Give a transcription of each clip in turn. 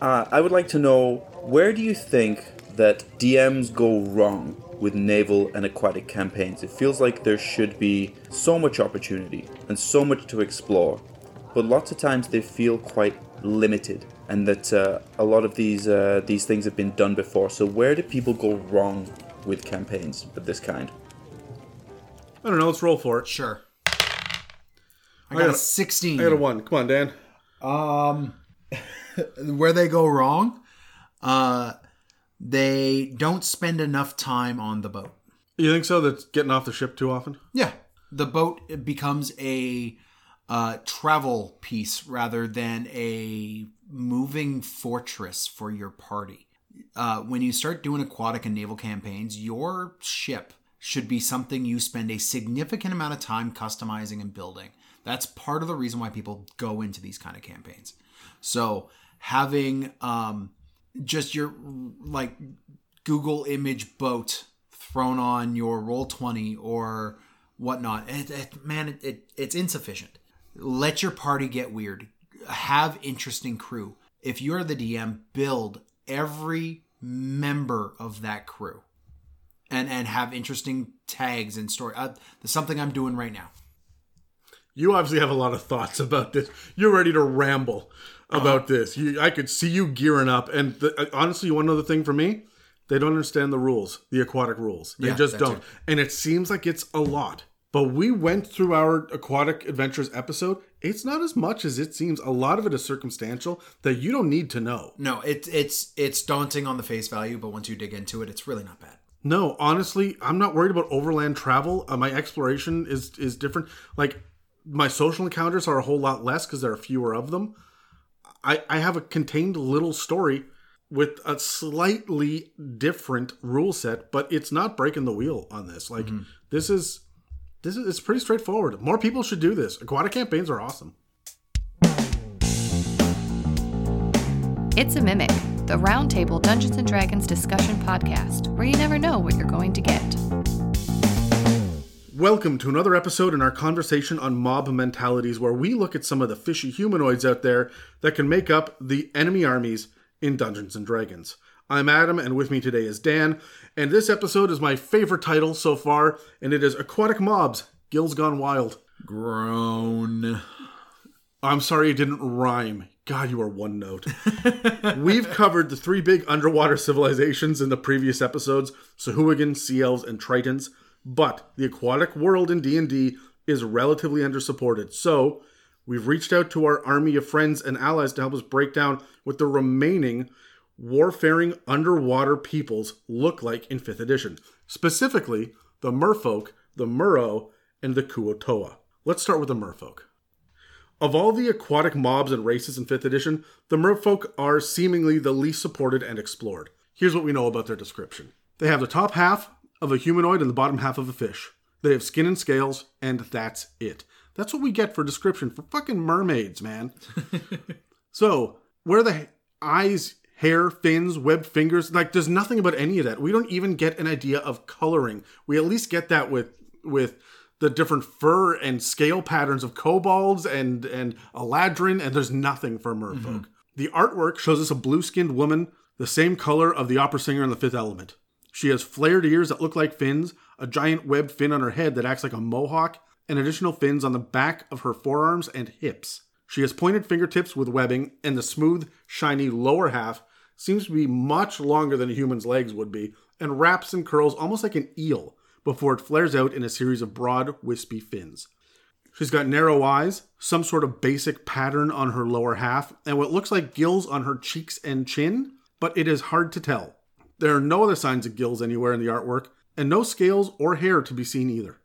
Uh, I would like to know where do you think that DMs go wrong with naval and aquatic campaigns? It feels like there should be so much opportunity and so much to explore, but lots of times they feel quite limited, and that uh, a lot of these uh, these things have been done before. So where do people go wrong with campaigns of this kind? I don't know. Let's roll for it. Sure. I I got a got a- 16. I got a one. Come on, Dan. Um, where they go wrong, uh, they don't spend enough time on the boat. You think so? That's getting off the ship too often. Yeah, the boat becomes a uh, travel piece rather than a moving fortress for your party. Uh, when you start doing aquatic and naval campaigns, your ship should be something you spend a significant amount of time customizing and building. That's part of the reason why people go into these kind of campaigns. So having um, just your like Google image boat thrown on your Roll20 or whatnot. It, it, man it, it, it's insufficient. Let your party get weird. Have interesting crew. If you're the dm build every member of that crew and and have interesting tags and story uh, that's something i'm doing right now. You obviously have a lot of thoughts about this. You're ready to ramble about this. You, I could see you gearing up. And the, uh, honestly, one other thing for me, they don't understand the rules, the aquatic rules. They Yeah, just that don't. too. And it seems like it's a lot. But we went through our aquatic adventures episode. It's not as much as it seems. A lot of it is circumstantial that you don't need to know. no it's it's it's daunting on the face value but once you dig into it it's really not bad No, honestly, I'm not worried about overland travel. Uh, my exploration is is different. Like my social encounters are a whole lot less because there are fewer of them. I I have a contained little story with a slightly different rule set, but it's not breaking the wheel on this. Like mm-hmm. this is this is it's pretty straightforward. More people should do this. Aquatic campaigns are awesome. It's a Mimic, the Roundtable Dungeons and Dragons discussion podcast, where you never know what you're going to get. Welcome to another episode in our conversation on mob mentalities, where we look at some of the fishy humanoids out there that can make up the enemy armies in Dungeons and Dragons. I'm Adam, and with me today is Dan, and this episode is my favorite title so far, and it is Aquatic Mobs Gills Gone Wild. Groan. I'm sorry it didn't rhyme. God, you are one note. We've covered the three big underwater civilizations in the previous episodes, Sahuagin, Sea Elves, and Tritons, but the aquatic world in D&D is relatively undersupported. So, we've reached out to our army of friends and allies to help us break down what the remaining warfaring underwater peoples look like in 5th edition. Specifically, the merfolk, the Merrow, and the Kuo-toa. Let's start with the merfolk. Of all the aquatic mobs and races in 5th edition, the merfolk are seemingly the least supported and explored. Here's what we know about their description they have the top half of a humanoid and the bottom half of a fish. They have skin and scales, and that's it. That's what we get for description for fucking mermaids, man. so, where are the eyes, hair, fins, webbed fingers? Like, there's nothing about any of that. We don't even get an idea of coloring. We at least get that with with the different fur and scale patterns of kobolds and and eladrin, and there's nothing for merfolk. Mm-hmm. The artwork shows us a blue-skinned woman, the same color of the opera singer in the Fifth Element. She has flared ears that look like fins, a giant webbed fin on her head that acts like a mohawk, and additional fins on the back of her forearms and hips. She has pointed fingertips with webbing, and the smooth, shiny lower half seems to be much longer than a human's legs would be, and wraps and curls almost like an eel before it flares out in a series of broad, wispy fins. She's got narrow eyes, some sort of basic pattern on her lower half, and what looks like gills on her cheeks and chin, but it is hard to tell. There are no other signs of gills anywhere in the artwork, and no scales or hair to be seen either.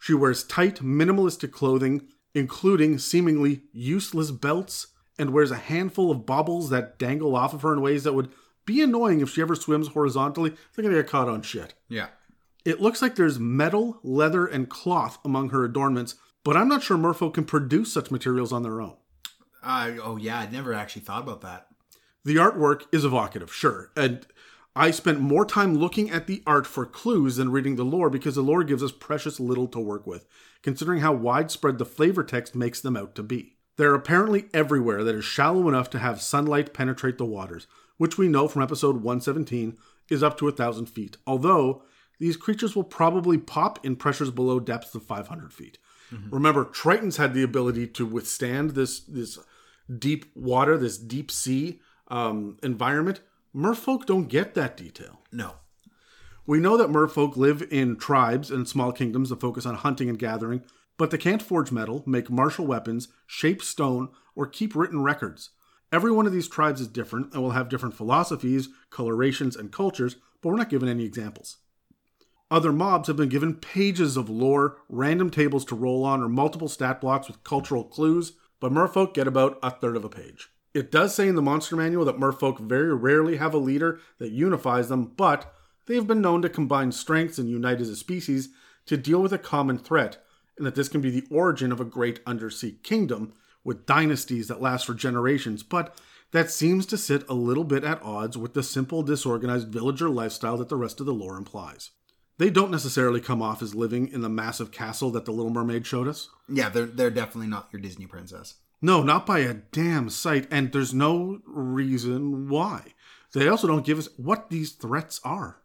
She wears tight, minimalistic clothing, including seemingly useless belts, and wears a handful of baubles that dangle off of her in ways that would be annoying if she ever swims horizontally. They're gonna get caught on shit. yeah It looks like there's metal, leather, and cloth among her adornments, but I'm not sure merfolk can produce such materials on their own. uh, oh yeah I'd never actually thought about that The artwork is evocative, sure, and I spent more time looking at the art for clues than reading the lore because the lore gives us precious little to work with, considering how widespread the flavor text makes them out to be. They're apparently everywhere that is shallow enough to have sunlight penetrate the waters, which we know from episode 117 is up to a thousand feet. Although these creatures will probably pop in pressures below depths of 500 feet. Remember, Tritons had the ability to withstand this this deep water, this deep sea um, environment. Merfolk don't get that detail. No. We know that merfolk live in tribes and small kingdoms that focus on hunting and gathering, but they can't forge metal, make martial weapons, shape stone, or keep written records. Every one of these tribes is different and will have different philosophies, colorations, and cultures, but we're not given any examples. Other mobs have been given pages of lore, random tables to roll on, or multiple stat blocks with cultural clues, but merfolk get about a third of a page. It does say in the monster manual that merfolk very rarely have a leader that unifies them, but they have been known to combine strengths and unite as a species to deal with a common threat, and that this can be the origin of a great undersea kingdom with dynasties that last for generations, but that seems to sit a little bit at odds with the simple, disorganized villager lifestyle that the rest of the lore implies. They don't necessarily come off as living in the massive castle that the Little Mermaid showed us. Yeah, they're they're definitely not your Disney princess. No, not by a damn sight, and there's no reason why. They also don't give us what these threats are.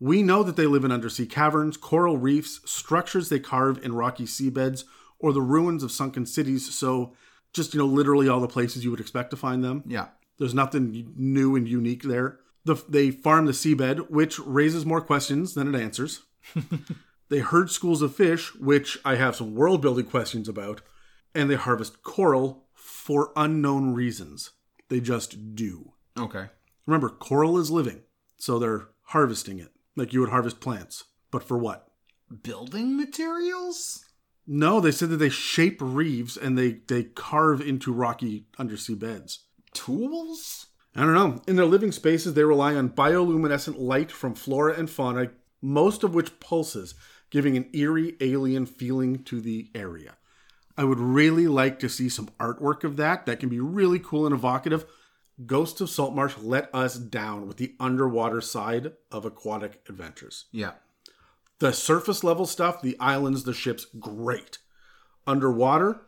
We know that they live in undersea caverns, coral reefs, structures they carve in rocky seabeds, or the ruins of sunken cities, so just, you know, literally all the places you would expect to find them. Yeah. There's nothing new and unique there. The, they farm the seabed, which raises more questions than it answers. they herd schools of fish, which I have some world building questions about. And they harvest coral for unknown reasons. They just do. Okay. Remember, coral is living, so they're harvesting it like you would harvest plants. But for what? Building materials? No, they said that they shape reefs and they, they carve into rocky undersea beds. Tools? I don't know. In their living spaces, they rely on bioluminescent light from flora and fauna, most of which pulses, giving an eerie alien feeling to the area. I would really like to see some artwork of that. That can be really cool and evocative. Ghosts of Saltmarsh let us down with the underwater side of aquatic adventures. Yeah. The surface level stuff, the islands, the ships, great. Underwater,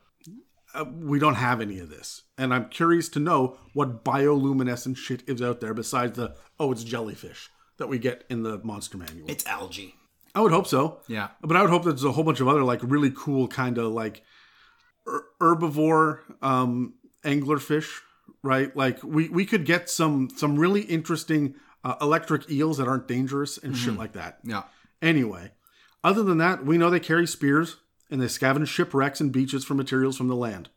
uh, we don't have any of this. And I'm curious to know what bioluminescent shit is out there besides the, oh, it's jellyfish that we get in the monster manual. It's algae. I would hope so. Yeah. But I would hope that there's a whole bunch of other, like, really cool kind of like herbivore um, anglerfish, right? Like, we, we could get some, some really interesting uh, electric eels that aren't dangerous and shit like that. Yeah. Anyway, other than that, we know they carry spears and they scavenge shipwrecks and beaches for materials from the land.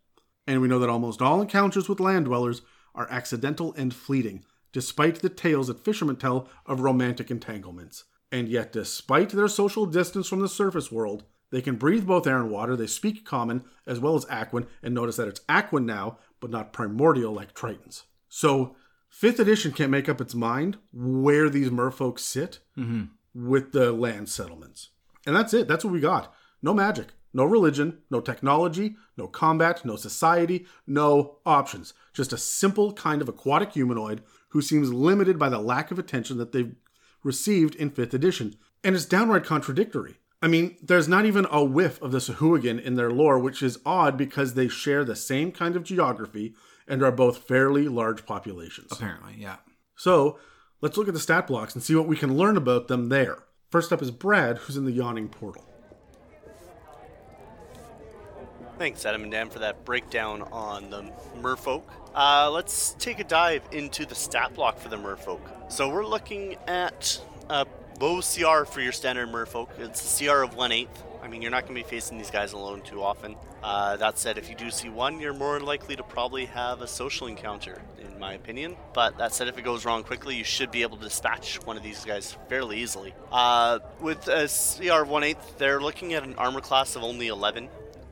And we know that almost all encounters with land dwellers are accidental and fleeting, despite the tales that fishermen tell of romantic entanglements. And yet, despite their social distance from the surface world, they can breathe both air and water, they speak common as well as Aquan, and notice that it's Aquan now, but not primordial like Tritons. So, 5th edition can't make up its mind where these merfolk sit mm-hmm. with the land settlements. And that's it. That's what we got. No magic, no religion, no technology, no combat, no society, no options. Just a simple kind of aquatic humanoid who seems limited by the lack of attention that they've received in 5th edition. And it's downright contradictory. I mean, there's not even a whiff of the Sahuagin in their lore, which is odd because they share the same kind of geography and are both fairly large populations. Apparently, yeah. So let's look at the stat blocks and see what we can learn about them there. First up is Brad, who's in the yawning portal. Thanks, Adam and Dan, for that breakdown on the merfolk. Uh, let's take a dive into the stat block for the merfolk. So we're looking at a low CR for your standard merfolk. It's a CR of 1 8. I mean, you're not going to be facing these guys alone too often. Uh, that said, if you do see one, you're more likely to probably have a social encounter, in my opinion. But that said, if it goes wrong quickly, you should be able to dispatch one of these guys fairly easily. Uh, with a CR of 1 8, they're looking at an armor class of only 11.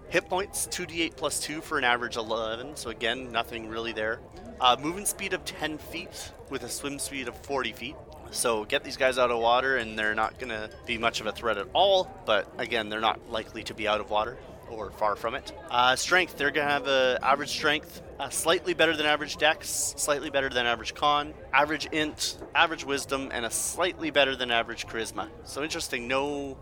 Hit points, 2d8 plus 2 for an average 11, so again, nothing really there. Uh, movement speed of 10 feet with a swim speed of 40 feet. So get these guys out of water, and they're not going to be much of a threat at all, but again, they're not likely to be out of water or far from it. Uh, strength, they're going to have a average strength, uh, slightly better than average dex, slightly better than average con, average int, average wisdom, and a slightly better than average charisma. So interesting, no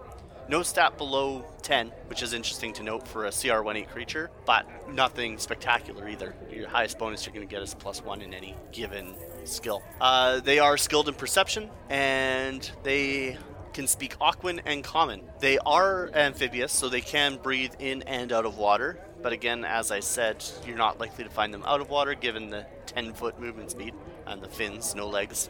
No stat below 10, which is interesting to note for a CR18 creature, but nothing spectacular either. Your highest bonus you're going to get is plus 1 in any given skill. Uh, they are skilled in perception, and they can speak Aquan and Common. They are amphibious, so they can breathe in and out of water. But again, as I said, you're not likely to find them out of water given the 10 foot movement speed and the fins, no legs.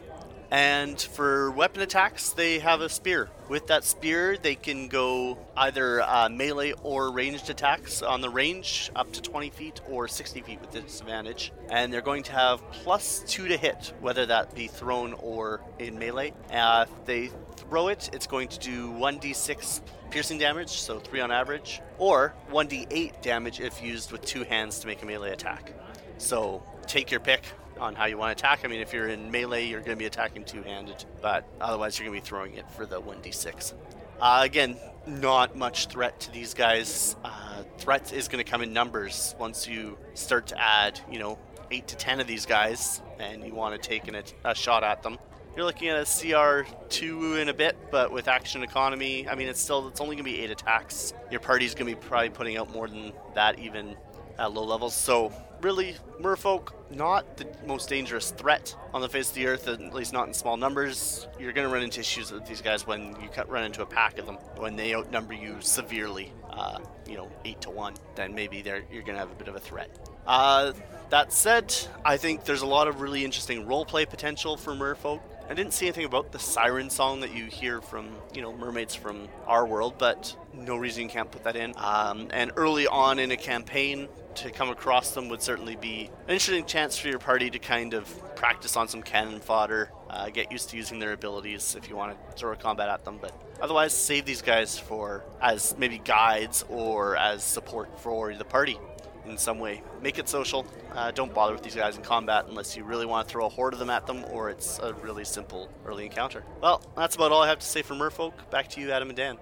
And for weapon attacks, they have a spear. With that spear, they can go either uh, melee or ranged attacks on the range, up to 20 feet or 60 feet with disadvantage. And they're going to have plus two to hit, whether that be thrown or in melee. Uh, if they throw it, it's going to do 1d6 piercing damage, so 3 on average, or 1d8 damage if used with two hands to make a melee attack. So take your pick on how you want to attack. I mean, if you're in melee, you're going to be attacking two handed, but otherwise, you're going to be throwing it for the 1d6. Uh, again, not much threat to these guys. Uh, threat is going to come in numbers once you start to add, you know, 8 to 10 of these guys and you want to take an, a shot at them. You're looking at a CR2 in a bit, but with action economy, I mean, it's still, it's only going to be 8 attacks. Your party's going to be probably putting out more than that even at low levels. So really, merfolk not the most dangerous threat on the face of the earth, at least not in small numbers. You're going to run into issues with these guys when you run into a pack of them, when they outnumber you severely, uh, you know, eight to one. Then maybe you're going to have a bit of a threat. Uh, that said, I think there's a lot of really interesting roleplay potential for merfolk. I didn't see anything about the siren song that you hear from, you know, mermaids from our world, but no reason you can't put that in. Um, and early on in a campaign, to come across them would certainly be an interesting chance for your party to kind of practice on some cannon fodder, uh, get used to using their abilities if you want to throw a combat at them. But otherwise, save these guys for as maybe guides or as support for the party in some way. Make it social. Uh, don't bother with these guys in combat unless you really want to throw a horde of them at them or it's a really simple early encounter. Well, that's about all I have to say for Merfolk. Back to you, Adam and Dan.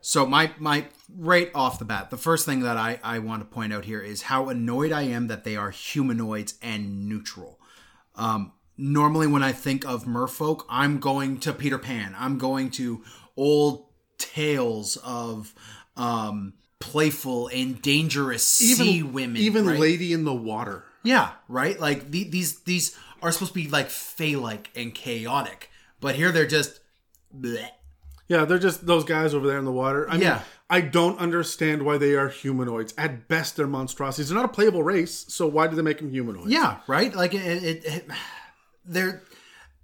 So my my right off the bat, the first thing that I, I want to point out here is how annoyed I am that they are humanoids and neutral. Um, normally when I think of merfolk, I'm going to Peter Pan. I'm going to old tales of um, playful and dangerous sea women. Even right? Lady in the Water. Yeah, right. Like the, these these are supposed to be like fey-like and chaotic, but here they're just. Bleh. Yeah, they're just those guys over there in the water. I mean, Yeah. I don't understand why they are humanoids. At best, they're monstrosities. They're not a playable race, so why do they make them humanoids? Yeah, right. Like it, it, it they're.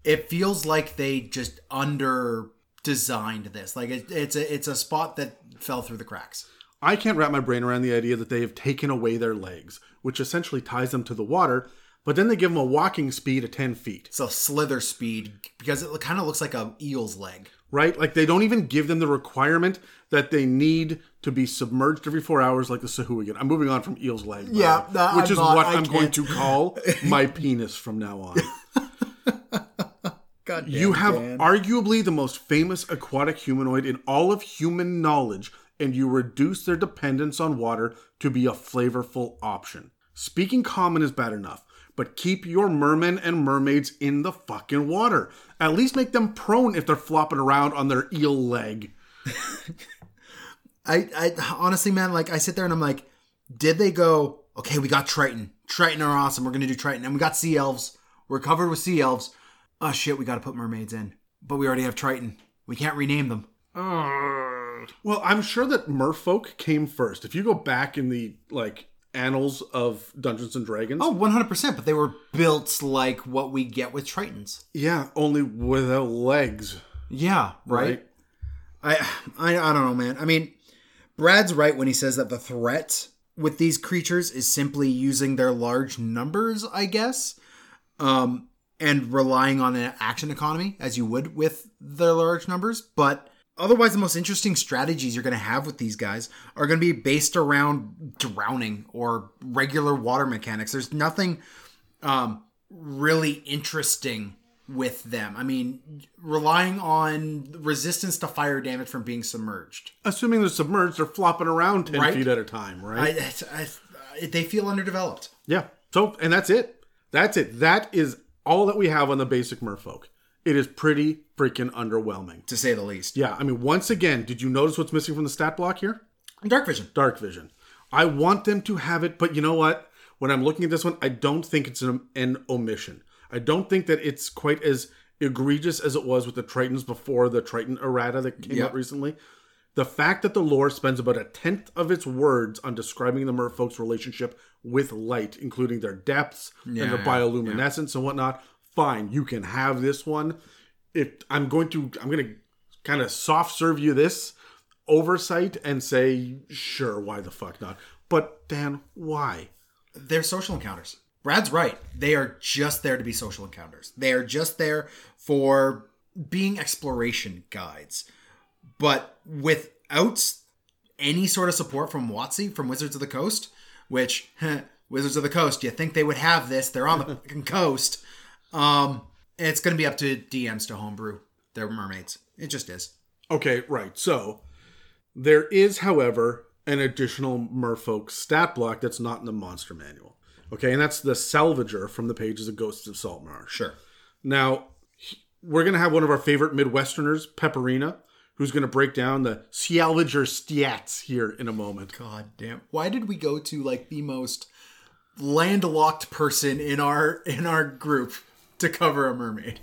It feels like they just under designed this. Like it, it's a it's a spot that fell through the cracks. I can't wrap my brain around the idea that they have taken away their legs, which essentially ties them to the water, but then they give them a walking speed of 10 feet, So slither speed because it kind of looks like a eel's leg. Right? Like they don't even give them the requirement that they need to be submerged every four hours like the Sahuagin. I'm moving on from eel's leg. Yeah, no, which I'm is not- what I I'm going to call my penis from now on. God You have arguably the most famous aquatic humanoid in all of human knowledge, and you reduce their dependence on water to be a flavorful option. Speaking common is bad enough, but keep your mermen and mermaids in the fucking water. At least make them prone if they're flopping around on their eel leg. I, I honestly, man, like I sit there and I'm like, did they go? Okay, we got Triton. Triton are awesome. We're gonna do Triton, and we got sea elves. We're covered with sea elves. Oh shit, we got to put mermaids in, but we already have Triton. We can't rename them. Well, I'm sure that merfolk came first. If you go back in the like annals of Dungeons and Dragons, Oh, 100%, but they were built like what we get with Tritons. yeah, only without legs, Yeah, right. right? I, I I don't know, man. I mean, Brad's right when he says that the threat with these creatures is simply using their large numbers, I guess, um, and relying on an action economy as you would with their large numbers. But otherwise, the most interesting strategies you're going to have with these guys are going to be based around drowning or regular water mechanics. There's nothing um, really interesting with them. I mean, relying on resistance to fire damage from being submerged. Assuming they're submerged, they're flopping around 10 Right. feet at a time, right? I, I, I, they feel underdeveloped. Yeah. So, and that's it. That's it. That is all that we have on the basic merfolk. It is pretty freaking underwhelming. to say the least. Yeah, I mean, once again, did you notice what's missing from the stat block here? Dark vision. Dark vision. I want them to have it, but you know what? When I'm looking at this one, I don't think it's an, an omission. I don't think that it's quite as egregious as it was with the Tritons before the Triton errata that came Yeah. out recently. The fact that the lore spends about a tenth of its words on describing the merfolk's relationship with light, including their depths and their bioluminescence and whatnot, fine, you can have this one. If I'm going to, I'm going to kind of soft serve you this oversight and say, sure, why the fuck not? But Dan, why? They're social encounters. Brad's right. They are just there to be social encounters. They are just there for being exploration guides. But without any sort of support from WotC, from Wizards of the Coast, which Wizards of the Coast, you think they would have this? They're on the coast. Um, it's going to be up to DMs to homebrew their mermaids. It just is. Okay, right. So there is, however, an additional merfolk stat block that's not in the monster manual. Okay, and that's the salvager from the pages of Ghosts of Saltmarsh. Sure. Now, we're going to have one of our favorite Midwesterners, Pepperina, who's going to break down the salvager stats here in a moment. God damn. Why did we go to like the most landlocked person in our in our group to cover a mermaid?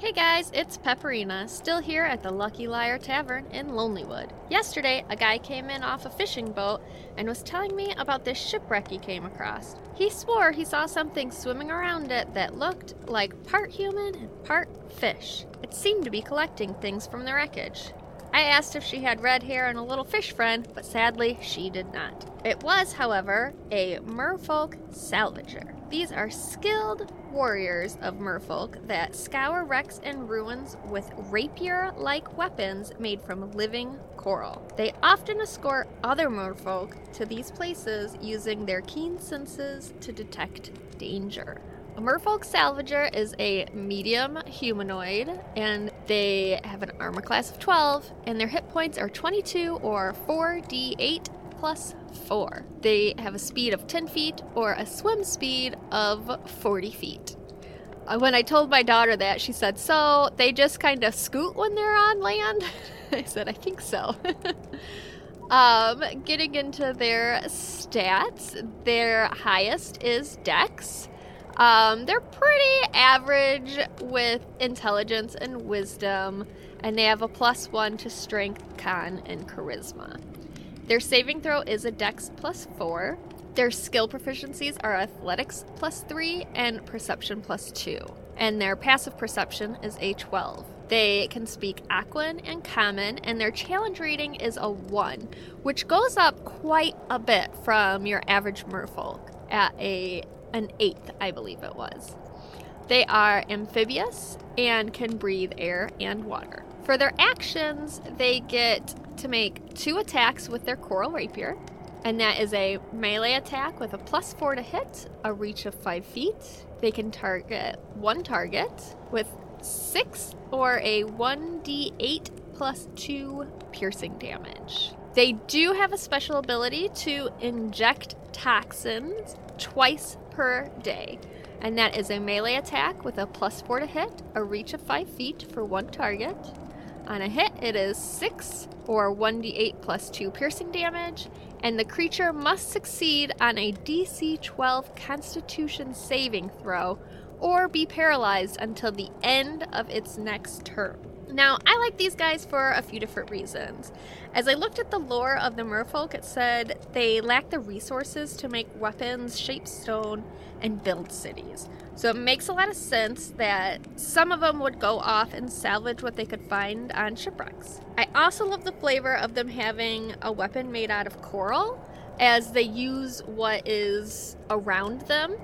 Hey guys, it's Pepperina, still here at the Lucky Liar Tavern in Lonelywood. Yesterday, a guy came in off a fishing boat and was telling me about this shipwreck he came across. He swore he saw something swimming around it that looked like part human and part fish. It seemed to be collecting things from the wreckage. I asked if she had red hair and a little fish friend, but sadly, she did not. It was, however, a merfolk salvager. These are skilled warriors of merfolk that scour wrecks and ruins with rapier like weapons made from living coral. They often escort other merfolk to these places using their keen senses to detect danger. A merfolk salvager is a medium humanoid, and they have an armor class of 12, and their hit points are 22 or 4d8 plus 4. They have a speed of 10 feet or a swim speed of 40 feet. Uh, When I told my daughter that, she said, So they just kind of scoot when they're on land? I said, I think so. um, getting into their stats, their highest is Dex. Um, they're pretty average with intelligence and wisdom, and they have a plus one to strength, con, and charisma. Their saving throw is a dex plus four. Their skill proficiencies are athletics plus three and perception plus two. And their passive perception is a 12. They can speak Aquan and Common, and their challenge rating is a 1, which goes up quite a bit from your average merfolk at a an eighth, I believe it was. They are amphibious and can breathe air and water. For their actions, they get to make two attacks with their coral rapier, and that is a melee attack with a plus four to hit, a reach of five feet. They can target one target with six or a 1d8 plus two piercing damage. They do have a special ability to inject toxins twice per day. And that is a melee attack with a plus 4 to hit, a reach of 5 feet for one target. On a hit, it is 6 or 1d8 plus 2 piercing damage, and the creature must succeed on a DC 12 Constitution saving throw or be paralyzed until the end of its next turn. Now, I like these guys for a few different reasons. As I looked at the lore of the merfolk, it said they lack the resources to make weapons, shape stone, and build cities. So it makes a lot of sense that some of them would go off and salvage what they could find on shipwrecks. I also love the flavor of them having a weapon made out of coral as they use what is around them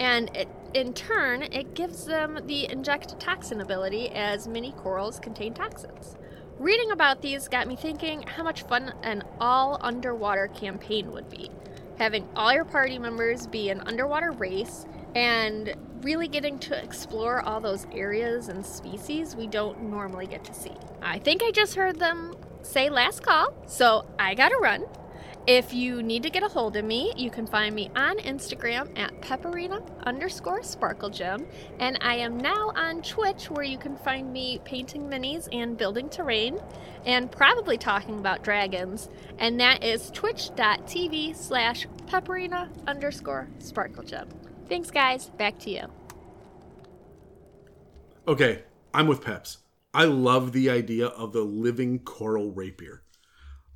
and it, in turn, it gives them the inject toxin ability as many corals contain toxins. Reading about these got me thinking how much fun an all underwater campaign would be. Having all your party members be an underwater race and really getting to explore all those areas and species we don't normally get to see. I think I just heard them say last call, so I gotta run. If you need to get a hold of me, you can find me on Instagram at pepperina underscore sparkle gem. And I am now on Twitch where you can find me painting minis and building terrain and probably talking about dragons. And that is twitch.tv slash pepperina underscore sparkle gem. Thanks, guys. Back to you. Okay, I'm with Peps. I love the idea of the living coral rapier.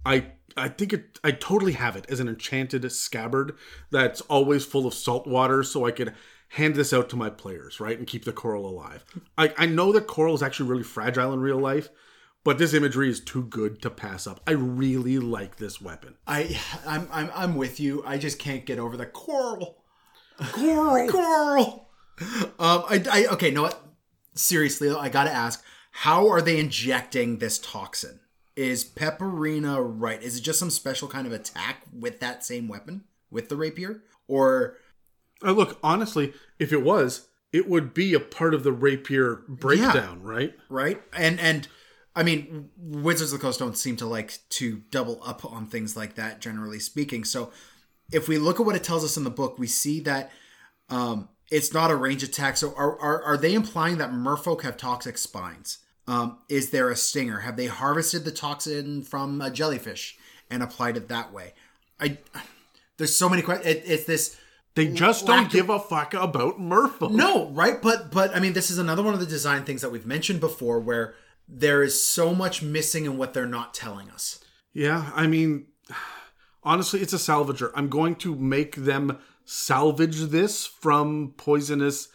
I I think it I totally have it as an enchanted scabbard that's always full of salt water so I could hand this out to my players, right? And keep the coral alive. I, I know that coral is actually really fragile in real life, but this imagery is too good to pass up. I really like this weapon. I I'm I'm I'm with you. I just can't get over the coral. Coral! Coral. Um I, I okay, no what? Seriously, though, I got to ask, how are they injecting this toxin? Is Pepperina right? Is it just some special kind of attack with that same weapon with the rapier or Uh, look, honestly, if it was, it would be a part of the rapier breakdown, right? right? And and I mean, Wizards of the Coast don't seem to like to double up on things like that, generally speaking. So, if we look at what it tells us in the book, we see that um, it's not a range attack. So, are are, are they implying that Merfolk have toxic spines? Um, is there a stinger? Have they harvested the toxin from a jellyfish and applied it that way? I there's so many questions. It, it's this. They just don't of- give a fuck about Merfolk. No, right? But but I mean, this is another one of the design things that we've mentioned before, where there is so much missing in what they're not telling us. Yeah, I mean, honestly, it's a salvager. I'm going to make them salvage this from poisonous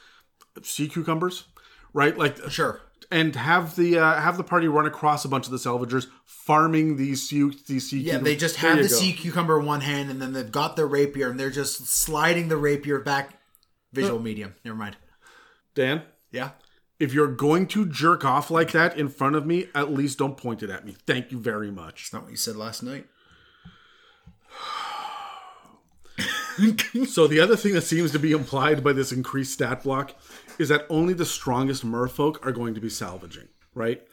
sea cucumbers, right? Like, Sure. and have the uh, have the party run across a bunch of the salvagers farming these sea these sea Yeah, cucum- they just have the go. sea cucumber in one hand, and then they've got their rapier, and they're just sliding the rapier back. Visual medium. Never mind. Dan, Yeah. if you're going to jerk off like that in front of me, at least don't point it at me. Thank you very much. It's not what you said last night. So the other thing that seems to be implied by this increased stat block is that only the strongest merfolk are going to be salvaging, right?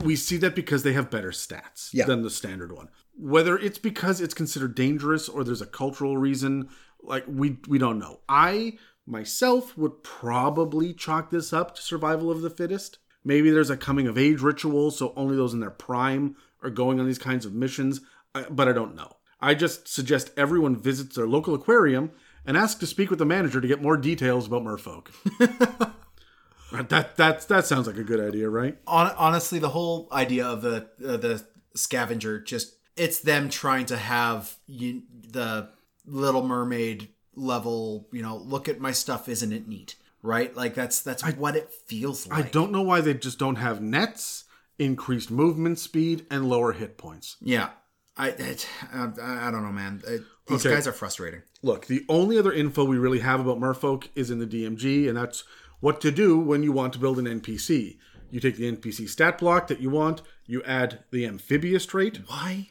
We see that because they have better stats Yeah. than the standard one. Whether it's because it's considered dangerous or there's a cultural reason, like we we don't know. I myself would probably chalk this up to survival of the fittest. Maybe there's a coming of age ritual, so only those in their prime are going on these kinds of missions, but I don't know. I just suggest everyone visits their local aquarium and ask to speak with the manager to get more details about merfolk. that that that sounds like a good idea, right? Hon- honestly, the whole idea of the uh, the scavenger just it's them trying to have you, the Little Mermaid level. You know, look at my stuff, isn't it neat? Right? Like that's that's what it feels like. I don't know why they just don't have nets, increased movement speed, and lower hit points. Yeah, I it, I, I don't know, man. It, these Okay. guys are frustrating. Look, the only other info we really have about merfolk is in the DMG, and that's what to do when you want to build an NPC. You take the NPC stat block that you want, you add the amphibious trait, Why?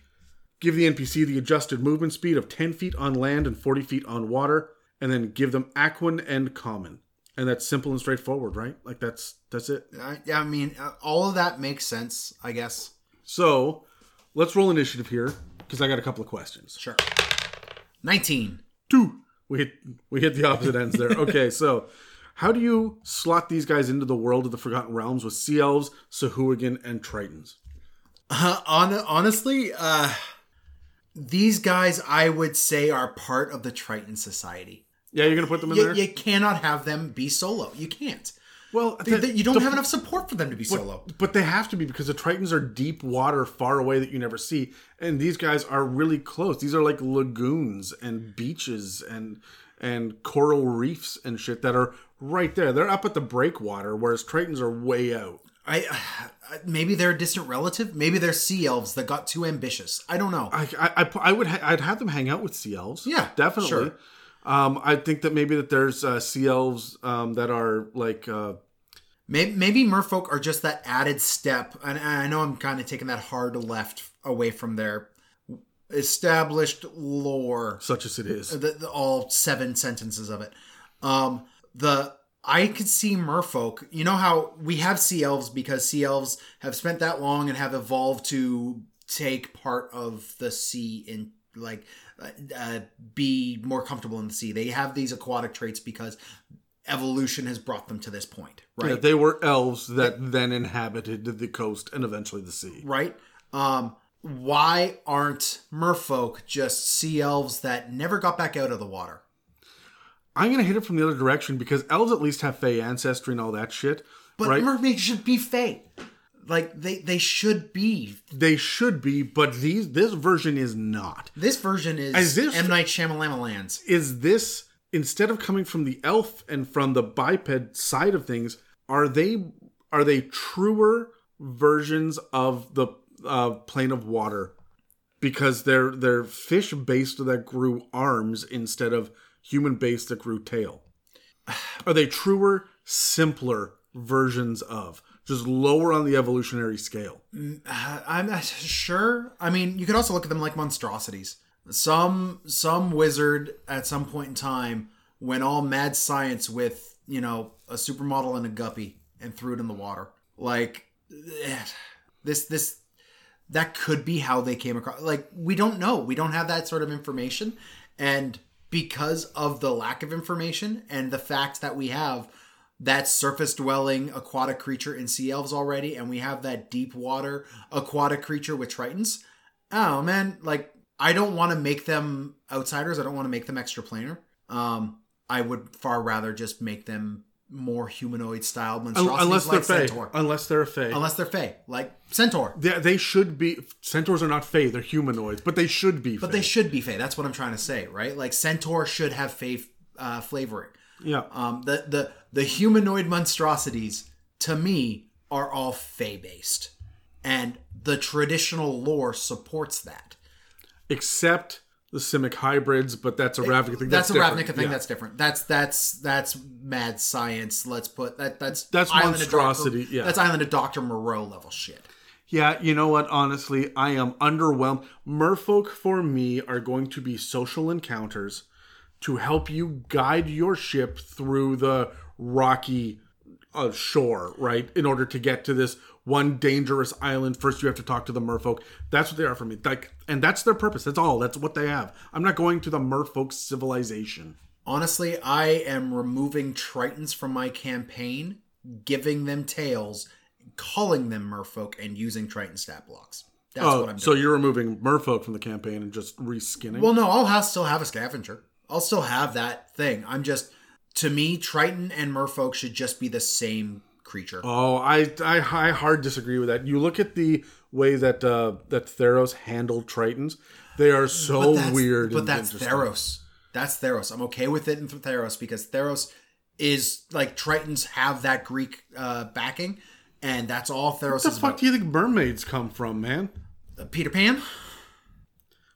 give the NPC the adjusted movement speed of 10 feet on land and 40 feet on water, and then give them Aquan and Common. And that's simple and straightforward, right? Like that's that's it. I, I mean, uh, all of that makes sense, I guess. So let's roll initiative here because I got a couple of questions. Sure. Nineteen. Two. We hit we hit the opposite ends there. Okay, so how do you slot these guys into the world of the Forgotten Realms with Sea Elves, Sahuagin, and Tritons? Uh, on, honestly, uh, these guys, I would say, are part of the Triton Society. Yeah, you're gonna put them in You, there. you cannot have them be solo. You can't. Well, They- the- you don't the- have enough support for them to be solo. But they have to be because the Tritons are deep water, far away that you never see, and these guys are really close. These are like lagoons and beaches and and coral reefs and shit that are right there. They're up at the breakwater, whereas Tritons are way out. I, uh, maybe they're a distant relative. Maybe they're sea elves that got too ambitious. I don't know. I I, I, I would ha- I'd have them hang out with sea elves. Yeah, definitely. sure. Um, I think that maybe that there's uh, sea elves um, that are like uh, Maybe, maybe merfolk are just that added step. And I know I'm kind of taking that hard left away from their established lore. such as it is. the, the, all seven sentences of it. Um, the I could see merfolk. You know how we have sea elves because sea elves have spent that long and have evolved to take part of the sea in like uh, be more comfortable in the sea. They have these aquatic traits because evolution has brought them to this point, right? Yeah, they were elves that then inhabited the coast and eventually the sea. right? Um, why aren't merfolk just sea elves that never got back out of the water? I'm gonna hit it from the other direction because elves at least have Fey ancestry and all that shit. But right? mermaids should be fey. Like they they should be. they should be, but these this version is not. This version is As if- M Night Shyamalan lands Is this instead of coming from the elf and from the biped side of things, are they are they truer versions of the uh, plane of water? Because they're they're fish based that grew arms instead of human based that grew tail. Are they truer, simpler versions of just lower on the evolutionary scale? Uh, I'm not sure. I mean, you could also look at them like monstrosities. Some some wizard at some point in time went all mad science with you know a supermodel and a guppy and threw it in the water. Like this this that could be how they came across. Like we don't know. We don't have that sort of information, and because of the lack of information and the fact that we have that surface dwelling aquatic creature in sea elves already, and we have that deep water aquatic creature with tritons. Oh man, like I don't want to make them outsiders. I don't want to make them extra planar. Um, I would far rather just make them more humanoid style monstrosities Unless they're like fey. centaur. Unless they're a fey. Unless they're fey, like centaur. They, they should be. Centaurs are not fey; they're humanoids, but they should be. But they should be fey. That's what I'm trying to say, right? Like centaur should have fey uh, flavoring. yeah. Um, the the the humanoid monstrosities to me are all fey based, and the traditional lore supports that. Except the Simic hybrids, but that's a eh, Ravnica thing. That's, a different. Ravnica thing. Yeah. That's different. That's that's that's mad science. Let's put that. That's That's Island of monstrosity, Dr. yeah. that's Island of Doctor Moreau level shit. Yeah, you know what? Honestly, I am underwhelmed. Merfolk for me are going to be social encounters to help you guide your ship through the rocky uh, shore, right? In order to get to this one dangerous island, first you have to talk to the Merfolk. That's what they are for me. Like, and that's their purpose. That's all. That's what they have. I'm not going to the Merfolk civilization. Honestly, I am removing Tritons from my campaign, giving them tails, calling them Merfolk, and using Triton stat blocks. That's what Oh, I'm doing. so you're removing Merfolk from the campaign and just reskinning? Well, no, I'll have, still have a scavenger. I'll still have that thing. I'm just, to me, Triton and Merfolk should just be the same creature. Oh, I, I I hard disagree with that. You look at the way that uh, that Theros handled Tritons; they are so that's, weird. But that's. Theros. That's Theros. I'm okay with it in Theros because Theros is like Tritons have that Greek uh, backing, and that's all Theros What the fuck about. do you think mermaids come from, man? Uh, Peter Pan.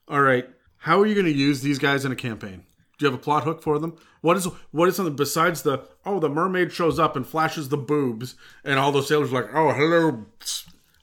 All right, how are you going to use these guys in a campaign? Do you have a plot hook for them? What is what is something besides the oh the mermaid shows up and flashes the boobs and all those sailors are like oh hello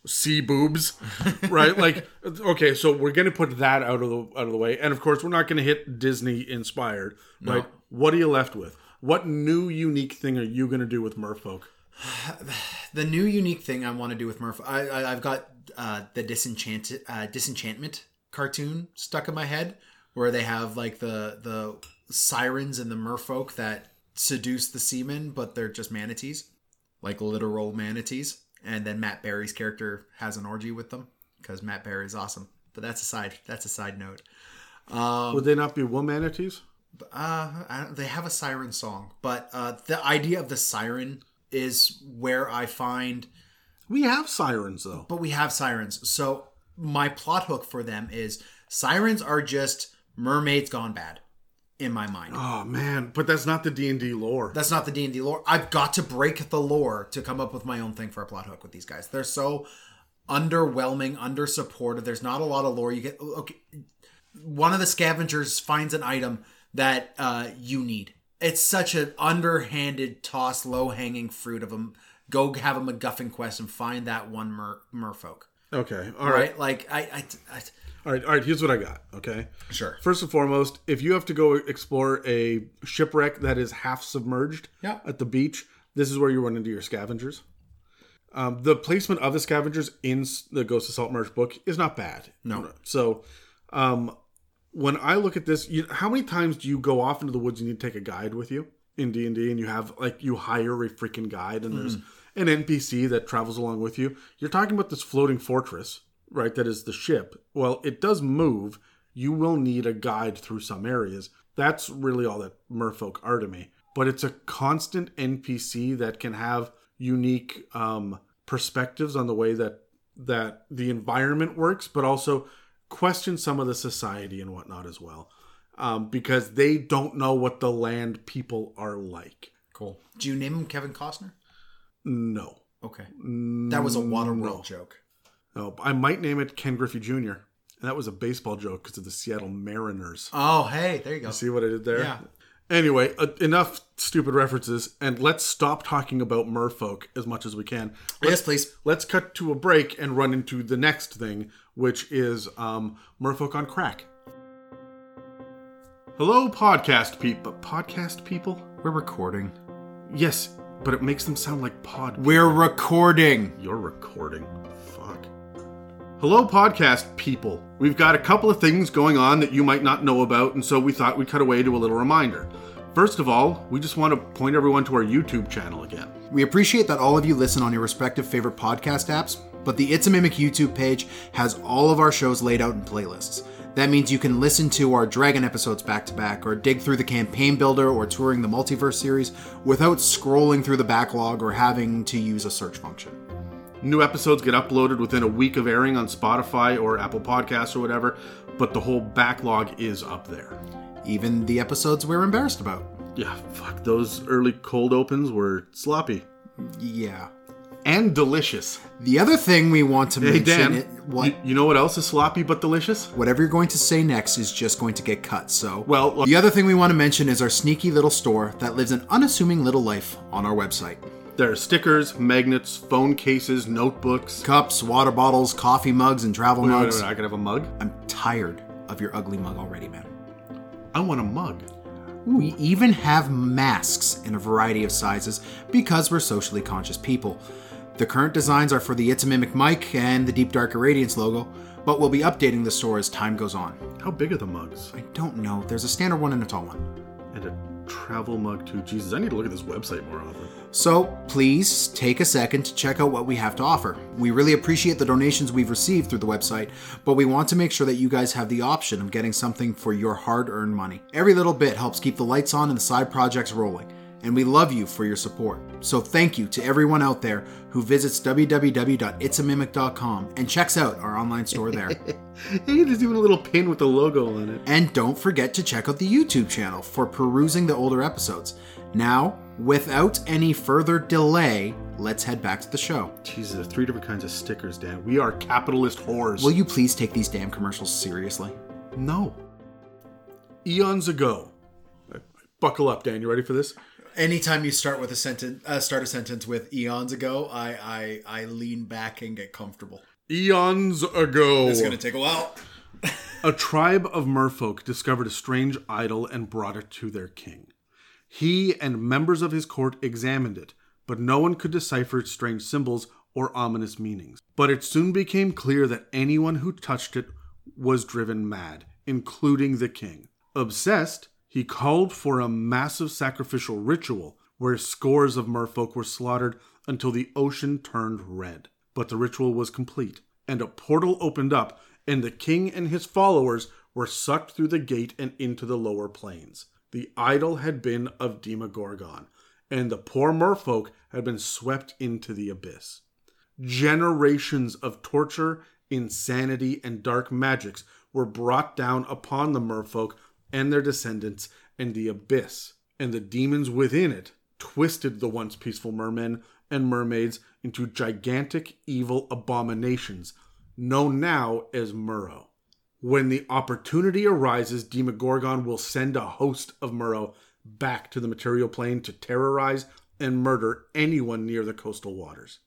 sea boobs right? Like okay so we're gonna put that out of the out of the way and of course we're not gonna hit Disney inspired. Right what are you left with? What new unique thing are you gonna do with Merfolk? The new unique thing I want to do with Murph, I, I, I've got uh, the disenchanted uh, disenchantment cartoon stuck in my head, where they have like the the sirens and the merfolk that seduce the seamen, but they're just manatees, like literal manatees. And then Matt Berry's character has an orgy with them because Matt Berry is awesome. But that's a side. That's a side note. Um, would they not be womanities uh, I don't, they have a siren song, but uh, the idea of the siren is where I find we have sirens though but we have sirens. So my plot hook for them is sirens are just mermaids gone bad in my mind. oh man but that's not the D&D lore That's not the D&D lore. I've got to break the lore to come up with my own thing for a plot hook with these guys. They're so underwhelming, under supported. There's not a lot of lore. You get okay. One of the scavengers finds an item that uh, you need. It's such an underhanded toss, low hanging fruit of them. Go have a MacGuffin quest and find that one mer- merfolk. okay all Right? right Like I, I, I, all right all right here's what I got okay sure. First and foremost, if you have to go explore a shipwreck that is half submerged Yeah. at the beach, this is where you run into your scavengers. Um, the placement of the scavengers in the Ghost of Saltmarsh book is not bad. No. So, um, when I look at this, you, how many times do you go off into the woods and you take a guide with you in D and D, and you have like you hire a freaking guide, and there's an NPC that travels along with you. You're talking about this floating fortress, right? That is the ship. Well, it does move. You will need a guide through some areas. That's really all that Merfolk are to me. But it's a constant NPC that can have unique um, perspectives on the way that that the environment works, but also question some of the society and whatnot as well, um, because they don't know what the land people are like. Cool. Do you name him Kevin Costner? No, Okay. That was a Waterworld no. joke. No. I might name it Ken Griffey Jr. And that was a baseball joke because of the Seattle Mariners. Oh, hey, there you go. See what I did there? Yeah. Anyway, uh, enough stupid references, and let's stop talking about merfolk as much as we can. Yes, please. Let's cut to a break and run into the next thing, which is um, merfolk on crack. Hello, podcast people. Podcast people? We're recording. Yes, but it makes them sound like pod. We're recording. You're recording. Fuck. Hello, podcast people. We've got a couple of things going on that you might not know about, and so we thought we'd cut away to a little reminder. First of all, we just want to point everyone to our YouTube channel again. We appreciate that all of you listen on your respective favorite podcast apps, but the It's a Mimic YouTube page has all of our shows laid out in playlists. That means you can listen to our Dragon episodes back to back, or dig through the campaign builder or touring the multiverse series without scrolling through the backlog or having to use a search function. New episodes get uploaded within a week of airing on Spotify or Apple Podcasts or whatever, but the whole backlog is up there. Even the episodes we're embarrassed about. Yeah, fuck, those early cold opens were sloppy Yeah. and delicious. The other thing we want to Hey, mention Dan, it, what You, you know what else is sloppy but delicious? whatever you're going to say next is just going to get cut. So, Well, the other thing we want to mention is our sneaky little store that lives an unassuming little life on our website. There are stickers, magnets, phone cases, notebooks. Cups, water bottles, coffee mugs, and travel Wait, wait, mugs. wait, I could have a mug? I'm tired of your ugly mug already, man. I want a mug. We even have masks in a variety of sizes because we're socially conscious people. The current designs are for the It's a Mimic mic and the Deep Dark Irradiance logo, but we'll be updating the store as time goes on. How big are the mugs? I don't know. There's a standard one and a tall one. And a travel mug too. Jesus, I need to look at this website more often. So please take a second to check out what we have to offer. We really appreciate the donations we've received through the website, but we want to make sure that you guys have the option of getting something for your hard earned money. Every little bit helps keep the lights on and the side projects rolling, and we love you for your support. So thank you to everyone out there who visits www.itsamimic.com and checks out our online store there. Hey, there's even a little pin with the logo on it. And don't forget to check out the YouTube channel for perusing the older episodes. Now, without any further delay, let's head back to the show. Jesus, there's three different kinds of stickers, Dan. We are capitalist whores. Will you please take these damn commercials seriously? No. Eons ago. Buckle up, Dan. You ready for this? Anytime you start with a sentence, uh, start a sentence with eons ago, I, I I lean back and get comfortable. Eons ago. It's gonna take a while. A tribe of merfolk discovered a strange idol and brought it to their king. He and members of his court examined it, but no one could decipher its strange symbols or ominous meanings. But it soon became clear that anyone who touched it was driven mad, including the king. Obsessed, he called for a massive sacrificial ritual where scores of merfolk were slaughtered until the ocean turned red. But the ritual was complete, and a portal opened up, and the king and his followers were sucked through the gate and into the lower planes. The idol had been of Demogorgon, and the poor merfolk had been swept into the abyss. Generations of torture, insanity, and dark magics were brought down upon the merfolk and their descendants, and the abyss and the demons within it twisted the once peaceful mermen and mermaids into gigantic evil abominations known now as Merrow. When the opportunity arises, Demogorgon will send a host of Merrow back to the material plane to terrorize and murder anyone near the coastal waters.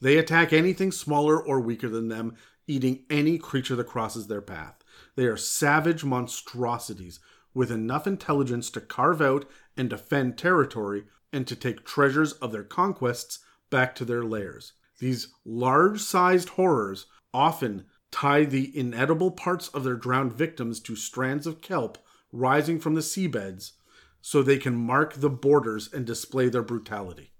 They attack anything smaller or weaker than them, eating any creature that crosses their path. They are savage monstrosities with enough intelligence to carve out and defend territory and to take treasures of their conquests back to their lairs. These large sized horrors often tie the inedible parts of their drowned victims to strands of kelp rising from the seabeds so they can mark the borders and display their brutality.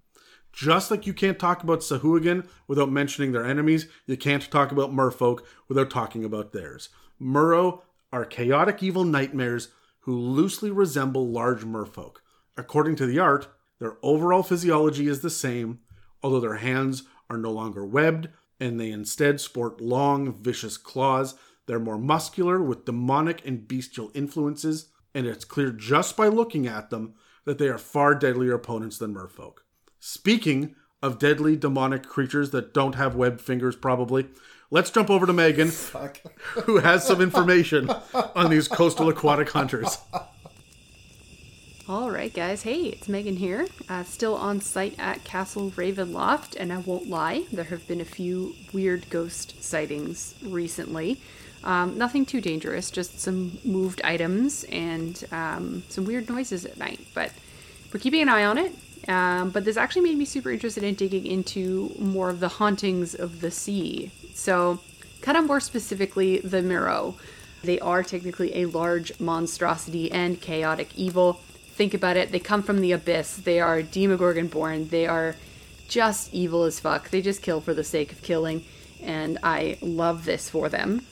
Just like you can't talk about Sahuagin without mentioning their enemies, you can't talk about merfolk without talking about theirs. Merrow are chaotic evil nightmares who loosely resemble large merfolk. According to the art, their overall physiology is the same, although their hands are no longer webbed and they instead sport long, vicious claws. They're more muscular with demonic and bestial influences, and it's clear just by looking at them that they are far deadlier opponents than merfolk. Speaking of deadly demonic creatures that don't have webbed fingers, probably, let's jump over to Megan, who has some information on these coastal aquatic hunters. All right, guys. Hey, it's Megan here. Uh, still on site at Castle Ravenloft, and I won't lie, there have been a few weird ghost sightings recently. Um, nothing too dangerous, just some moved items and um, some weird noises at night. But we're keeping an eye on it. Um, but this actually made me super interested in digging into more of the hauntings of the sea. So, kind of more specifically, the Merrow. They are technically a large monstrosity and chaotic evil think about it, they come from the abyss. They are Demogorgon born. They are just evil as fuck. They just kill for the sake of killing, and I love this for them.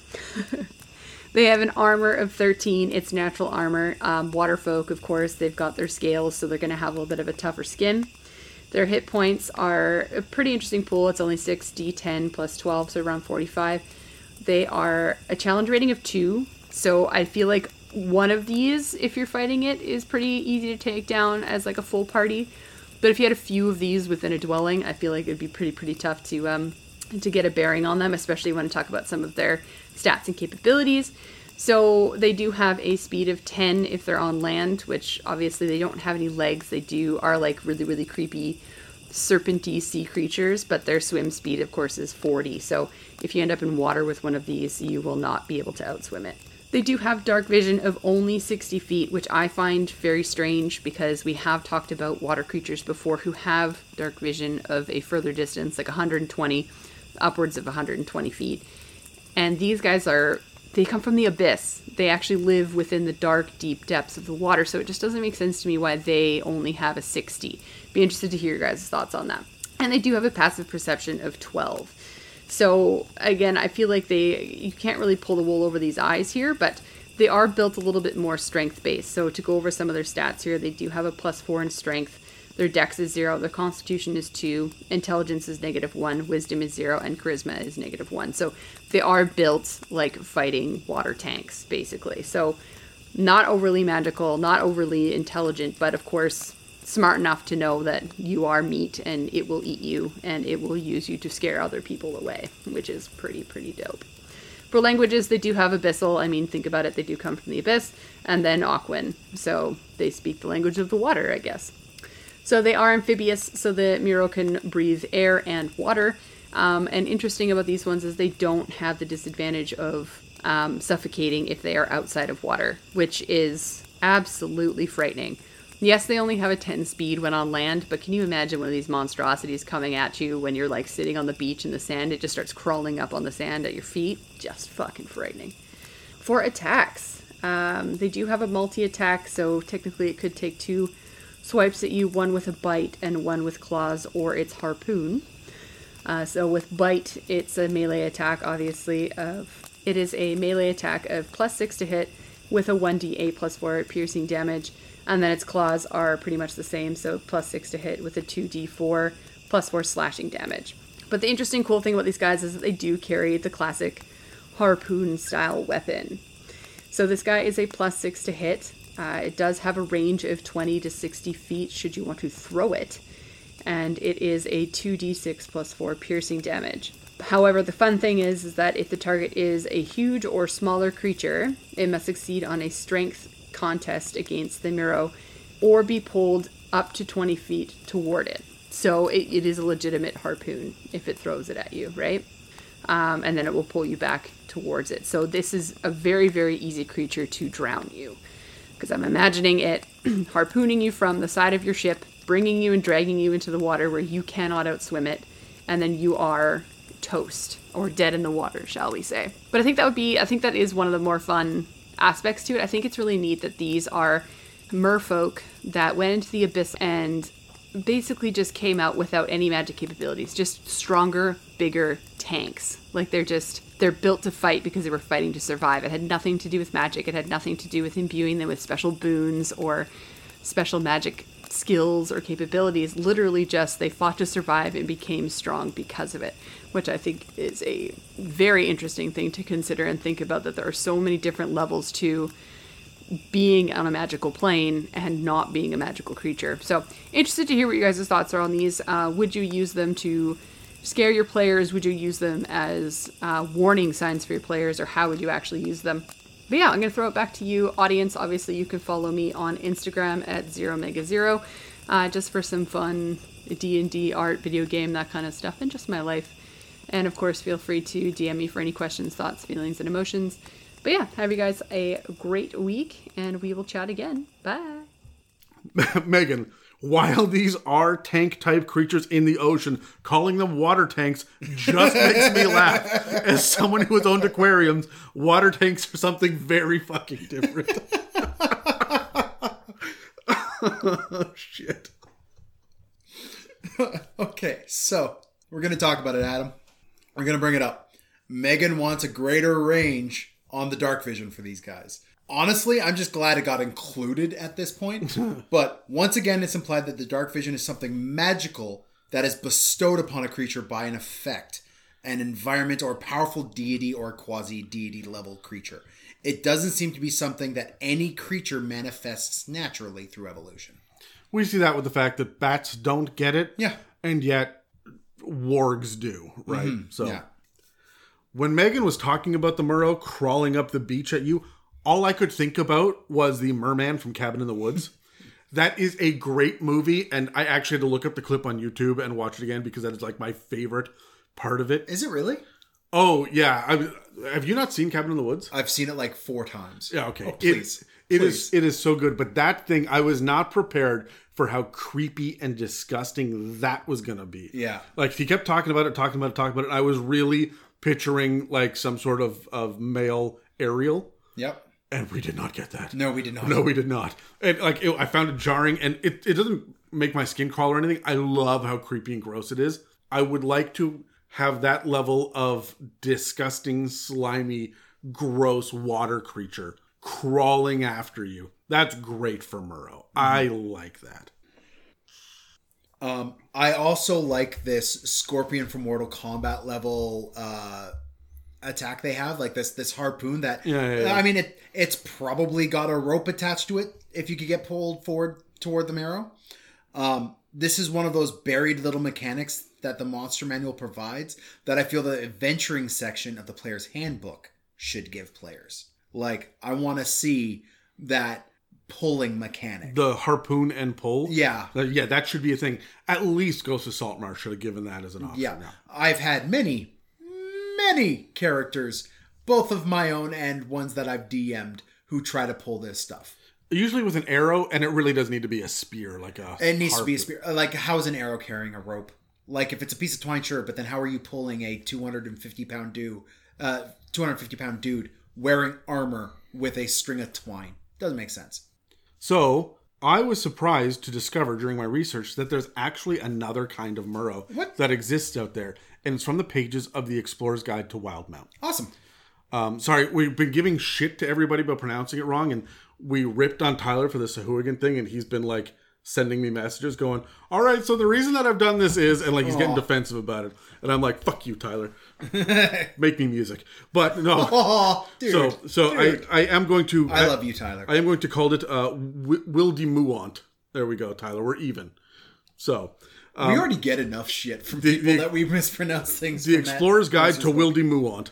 they have an armor of 13. It's natural armor. Um, water folk, of course, they've got their scales, so they're going to have a little bit of a tougher skin. Their hit points are a pretty interesting pool. It's only 6 d10 plus 12, so around 45. They are a challenge rating of 2, so I feel like one of these, if you're fighting it, is pretty easy to take down as like a full party. But if you had a few of these within a dwelling, I feel like it'd be pretty pretty tough to um, to get a bearing on them, especially when I talk about some of their stats and capabilities. So they do have a speed of 10 if they're on land, which obviously they don't have any legs. They do are like really really creepy serpenty sea creatures, but their swim speed of course is 40. So if you end up in water with one of these, you will not be able to outswim it. They do have dark vision of only 60 feet, which I find very strange because we have talked about water creatures before who have dark vision of a further distance, like 120, upwards of 120 feet. And these guys are, they come from the abyss. They actually live within the dark, deep depths of the water, so it just doesn't make sense to me why they only have a 60. Be interested to hear your guys' thoughts on that. And they do have a passive perception of 12. So again, I feel like they you can't really pull the wool over these eyes here, but they are built a little bit more strength based. So to go over some of their stats here, they do have a plus four in strength. Their dex is zero, their constitution is two, intelligence is negative one, wisdom is zero, and charisma is negative one. So they are built like fighting water tanks, basically. So not overly magical, not overly intelligent, but of course smart enough to know that you are meat and it will eat you and it will use you to scare other people away, which is pretty, pretty dope. For languages, they do have Abyssal. I mean, think about it, they do come from the Abyss, and then Aquan. So they speak the language of the water, I guess. So they are amphibious, so the Merrow can breathe air and water. Um, and interesting about these ones is they don't have the disadvantage of um, suffocating if they are outside of water, which is absolutely frightening. Yes, they only have a 10 speed when on land, but can you imagine one of these monstrosities coming at you when you're like sitting on the beach in the sand? It just starts crawling up on the sand at your feet. Just fucking frightening. For attacks, um, they do have a multi attack, so technically it could take two swipes at you one with a bite and one with claws or its harpoon. Uh, so with bite, it's a melee attack, obviously. Of it is a melee attack of plus six to hit with a 1d8 plus four piercing damage and then its claws are pretty much the same, so plus 6 to hit with a 2d4 plus 4 slashing damage. But the interesting cool thing about these guys is that they do carry the classic harpoon style weapon. So this guy is a plus 6 to hit. Uh, it does have a range of 20 to 60 feet should you want to throw it. And it is a 2d6 plus 4 piercing damage. However, the fun thing is, is that if the target is a huge or smaller creature, it must succeed on a strength contest against the Merrow or be pulled up to 20 feet toward it. So it, it is a legitimate harpoon if it throws it at you, right? Um, and then it will pull you back towards it. So this is a very, very easy creature to drown you. Because I'm imagining it harpooning you from the side of your ship, bringing you and dragging you into the water where you cannot outswim it, and then you are toast or dead in the water, shall we say. But I think that would be, I think that is one of the more fun aspects to it. I think it's really neat that these are merfolk that went into the abyss and basically just came out without any magic capabilities, just stronger, bigger tanks. Like they're just they're built to fight because they were fighting to survive. It had nothing to do with magic. It had nothing to do with imbuing them with special boons or special magic skills or capabilities. Literally just they fought to survive and became strong because of it, which I think is a very interesting thing to consider and think about that there are so many different levels to being on a magical plane and not being a magical creature. So, interested to hear what you guys' thoughts are on these. Uh, would you use them to scare your players? Would you use them as uh, warning signs for your players, or how would you actually use them? But yeah, I'm going to throw it back to you, audience. Obviously, you can follow me on Instagram at zero mega zero, uh, just for some fun D and D art, video game, that kind of stuff, and just my life. And of course, feel free to DM me for any questions, thoughts, feelings, and emotions. But yeah, have you guys a great week, and we will chat again. Bye. Megan, while these are tank type creatures in the ocean, calling them water tanks just makes me laugh. As someone who has owned aquariums, water tanks are something very fucking different. oh, shit. okay, so we're going to talk about it, Adam. We're going to bring it up. Megan wants a greater range on the dark vision for these guys. Honestly, I'm just glad it got included at this point. but once again, it's implied that the dark vision is something magical that is bestowed upon a creature by an effect, an environment, or a powerful deity or quasi deity level creature. It doesn't seem to be something that any creature manifests naturally through evolution. We see that with the fact that bats don't get it. Yeah. And yet wargs do, right? Mm-hmm. So Yeah. when Megan was talking about the Merrow crawling up the beach at you, all I could think about was the merman from Cabin in the Woods. that is a great movie, and I actually had to look up the clip on YouTube and watch it again because that is like my favorite part of it. Is it really? Oh yeah, I, have you not seen Cabin in the Woods? I've seen it like four times. Yeah, okay. Oh, please. It, it Please. is it is so good, but that thing I was not prepared for how creepy and disgusting that was gonna be. Yeah. Like he kept talking about it, talking about it, talking about it. And I was really picturing like some sort of of male Ariel, Yep. and we did not get that. No, we did not. No, we did not. And like it, I found it jarring, and it it doesn't make my skin crawl or anything. I love how creepy and gross it is. I would like to have that level of disgusting, slimy, gross water creature crawling after you. That's great for Merrow. I like that. Um, I also like this Scorpion from Mortal Kombat level uh, attack they have, like this this harpoon that. Yeah, yeah, yeah. I mean, it it's probably got a rope attached to it if you could get pulled forward toward the marrow. Um, this is one of those buried little mechanics that the monster manual provides that I feel the adventuring section of the player's handbook should give players. Like, I want to see that pulling mechanic. The harpoon and pull. Yeah. Uh, yeah, that should be a thing. At least Ghost of Saltmarsh should have given that as an option. Yeah. I've had many, many characters, both of my own and ones that I've DM'd, who try to pull this stuff. Usually with an arrow, and it really does need to be a spear, like a. It needs to be a spear. uh, Like, how is an arrow carrying a rope? Like, if it's a piece of twine, sure, but then how are you pulling a 250 pound dude, uh, 250 pound dude wearing armor with a string of twine? Doesn't make sense. So I was surprised to discover during my research that there's actually another kind of Merrow What? that exists out there, and it's from the pages of the Explorer's Guide to Wildemount. Awesome. Um, sorry, we've been giving shit to everybody about pronouncing it wrong, and we ripped on Tyler for the Sahuagin thing, and he's been like sending me messages going, "All right, so the reason that I've done this is," and like he's getting defensive about it, and I'm like, "Fuck you, Tyler, make me music." But no, Oh, dude. so so dude. I I am going to I love you, Tyler. I am going to call it uh, w- Wildemuant. There we go, Tyler. We're even. So, we already get enough shit from um, the- people the- that we mispronounce things. the from that Explorer's Guide to Wildemuant.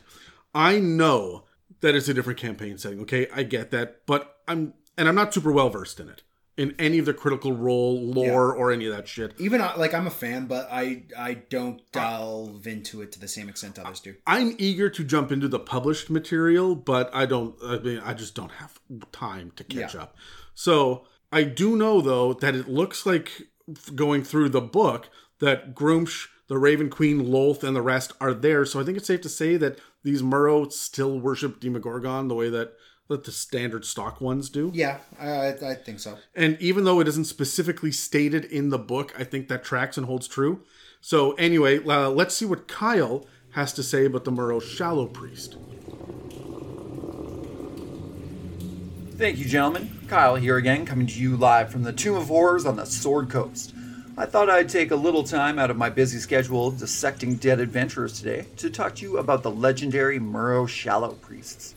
I know that it's a different campaign setting. Okay, I get that, but I'm and I'm not super well versed in it, in any of the critical role lore or any of that shit. even uh, like I'm a fan, but I I don't delve into it to the same extent others do. I'm eager to jump into the published material, but I don't. I mean, I just don't have time to catch Yeah. up. So I do know though that it looks like going through the book that Gruumsh, the Raven Queen, Lolth, and the rest are there. So I think it's safe to say that these Merrow still worship Demogorgon the way that, that the standard stock ones do. Yeah, I, I think so. And even though it isn't specifically stated in the book, I think that tracks and holds true. So anyway, uh, let's see what Kyle has to say about the Merrow Shallow Priest. Thank you, gentlemen. Kyle here again, coming to you live from the Tomb of Horrors on the Sword Coast. I thought I'd take a little time out of my busy schedule dissecting dead adventurers today to talk to you about the legendary Merrow Shallow Priests.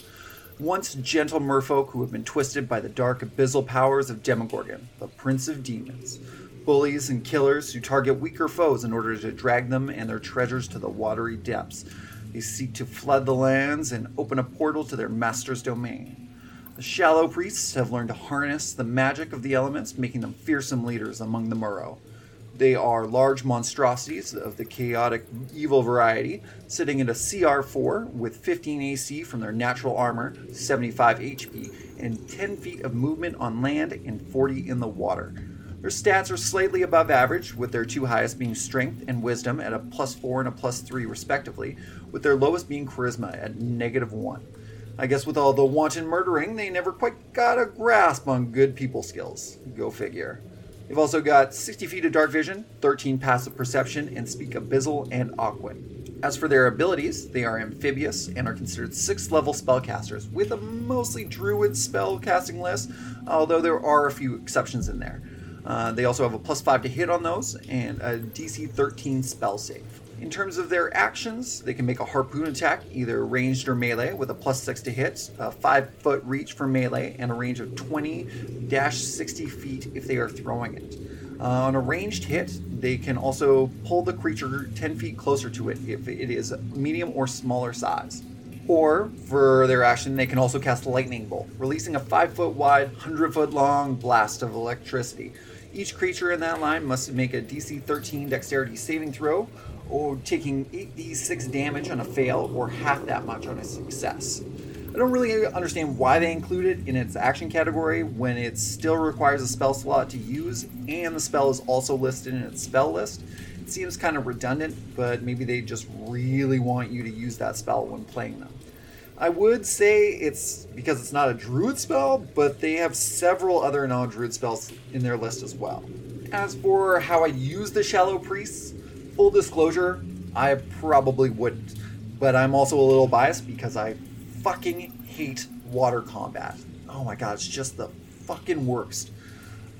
Once gentle merfolk who have been twisted by the dark abyssal powers of Demogorgon, the Prince of Demons. Bullies and killers who target weaker foes in order to drag them and their treasures to the watery depths. They seek to flood the lands and open a portal to their master's domain. The shallow priests have learned to harness the magic of the elements, making them fearsome leaders among the Merrow. They are large monstrosities of the chaotic evil variety, sitting at a CR4 with 15 AC from their natural armor, 75 HP, and 10 feet of movement on land and 40 in the water. Their stats are slightly above average, with their two highest being strength and wisdom at a plus 4 and a plus 3 respectively, with their lowest being charisma at negative 1. I guess with all the wanton murdering, they never quite got a grasp on good people skills. Go figure. They've also got 60 feet of dark vision, 13 passive perception, and speak abyssal and aquan. As for their abilities, they are amphibious and are considered 6th level spellcasters, with a mostly druid spell casting list, although there are a few exceptions in there. Uh, they also have a plus 5 to hit on those, and a DC 13 spell save. In terms of their actions, they can make a harpoon attack, either ranged or melee, with a plus 6 to hit, a 5 foot reach for melee, and a range of 20 60 feet if they are throwing it. Uh, on a ranged hit, they can also pull the creature 10 feet closer to it if it is medium or smaller size. Or, for their action, they can also cast Lightning Bolt, releasing a 5 foot wide, 100 foot long blast of electricity. Each creature in that line must make a DC 13 dexterity saving throw, or taking 8d6 damage on a fail, or half that much on a success. I don't really understand why they include it in its action category when it still requires a spell slot to use, and the spell is also listed in its spell list. It seems kind of redundant, but maybe they just really want you to use that spell when playing them. I would say it's because it's not a druid spell, but they have several other non druid spells in their list as well. As for how I use the Shallow Priests, full disclosure, I probably wouldn't. But I'm also a little biased because I fucking hate water combat. Oh my god, it's just the fucking worst.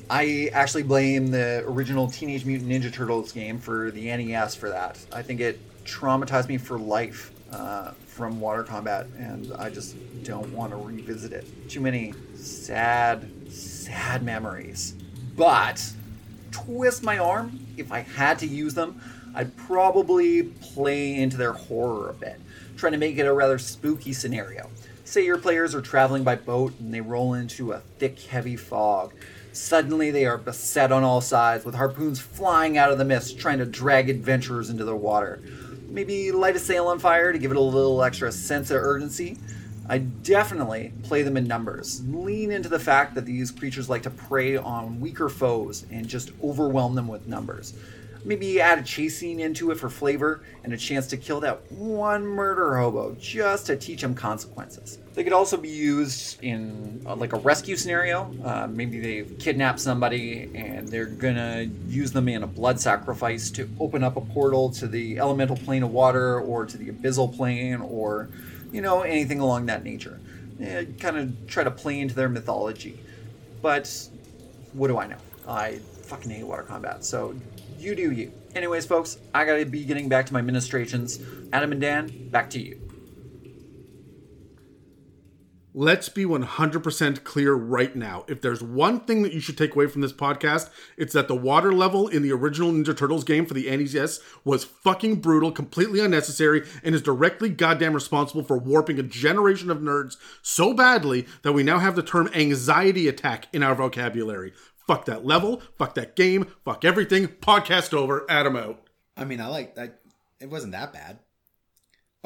I actually blame the original Teenage Mutant Ninja Turtles game for the NES for that. I think it traumatized me for life uh, from water combat, and I just don't want to revisit it. Too many sad, sad memories. But twist my arm if I had to use them. I'd probably play into their horror a bit, trying to make it a rather spooky scenario. Say your players are traveling by boat and they roll into a thick, heavy fog. Suddenly, they are beset on all sides with harpoons flying out of the mist, trying to drag adventurers into the water. Maybe light a sail on fire to give it a little extra sense of urgency. I definitely play them in numbers. Lean into the fact that these creatures like to prey on weaker foes and just overwhelm them with numbers. Maybe add a chase scene into it for flavor and a chance to kill that one murder hobo just to teach him consequences. They could also be used in uh, like a rescue scenario. Uh, maybe they've kidnapped somebody and they're gonna use them in a blood sacrifice to open up a portal to the elemental plane of water or to the abyssal plane or, you know, anything along that nature. Eh, kind of try to play into their mythology. But what do I know? I fucking hate water combat. So you do you. Anyways, folks, I gotta be getting back to my ministrations. Adam and Dan, back to you. Let's be 100% clear right now. If there's one thing that you should take away from this podcast, it's that the water level in the original Ninja Turtles game for the NES was fucking brutal, completely unnecessary, and is directly goddamn responsible for warping a generation of nerds so badly that we now have the term anxiety attack in our vocabulary. Fuck that level. Fuck that game. Fuck everything. Podcast over. Adam out. I mean, I like that. It wasn't that bad.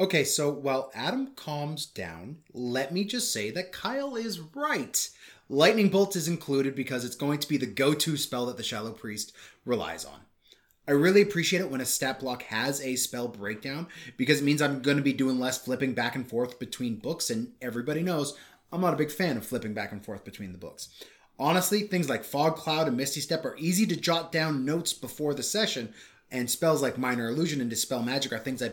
Okay, so while Adam calms down, let me just say that Kyle is right. Lightning Bolt is included because it's going to be the go to spell that the Shallow Priest relies on. I really appreciate it when a stat block has a spell breakdown because it means I'm going to be doing less flipping back and forth between books, and everybody knows I'm not a big fan of flipping back and forth between the books. Honestly, things like Fog Cloud and Misty Step are easy to jot down notes before the session, and spells like Minor Illusion and Dispel Magic are things I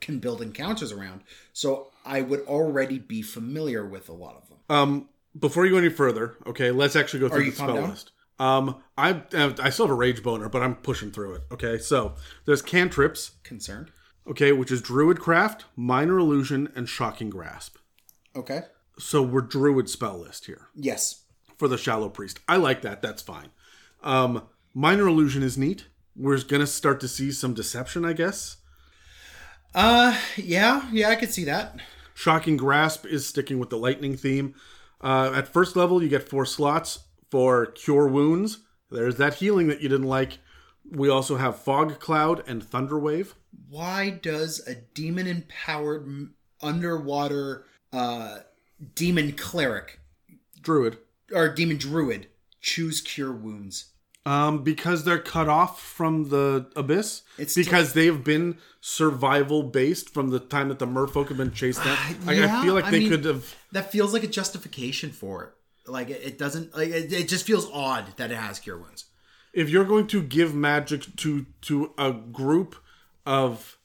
can build encounters around. So I would already be familiar with a lot of them. Um, before you go any further, okay, let's actually go through the spell down? list. Um, I I still have a rage boner, but I'm pushing through it. Okay, so there's cantrips, Concerned? okay, which is Druidcraft, Minor Illusion, and Shocking Grasp. Okay. So we're Druid spell list here Yes. For the Shallow Priest. I like that. That's fine. Um, Minor Illusion is neat. We're gonna start to see some deception, I guess. Uh, yeah, yeah, I could see that. Shocking Grasp is sticking with the lightning theme. Uh, at first level, you get four slots for Cure Wounds. There's that healing that you didn't like. We also have Fog Cloud and Thunder Wave. Why does a demon empowered underwater uh demon cleric Druid. Or demon druid choose cure wounds? Um, because they're cut off from the abyss. It's because they have been survival based from the time that the merfolk have been chased down. I, I feel like I they mean- could have. That feels like a justification for it. Like it, it doesn't like it, it just feels odd that it has cure wounds. If you're going to give magic to to a group of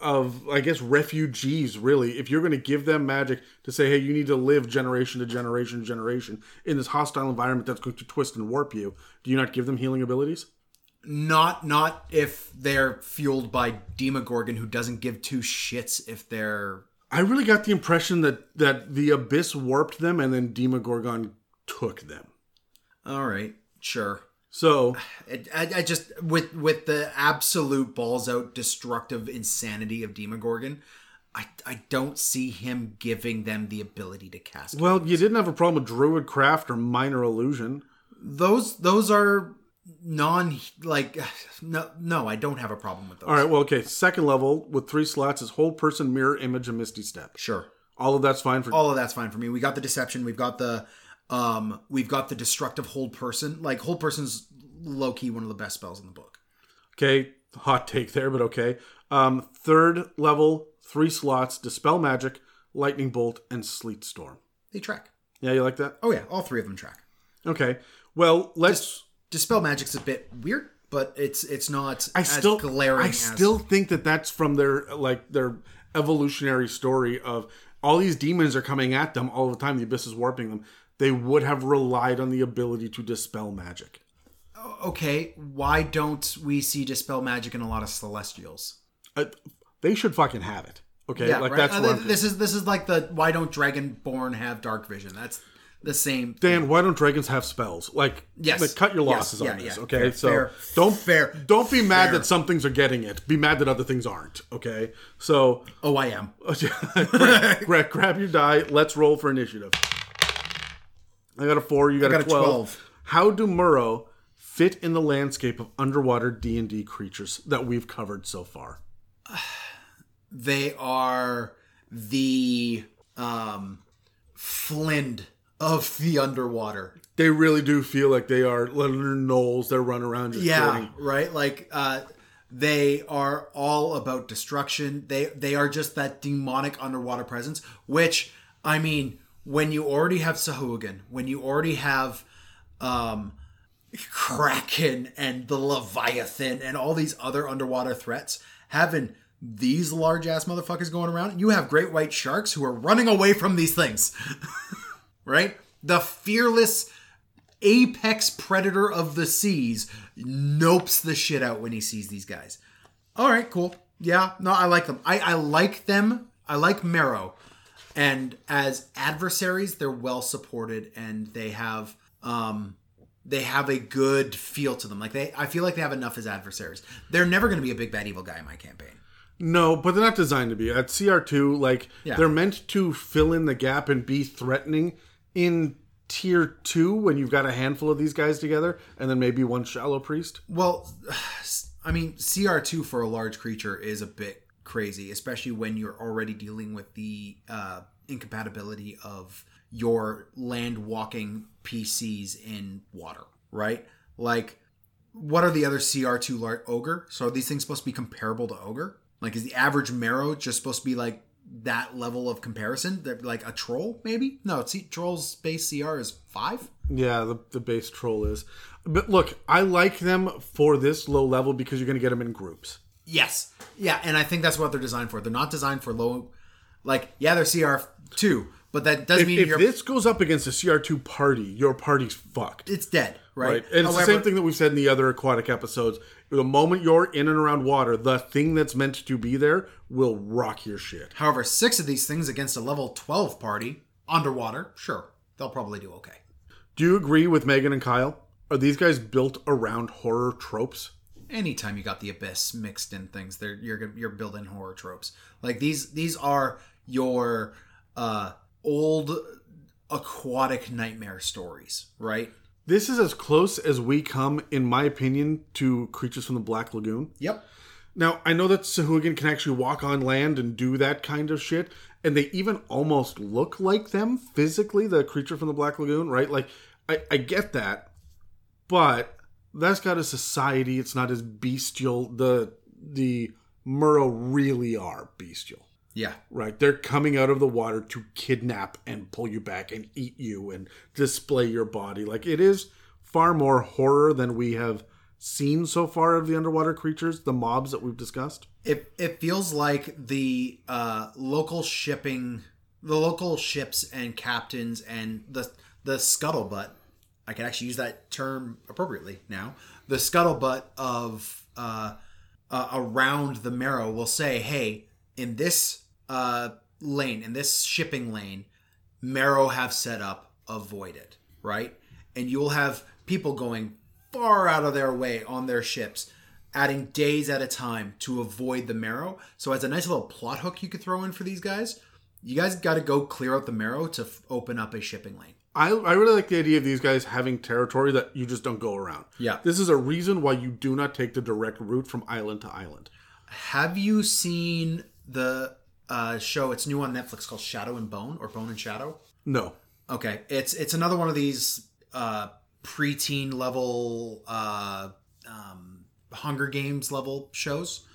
of I guess refugees, really, if you're going to give them magic to say, hey, you need to live generation to generation to generation in this hostile environment that's going to twist and warp you, do you not give them healing abilities? Not not if they're fueled by Demogorgon who doesn't give two shits if they're I really got the impression that that the abyss warped them and then Demogorgon took them. all right, sure. So I, I just with with the absolute balls out destructive insanity of Demogorgon, I I don't see him giving them the ability to cast. well, you didn't have a problem with druid craft or minor illusion. those those are non like no no I don't have a problem with those. All right, well, okay. Second level with three slots is hold person, mirror image, and misty step. sure. All of that's fine for. All of that's fine for me. We got the deception. We've got the um we've got the destructive hold person. Like hold person's low key one of the best spells in the book. Okay, hot take there, but okay. Um, third level, three slots, dispel magic, lightning bolt, and sleet storm. They track. Yeah, you like that? Oh yeah, all three of them track. Okay. Well, let's. Dispel magic's a bit weird, but it's it's not I as still, glaring. I as- still think that that's from their like their evolutionary story of all these demons are coming at them all the time. The abyss is warping them. They would have relied on the ability to dispel magic. okay. Why don't we see dispel magic in a lot of celestials? Uh, they should fucking have it. Okay, like right? that's Uh, this is this is like the why don't dragonborn have dark vision? That's the same. Dan, why don't dragons have spells? Like, Yes. like cut your Yes. losses Yeah, on this, yeah. okay? Fair, so fair, don't fair, don't be mad fair. that some things are getting it. Be mad that other things aren't, okay? So Oh, I am. grab, grab, grab your die. Let's roll for initiative. I got a four. You got, got a a 12. 12. How do Merrow fit in the landscape of underwater D and D creatures that we've covered so far? They are the um Flynn of the underwater. They really do feel like they are little gnolls. They're running around just Yeah, floating. right. Like uh they are all about destruction. They they are just that demonic underwater presence. Which I mean, when you already have Sahuagin, when you already have um Kraken and the Leviathan and all these other underwater threats, having these large ass motherfuckers going around, you have great white sharks who are running away from these things. right? The fearless apex predator of the seas nopes the shit out when he sees these guys. All right, cool. Yeah, no, I like them. I, I like them. I like Marrow. And as adversaries, they're well supported and they have um they have a good feel to them. Like they I feel like they have enough as adversaries. They're never gonna be a big bad evil guy in my campaign. No, but they're not designed to be. At CR2, like Yeah. they're meant to fill in the gap and be threatening in tier 2 when you've got a handful of these guys together and then maybe one shallow priest. Well, I mean, CR2 for a large creature is a bit crazy, especially when you're already dealing with the uh, incompatibility of your land walking PCs in water, right? Like, what are the other CR2 lar- ogre? So are these things supposed to be comparable to ogre? Like, is the average marrow just supposed to be like that level of comparison? They're like a troll, maybe? No, see, troll's base CR is five. Yeah, the, the base troll is. But look, I like them for this low level because you're going to get them in groups. Yes, yeah, and I think that's what they're designed for. They're not designed for low. Like, yeah, they're CR two, but that doesn't If, mean if you're. this goes up against a CR2 party, your party's fucked. it's dead, right? Right. And it's the same thing that we've said in the other aquatic episodes. The moment you're in and around water, the thing that's meant to be there will rock your shit. However, six of these things against a level 12 party underwater, sure, they'll probably do okay. Do you agree with Megan and Kyle? Are these guys built around horror tropes? Anytime you got the abyss mixed in things, they're you're you're building horror tropes. Like these these are your uh old aquatic nightmare stories, right? This is as close as we come, in my opinion, to creatures from the Black Lagoon. Yep. Now, I know that Sahuagin can actually walk on land and do that kind of shit, and they even almost look like them physically, the creature from the Black Lagoon, right? Like, I, I get that, but that's got a society. It's not as bestial. The the Merrow really are bestial, Yeah. right? They're coming out of the water to kidnap and pull you back and eat you and display your body. Like, it is far more horror than we have seen so far of the underwater creatures, the mobs that we've discussed. It it feels like the uh, local shipping, the local ships and captains and the the scuttlebutt. I can actually use that term appropriately now. The scuttlebutt of uh, uh, around the marrow will say, "Hey, in this uh, lane, in this shipping lane, Marrow have set up, avoid it, right? And you'll have people going far out of their way on their ships, adding days at a time to avoid the Marrow. So, as a nice little plot hook you could throw in for these guys, you guys got to go clear out the Marrow to f- open up a shipping lane. I, I really like the idea of these guys having territory that you just don't go around. Yeah. This is a reason why you do not take the direct route from island to island. Have you seen the uh, show? It's new on Netflix called Shadow and Bone or Bone and Shadow. No. Okay, it's it's another one of these uh, preteen level uh, um, Hunger Games level shows.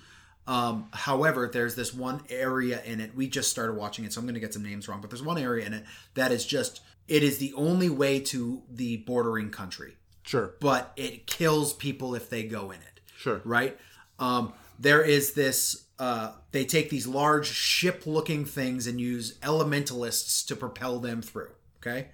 Um, however, there's this one area in it. We just started watching it, so I'm going to get some names wrong. But there's one area in it that is just it is the only way to the bordering country, Sure. but it kills people if they go in it Sure. right? Um, there is this. Uh, they take these large ship-looking things and use elementalists to propel them through. Okay,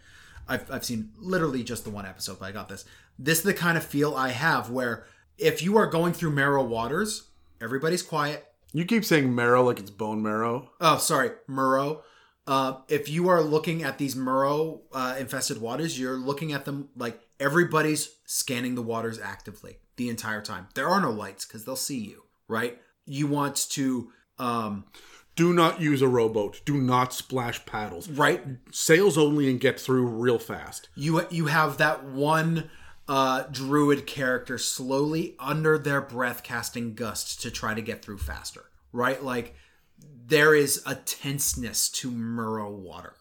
I've I've seen literally just the one episode, but I got this. This is the kind of feel I have where if you are going through marrow waters, everybody's quiet. You keep saying marrow like it's bone marrow. Oh, sorry, Merrow. Uh, if you are looking at these Merrow uh, infested waters, you're looking at them like everybody's scanning the waters actively the entire time. There are no lights because they'll see you, right? You want to, um, Do not use a rowboat. Do not splash paddles. right? Sails only and get through real fast. You you have that one uh, druid character slowly under their breath casting gust to try to get through faster, right? Like there is a tenseness to Merrow water.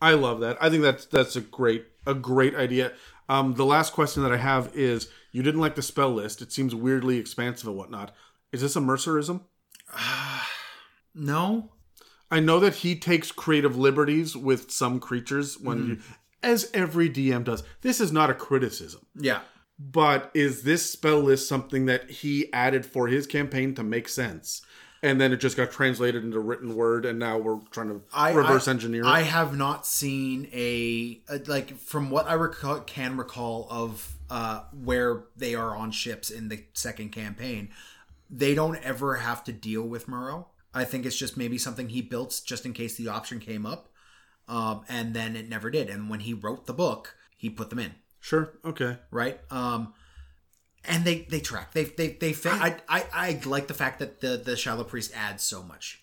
I love that. I think that's that's a great a great idea. Um, the last question that I have is: You didn't like the spell list. It seems weirdly expansive and whatnot. Is this a mercerism? No, I know that he takes creative liberties with some creatures when you, as every DM does. This is not a criticism, yeah. but is this spell list something that he added for his campaign to make sense? And then it just got translated into written word, and now we're trying to I, reverse I- engineer. it. I have not seen a, a- like from what I recall, can recall of uh, where they are on ships in the second campaign. They don't ever have to deal with Merrow. I think it's just maybe something he built just in case the option came up, um, and then it never did. And when he wrote the book, he put them in sure, okay. right. Um, and they they track. They they they. Fa- I, I I like the fact that the the shallow priest adds so much.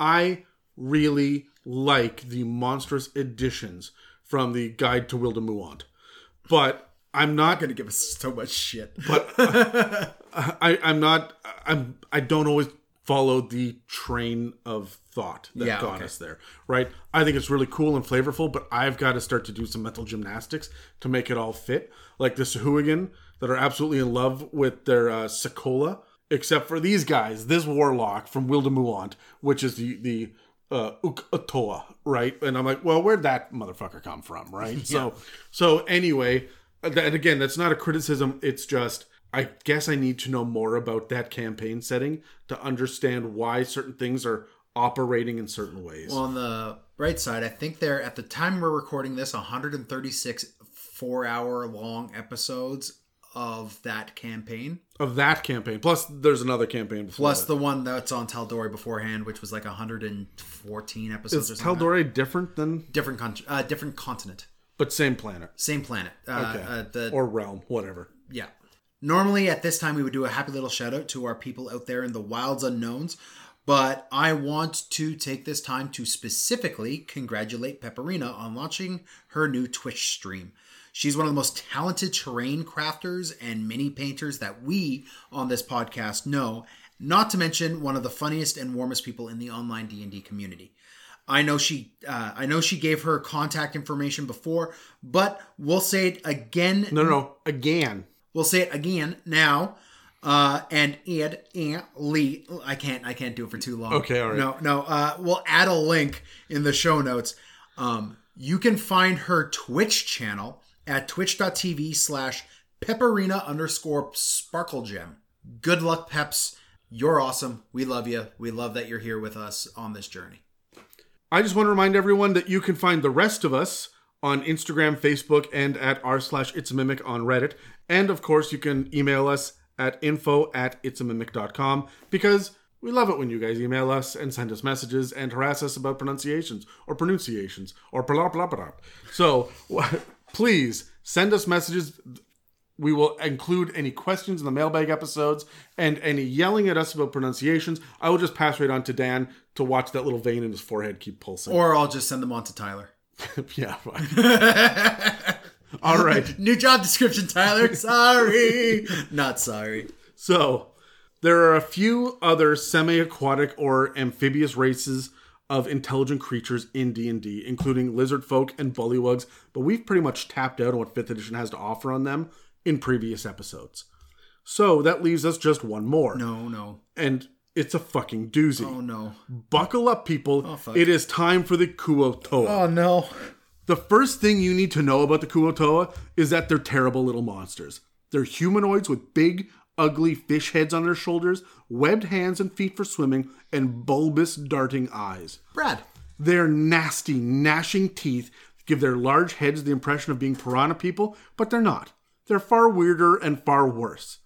I really like the monstrous additions from the Guide to Wildemuant, but I'm not Gonna give us so much shit. But I, I'm not. I'm. I don't always follow the train of thought that Yeah, got okay. us there, right? I think it's really cool and flavorful, but I've got to start to do some mental gymnastics to make it all fit. Like the Sahuagin that are absolutely in love with their uh, Sekolah, except for these guys, this warlock from Wildemuant, which is the the uh, Uk'otoa, right? And I'm like, well, where'd that motherfucker come from, right? So, so anyway, and again, that's not a criticism. It's just I guess I need to know more about that campaign setting to understand why certain things are operating in certain ways. Well, on the right side, I think they're at the time we're recording this 136 four hour long episodes of that campaign. of that campaign, plus there's another campaign before. Plus the one that's on Tal'Dorei beforehand, which was like 114 episodes or is. Tal'Dorei different than, different con- uh, different continent, but same planet same planet. Uh, Okay. uh, the or realm, whatever. Yeah. Normally at this time we would do a happy little shout out to our people out there in the wilds unknowns, but I want to take this time to specifically congratulate Pepperina on launching her new Twitch stream. She's one of the most talented terrain crafters and mini painters that we on this podcast know, not to mention one of the funniest and warmest people in the online D&D community. I know she uh, I know she gave her contact information before, but we'll say it again No, no, no. Again, We'll say it again now. Uh, and Ed and Lee, I can't, I can't do it for too long. Okay, all right. No, no. Uh, we'll add a link in the show notes. Um, you can find her Twitch channel at twitch.tv slash pepperina underscore sparkle gem. Good luck, Peps. You're awesome. We love you. We love that you're here with us on this journey. I just want to remind everyone that you can find the rest of us on Instagram, Facebook, and at r slash it's a mimic on Reddit. And of course, you can email us at info at it's a mimic.com because we love it when you guys email us and send us messages and harass us about pronunciations or pronunciations or blah blah blah. blah. So please send us messages. We will include any questions in the mailbag episodes and any yelling at us about pronunciations. I will just pass right on to Dan to watch that little vein in his forehead keep pulsing. Or I'll just send them on to Tyler. yeah. fine. All right. New job description, Tyler. Sorry. Not sorry. So there are a few other semi-aquatic or amphibious races of intelligent creatures in D&D, including lizard folk and bullywugs, but we've pretty much tapped out on what 5th edition has to offer on them in previous episodes. So that leaves us just one more. No, no. And it's a fucking doozy. Oh, no. Buckle up, people. Oh, fuck. it is time for the Kuotoa. Oh, no. The first thing you need to know about the Kuotoa is that they're terrible little monsters. They're humanoids with big, ugly fish heads on their shoulders, webbed hands and feet for swimming, and bulbous, darting eyes. Brad. Their nasty, gnashing teeth give their large heads the impression of being piranha people, but they're not. They're far weirder and far worse.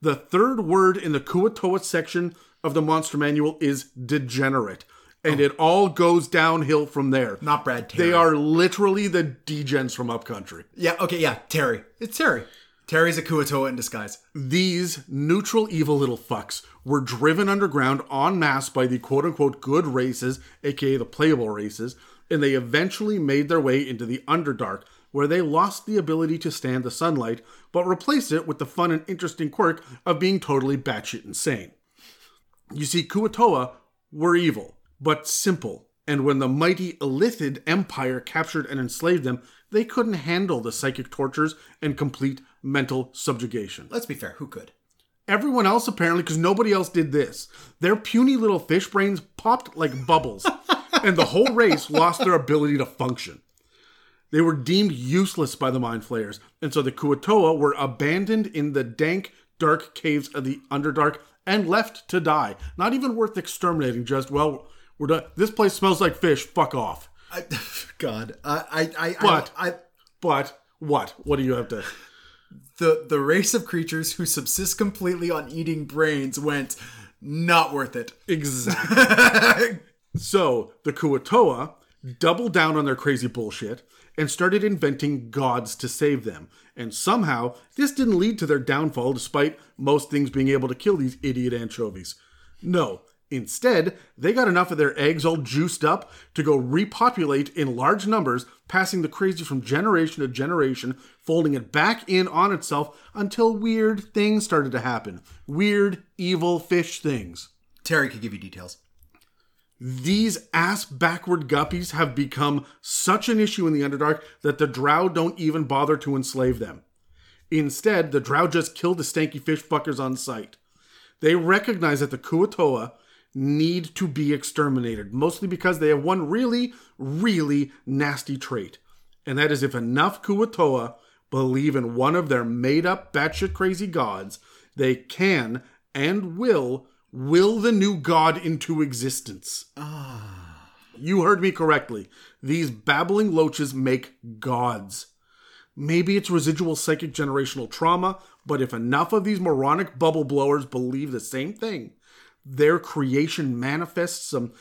The third word in the Kuatoa section of the monster manual is degenerate, and it all goes downhill from there. Not Brad Terry. They are literally the degens from upcountry. Yeah, okay, yeah. Terry. It's Terry. Terry's a Kuatoa in disguise. These neutral evil little fucks were driven underground en masse by the quote unquote good races, aka the playable races, and they eventually made their way into the Underdark, where they lost the ability to stand the sunlight, but replaced it with the fun and interesting quirk of being totally batshit insane. You see, Kuatoa were evil, but simple, and when the mighty Illithid Empire captured and enslaved them, they couldn't handle the psychic tortures and complete mental subjugation. Let's be fair, who could? Everyone else, apparently, because nobody else did this, their puny little fish brains popped like bubbles, and the whole race lost their ability to function. They were deemed useless by the Mind Flayers, and so the Kuatoa were abandoned in the dank, dark caves of the Underdark and left to die. Not even worth exterminating, just, well, we're done. This place smells like fish, fuck off. I, God, I, I, I, But- I, I, But, what? What do you have to. the the race of creatures who subsist completely on eating brains went not worth it. Exactly. so the Kuatoa doubled down on their crazy bullshit and started inventing gods to save them. And somehow, this didn't lead to their downfall despite most things being able to kill these idiot anchovies. No. Instead, they got enough of their eggs all juiced up to go repopulate in large numbers, passing the crazy from generation to generation, folding it back in on itself until weird things started to happen. Weird, evil fish things. Terry could give you details. These ass backward guppies have become such an issue in the Underdark that the drow don't even bother to enslave them. Instead, the drow just kill the stanky fish fuckers on sight. They recognize that the Kuatoa need to be exterminated, mostly because they have one really, really nasty trait. And that is if enough Kuatoa believe in one of their made up batshit crazy gods, they can and will will the new god into existence. Ah. You heard me correctly. These babbling loaches make gods. Maybe it's residual psychic generational trauma, but if enough of these moronic bubble blowers believe the same thing, their creation manifests some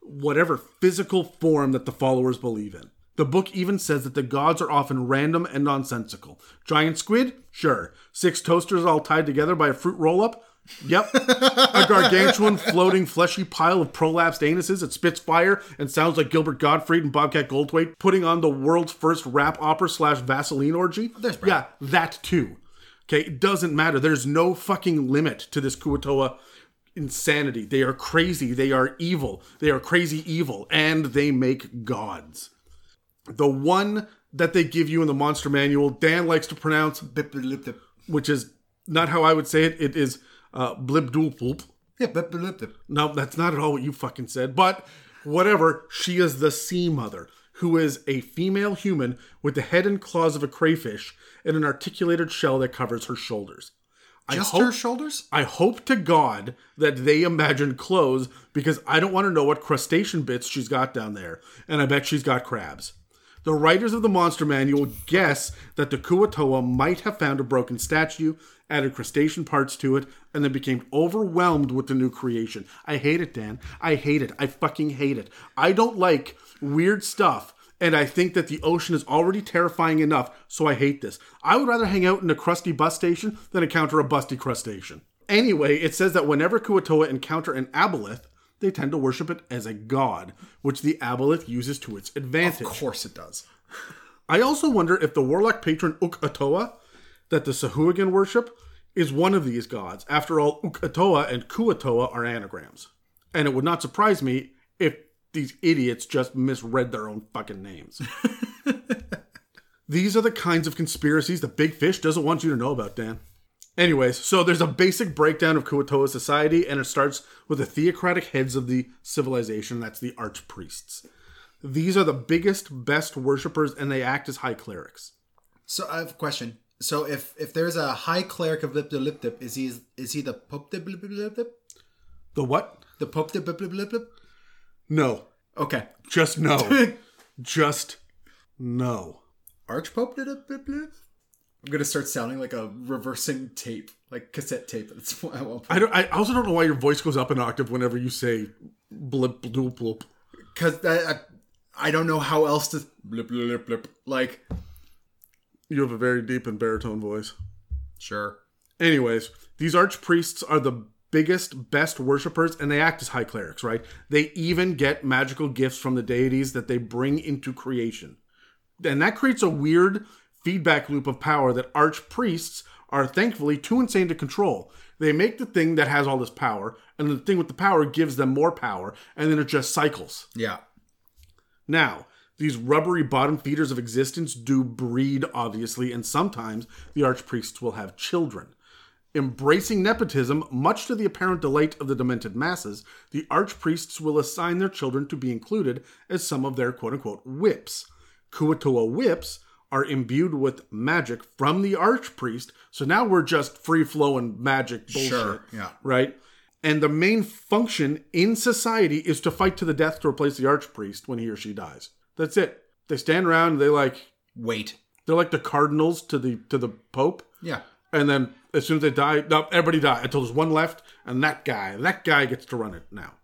whatever physical form that the followers believe in. The book even says that the gods are often random and nonsensical. Giant squid? Sure. Six toasters all tied together by a fruit roll up? Yep. a gargantuan floating fleshy pile of prolapsed anuses that spits fire and sounds like Gilbert Gottfried and Bobcat Goldthwait putting on the world's first rap opera slash Vaseline orgy? There's Brad. yeah, that too. Okay, it doesn't matter. There's no fucking limit to this Kuatoa insanity. They are crazy. They are evil. They are crazy evil. And they make gods. The one that they give you in the monster manual, Dan likes to pronounce, Bip, blip, blip. which is not how I would say it. It is uh, Blibdoolpoolp. Yeah, blip. No, that's not at all what you fucking said. But whatever, she is the sea mother, who is a female human with the head and claws of a crayfish and an articulated shell that covers her shoulders. Just I hope, her shoulders? I hope to God that they imagine clothes because I don't want to know what crustacean bits she's got down there, and I bet she's got crabs. The writers of the Monster Manual guess that the Kuatoa might have found a broken statue, added crustacean parts to it, and then became overwhelmed with the new creation. I hate it, Dan. I hate it. I fucking hate it. I don't like weird stuff, and I think that the ocean is already terrifying enough, so I hate this. I would rather hang out in a crusty bus station than encounter a busty crustacean. Anyway, it says that whenever Kuatoa encounter an aboleth, they tend to worship it as a god, which the aboleth uses to its advantage. Of course it does. I also wonder if the warlock patron Uk'otoa that the Sahuagin worship is one of these gods. After all, Uk'otoa and Kuatoa are anagrams. And it would not surprise me if these idiots just misread their own fucking names. these are the kinds of conspiracies the big fish doesn't want you to know about, Dan. Anyways, so there's a basic breakdown of Kuatoa society, and it starts with the theocratic heads of the civilization. That's the archpriests. These are the biggest, best worshippers, and they act as high clerics. So I have a question. So if if there's a high cleric of Lip Lip Lip, is he is he the Pope de Blip Lip? The what? The Pope de Blip Lip? No. Okay. Just no. Just no. Archpope de Blip Blip Blip? I'm gonna start sounding like a reversing tape, like cassette tape. That's at one point. I don't. I also don't know why your voice goes up an octave whenever you say blip bloop bloop. because I, I I don't know how else to blip blip blip like You have a very deep and baritone voice. sure Anyways, these archpriests are the biggest, best worshippers, and they act as high clerics, right? They even get magical gifts from the deities that they bring into creation. And that creates a weird feedback loop of power that archpriests are thankfully too insane to control. They make the thing that has all this power, and the thing with the power gives them more power, and then it just cycles. yeah Now, these rubbery bottom feeders of existence do breed, obviously, and sometimes the archpriests will have children. Embracing nepotism, much to the apparent delight of the demented masses, the archpriests will assign their children to be included as some of their quote unquote whips. Kuatoa whips are imbued with magic from the archpriest, so now we're just free flowing magic bullshit. Sure, yeah. Right? And the main function in society is to fight to the death to replace the archpriest when he or she dies. That's it. They stand around and they like wait they're like the cardinals to the to the pope. yeah And then as soon as they die, no, everybody die until there's one left, and that guy, that guy gets to run it now.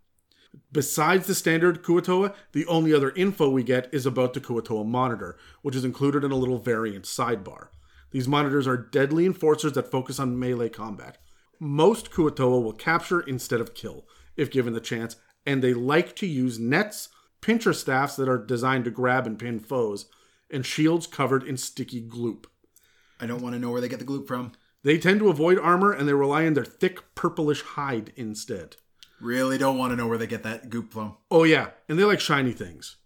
Besides the standard Kuatoa, the only other info we get is about the Kuatoa monitor, which is included in a little variant sidebar. These monitors are deadly enforcers that focus on melee combat. Most Kuatoa will capture instead of kill, if given the chance, and they like to use nets, pincher staffs that are designed to grab and pin foes, and shields covered in sticky gloop. I don't want to know where they get the gloop from They tend to avoid armor and they rely on their thick purplish hide instead. Really don't want to know where they get that goop from. Oh yeah, and they like shiny things.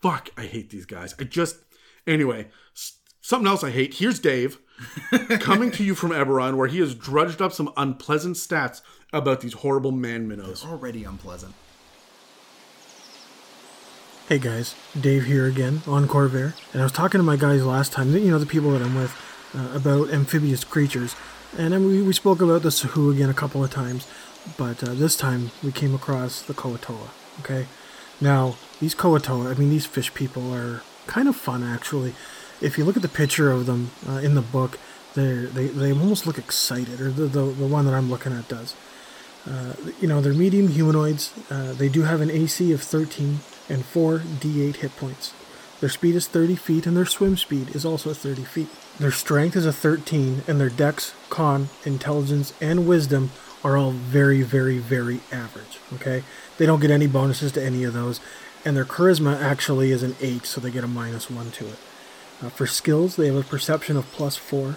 Fuck, I hate these guys. I just anyway. Something else I hate. Here's Dave coming to you from Eberron, where he has drudged up some unpleasant stats about these horrible man minnows. Already unpleasant. Hey guys, Dave here again on Khorvaire, and I was talking to my guys last time, you know, the people that I'm with, uh, about amphibious creatures, and then we, we spoke about the Sahuagin a couple of times, but uh, this time we came across the Koatoa, okay? Now, these Koatoa, I mean, these fish people are kind of fun actually. If you look at the picture of them uh, in the book, they're, they they almost look excited, or the, the, the one that I'm looking at does you know, they're medium humanoids. Uh, they do have an AC of 13 and 4 D8 hit points. Their speed is 30 feet, and their swim speed is also 30 feet. Their strength is a 13, and their dex, con, intelligence, and wisdom are all very, very, very average. Okay? They don't get any bonuses to any of those, and their charisma actually is an 8, so they get a minus 1 to it. Uh, for skills, they have a perception of plus 4,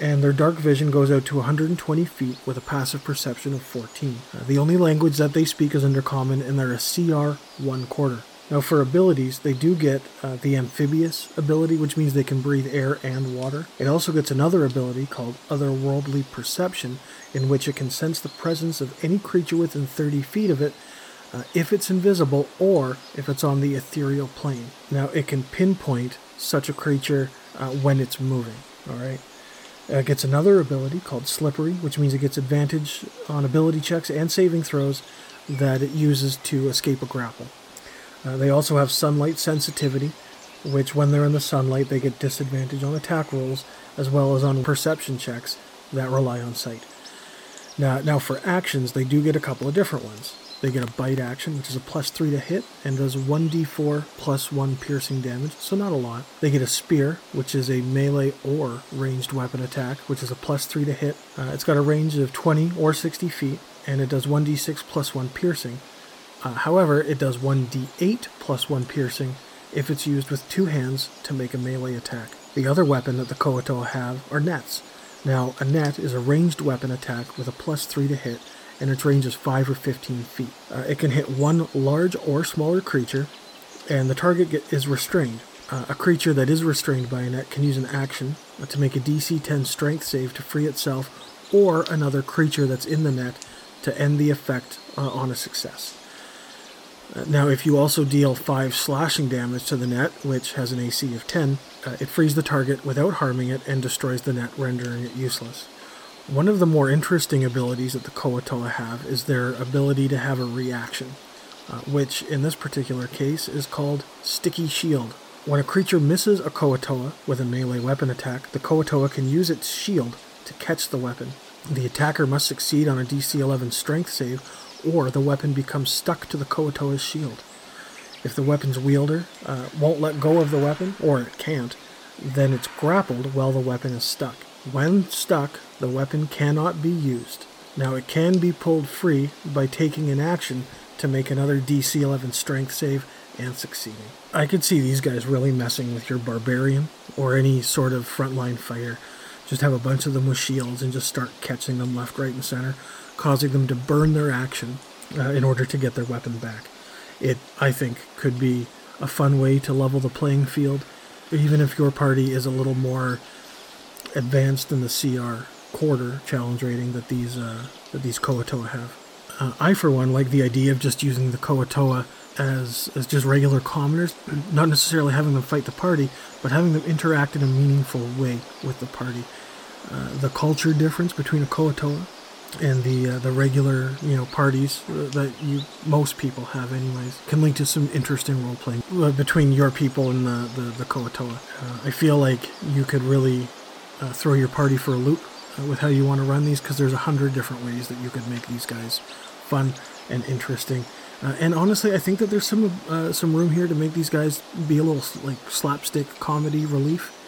and their dark vision goes out to 120 feet with a passive perception of 14. Uh, the only language that they speak is Undercommon, and they're a CR 1 quarter. Now, for abilities, they do get uh, the amphibious ability, which means they can breathe air and water. It also gets another ability called Otherworldly Perception, in which it can sense the presence of any creature within 30 feet of it uh, if it's invisible or if it's on the ethereal plane. Now, it can pinpoint such a creature uh, when it's moving. All right. Uh, it gets another ability called Slippery, which means it gets advantage on ability checks and saving throws that it uses to escape a grapple. Uh, they also have Sunlight Sensitivity, which, when they're in the sunlight, they get disadvantage on attack rolls as well as on perception checks that rely on sight. Now, now for actions, they do get a couple of different ones. They get a bite action, which is a plus 3 to hit and does 1d4 plus 1 piercing damage, so not a lot. They get a spear, which is a melee or ranged weapon attack, which is a plus 3 to hit. Uh, it's got a range of 20 or 60 feet, and it does 1d6 plus 1 piercing. Uh, however, it does 1d8 plus 1 piercing if it's used with two hands to make a melee attack. The other weapon that the Koatoa have are nets. Now, a net is a ranged weapon attack with a plus 3 to hit, and its range is 5 or 15 feet. Uh, it can hit one large or smaller creature, and the target get, is restrained. Uh, a creature that is restrained by a net can use an action uh, to make a DC 10 strength save to free itself, or another creature that's in the net to end the effect uh, on a success. Now, if you also deal 5 slashing damage to the net, which has an AC of 10, uh, it frees the target without harming it and destroys the net, rendering it useless. One of the more interesting abilities that the Koatoa have is their ability to have a reaction, uh, which in this particular case is called Sticky Shield. When a creature misses a Koatoa with a melee weapon attack, the Koatoa can use its shield to catch the weapon. The attacker must succeed on a DC 11 strength save, or the weapon becomes stuck to the Koatoa's shield. If the weapon's wielder uh, won't let go of the weapon, or it can't, then it's grappled while the weapon is stuck. When stuck, the weapon cannot be used. Now, it can be pulled free by taking an action to make another DC 11 strength save and succeeding. I could see these guys really messing with your barbarian or any sort of frontline fighter. Just have a bunch of them with shields and just start catching them left, right, and center, causing them to burn their action uh, in order to get their weapon back. It, I think, could be a fun way to level the playing field, even if your party is a little more advanced than the CR quarter challenge rating that these uh, that these Koatoa have. Uh, I, for one, like the idea of just using the Koatoa as as just regular commoners, not necessarily having them fight the party, but having them interact in a meaningful way with the party. Uh, the culture difference between a Koatoa and the uh, the regular you know parties that you most people have anyways can link to some interesting role playing uh, between your people and the the, the Koatoa. Uh, I feel like you could really uh, throw your party for a loop uh, with how you want to run these because there's a hundred different ways that you could make these guys fun and interesting. Uh, and honestly, I think that there's some some room here to make these guys be a little like slapstick comedy relief.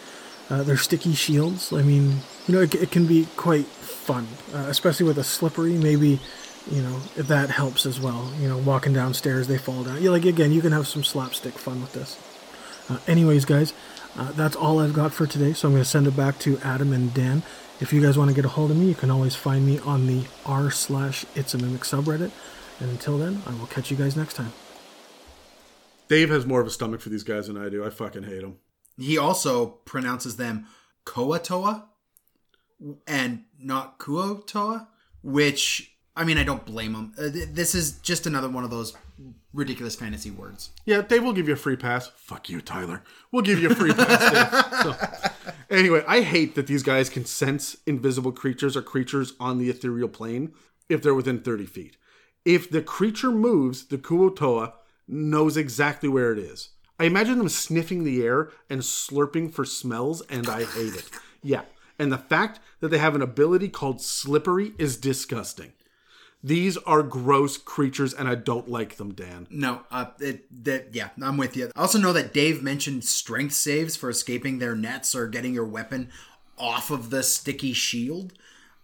Uh, they're sticky shields. I mean, you know, it, it can be quite fun, uh, especially with a slippery. Maybe, you know, that helps as well. You know, walking downstairs, they fall down. Yeah, like again, you can have some slapstick fun with this. Uh, anyways, guys, uh, that's all I've got for today. So I'm going to send it back to Adam and Dan. If you guys want to get a hold of me, you can always find me on the r slash it's a mimic subreddit. And until then, I will catch you guys next time. Dave has more of a stomach for these guys than I do. I fucking hate them. He also pronounces them Koatoa and not Kuotoa, which I mean I don't blame them. Uh, th- this is just another one of those ridiculous fantasy words. Yeah, Dave will give you a free pass. Fuck you, Tyler. We'll give you a free pass. So, anyway, I hate that these guys can sense invisible creatures or creatures on the ethereal plane if they're within 30 feet. If the creature moves, the Kuotoa knows exactly where it is. I imagine them sniffing the air and slurping for smells, and I hate it. Yeah. And the fact that they have an ability called slippery is disgusting. These are gross creatures, and I don't like them, Dan. No, uh, it, that yeah, I'm with you. I also know that Dave mentioned strength saves for escaping their nets or getting your weapon off of the sticky shield.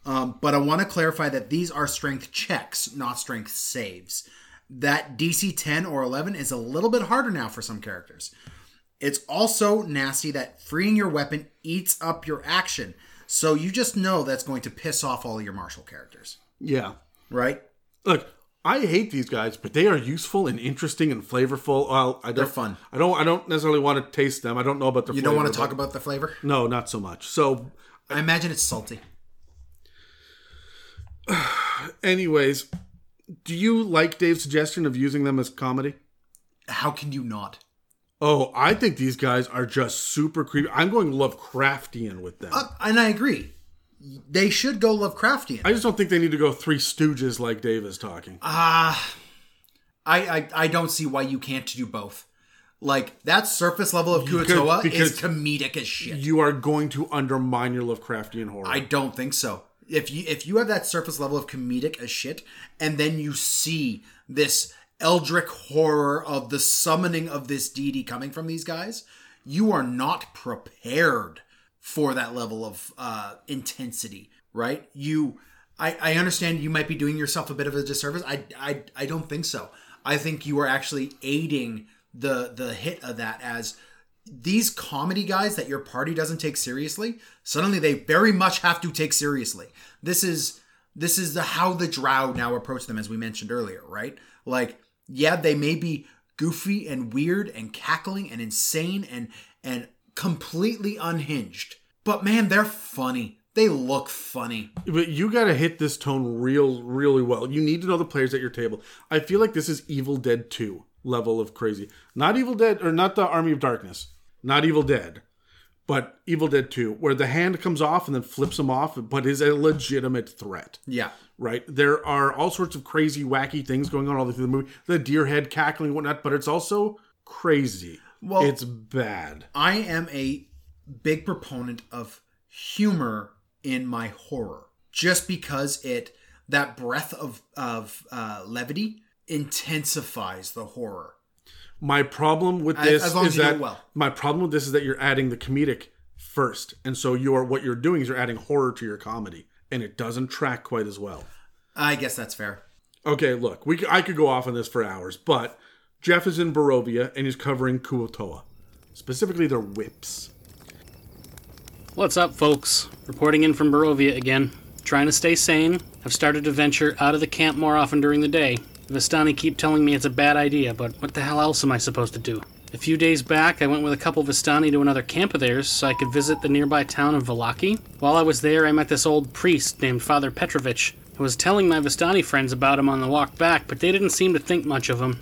Um, but I want to clarify that these are strength checks, not strength saves. That DC 10 or 11 is a little bit harder now for some characters. It's also nasty that freeing your weapon eats up your action. So you just know that's going to piss off all your martial characters, Yeah. right? Look, I hate these guys, but they are useful and interesting and flavorful. Well, I don't, They're fun. I don't. I don't necessarily want to taste them. I don't know about the. Flavor. You don't want to talk about the flavor? No, not so much. So, I imagine it's salty. anyways, do you like Dave's suggestion of using them as comedy? How can you not? Oh, I think these guys are just super creepy. I'm going Lovecraftian with them. Uh, and I agree. They should go Lovecraftian. I just don't think they need to go Three Stooges like Dave is talking. Ah, I, I I don't see why you can't do both. Like that surface level of Kuotoa is comedic as shit. you are going to undermine your Lovecraftian horror. I don't think so. If you if you have that surface level of comedic as shit, and then you see this eldritch horror of the summoning of this deity coming from these guys, you are not prepared for that level of uh, intensity, right? You, I, I understand you might be doing yourself a bit of a disservice. I, I, I don't think so. I think you are actually aiding the the hit of that as these comedy guys that your party doesn't take seriously suddenly they very much have to take seriously this is this is the how the drow now approach them as we mentioned earlier right like yeah they may be goofy and weird and cackling and insane and and completely unhinged but man they're funny they look funny But you got to hit this tone real, really well. You need to know the players at your table. I feel like this is Evil Dead 2 level of crazy. Not Evil Dead, or not the Army of Darkness. Not Evil Dead, but Evil Dead 2, where the hand comes off and then flips him off, but is a legitimate threat. yeah Right? There are all sorts of crazy, wacky things going on all through the movie. The deer head cackling and whatnot, but it's also crazy. Well- it's bad. I am a big proponent of humor in my horror, just because it that breath of of uh, levity intensifies the horror. My problem with this as long as is you that well. my problem with this is that you're adding the comedic first, and so you're what you're doing is you're adding horror to your comedy, and it doesn't track quite as well. I guess that's fair. Okay, look, we c- I could go off on this for hours, but Jeff is in Barovia and he's covering Kuotoa, specifically their whips. What's up, folks? Reporting in from Barovia again. Trying to stay sane. I've started to venture out of the camp more often during the day. The Vistani keep telling me it's a bad idea, but what the hell else am I supposed to do? A few days back, I went with a couple Vistani to another camp of theirs so I could visit the nearby town of Vallaki. While I was there, I met this old priest named Father Petrovich. I was telling my Vistani friends about him on the walk back, but they didn't seem to think much of him.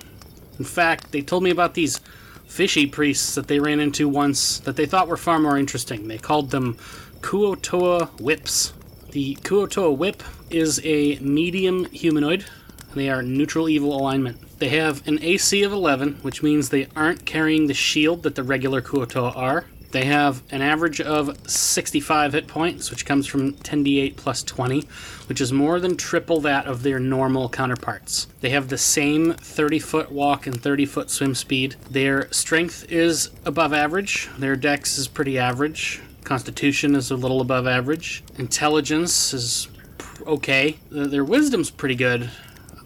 In fact, they told me about these fishy priests that they ran into once that they thought were far more interesting. They called them Kuotoa Whips. The Kuotoa Whip is a medium humanoid. They are neutral evil alignment. They have an AC of 11, which means they aren't carrying the shield that the regular Kuotoa are. They have an average of 65 hit points, which comes from 10d8 plus 20, which is more than triple that of their normal counterparts. They have the same 30 foot walk and 30 foot swim speed. Their strength is above average, their dex is pretty average, constitution is a little above average, intelligence is okay, their wisdom's pretty good,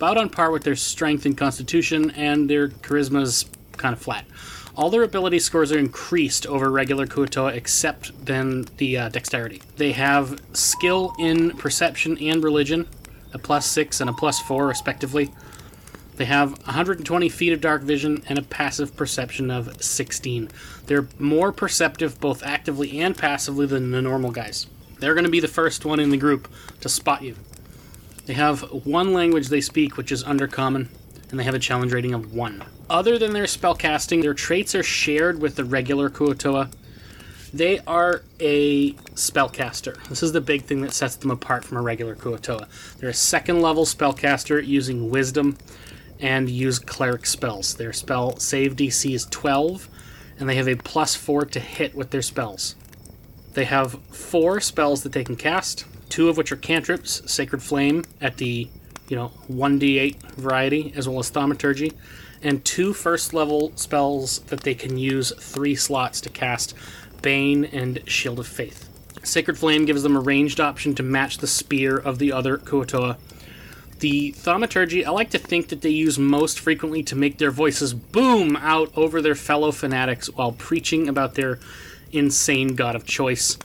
about on par with their strength and constitution, and their charisma is kind of flat. All their ability scores are increased over regular Kuotoa except then the uh, dexterity. They have skill in perception and religion, a plus six and a plus four respectively. They have 120 feet of dark vision and a passive perception of 16. They're more perceptive both actively and passively than the normal guys. They're going to be the first one in the group to spot you. They have one language they speak, which is Undercommon, and they have a challenge rating of 1. Other than their spellcasting, their traits are shared with the regular Kuotoa. They are a spellcaster. This is the big thing that sets them apart from a regular Kuotoa. They're a second level spellcaster using Wisdom and use cleric spells. Their spell save DC is 12, and they have a plus 4 to hit with their spells. They have four spells that they can cast, two of which are cantrips, Sacred Flame at the, you know, 1d8 variety, as well as Thaumaturgy, and two first level spells that they can use three slots to cast, Bane and Shield of Faith. Sacred Flame gives them a ranged option to match the spear of the other Kuotoa. The thaumaturgy, I like to think that they use most frequently to make their voices boom out over their fellow fanatics while preaching about their insane god of choice.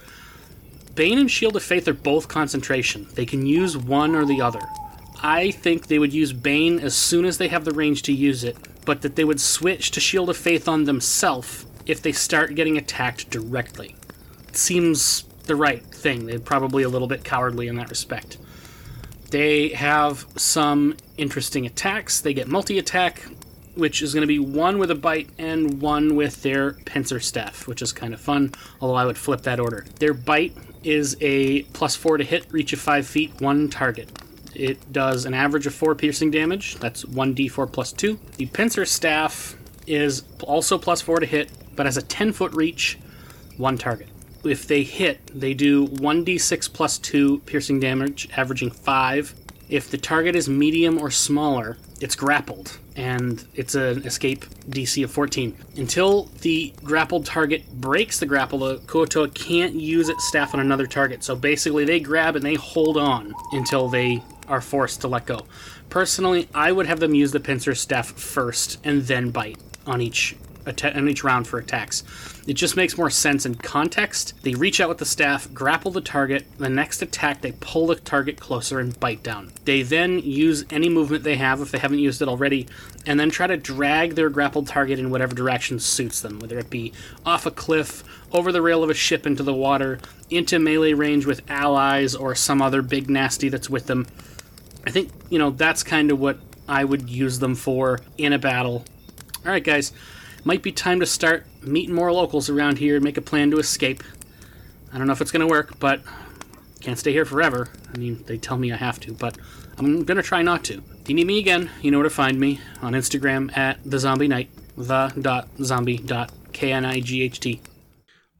Bane and Shield of Faith are both concentration. They can use one or the other. I think they would use Bane as soon as they have the range to use it, but that they would switch to Shield of Faith on themselves if they start getting attacked directly. It seems the right thing. They're probably a little bit cowardly in that respect. They have some interesting attacks. They get multi attack, which is going to be one with a bite and one with their pincer staff, which is kind of fun, although I would flip that order. Their bite is a plus four to hit, reach of five feet, one target. It does an average of four piercing damage. That's 1d4 plus two. The pincer staff is also plus four to hit, but has a 10 foot reach, one target. If they hit, they do 1d6 plus 2 piercing damage, averaging 5. If the target is medium or smaller, it's grappled, and it's an escape DC of 14. Until the grappled target breaks the grapple, the Kuotoa can't use its staff on another target. So basically, they grab and they hold on until they are forced to let go. Personally, I would have them use the pincer staff first and then bite on each on each round for attacks. It just makes more sense in context. They reach out with the staff, grapple the target. The next attack, they pull the target closer and bite down. They then use any movement they have if they haven't used it already, and then try to drag their grappled target in whatever direction suits them, whether it be off a cliff, over the rail of a ship into the water, into melee range with allies or some other big nasty that's with them. I think, you know, that's kind of what I would use them for in a battle. All right, guys, might be time to start meeting more locals around here and make a plan to escape. I don't know if it's going to work, but can't stay here forever. I mean, they tell me I have to, but I'm going to try not to. If you need me again, you know where to find me on Instagram at the zombie night, the.zombie.knight.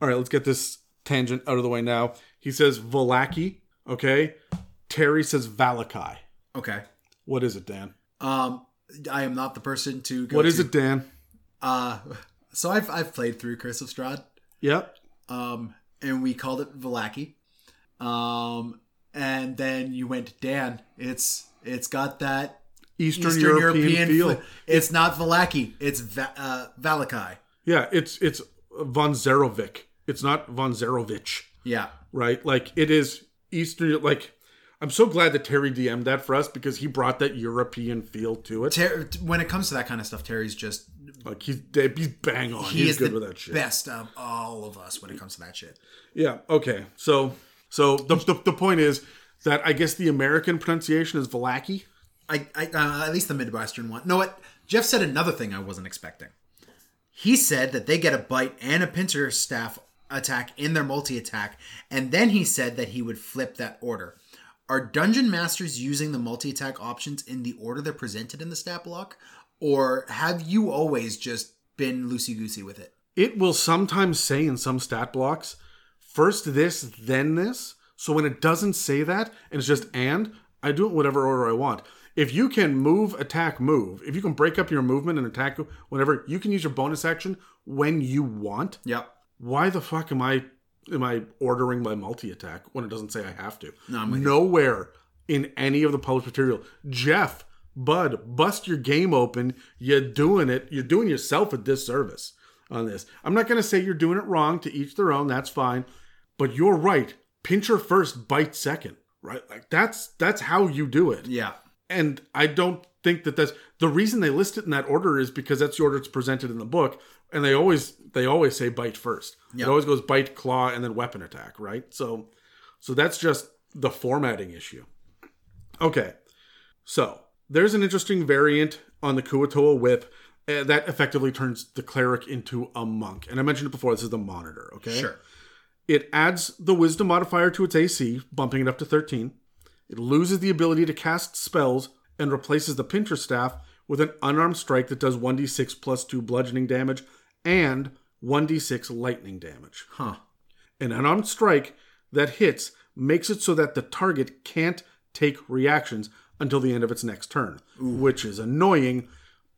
All right, let's get this tangent out of the way now. He says Vallaki, okay? Terry says Valakai. Okay. What is it, Dan? Um, I am not the person to go. What is to- it, Dan? Uh, so I've I've played through Curse of Strahd, Yep. um, and we called it Vallaki. Um, and then you went Dan. It's it's got that Eastern, Eastern European, European. feel. fl- it's not Vallaki. It's Va- uh, Valakai. Yeah, it's it's von Zerovic. It's not von Zerovich, Yeah. right? Like it is Eastern. Like I'm so glad that Terry DM'd that for us because he brought that European feel to it. Ter- when it comes to that kind of stuff, Terry's just Like he's he's bang on. he he's is good with that shit. best of all of us when it comes to that shit. Yeah. Okay. So so the, the the point is that I guess the American pronunciation is Vallaki. I, I uh, at least the Midwestern one. No, what Jeff said another thing I wasn't expecting. He said that they get a bite and a pincer staff attack in their multi attack, and then he said that he would flip that order. Are dungeon masters using the multi attack options in the order they're presented in the stat block, or have you always just been loosey goosey with it? It will sometimes say in some stat blocks, first this, then this. So when it doesn't say that and it's just and, I do it whatever order I want. If you can move, attack, move, if you can break up your movement and attack whenever, you can use your bonus action when you want. Yep. Why the fuck am I am I ordering my multi attack when it doesn't say I have to? No, I'm. Nowhere in any of the published material. Jeff, Bud, bust your game open. You're doing it. You're doing yourself a disservice on this. I'm not going to say you're doing it wrong. To each their own. That's fine. But you're right. Pincher first, bite second. Right? Like that's that's how you do it. Yeah. And I don't think that that's the reason they list it in that order is because that's the order it's presented in the book, and they always they always say bite first. It always goes bite, claw, and then weapon attack, right? So, so that's just the formatting issue. Okay, so there's an interesting variant on the Kuatoa whip uh, that effectively turns the cleric into a monk, and I mentioned it before. This is the monitor. Okay, Sure. it adds the wisdom modifier to its AC, bumping it up to 13. It loses the ability to cast spells and replaces the pincher staff with an unarmed strike that does 1d6 plus 2 bludgeoning damage and 1d6 lightning damage. Huh. An unarmed strike that hits makes it so that the target can't take reactions until the end of its next turn, which is annoying,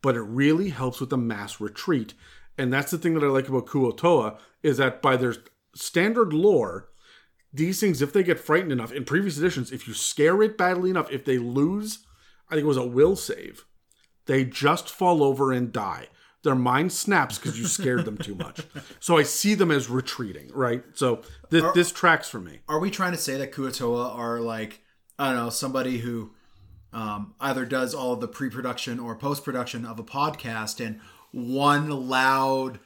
but it really helps with the mass retreat. And that's the thing that I like about Kuotoa is that by their standard lore, these things, if they get frightened enough, in previous editions, if you scare it badly enough, if they lose, I think it was a will save, they just fall over and die. Their mind snaps because you scared them too much. So I see them as retreating, right? So this, this tracks for me. Are we trying to say that Kuatoa are like I don't know somebody who um, either does all of the pre-production or post-production of a podcast, and one loud,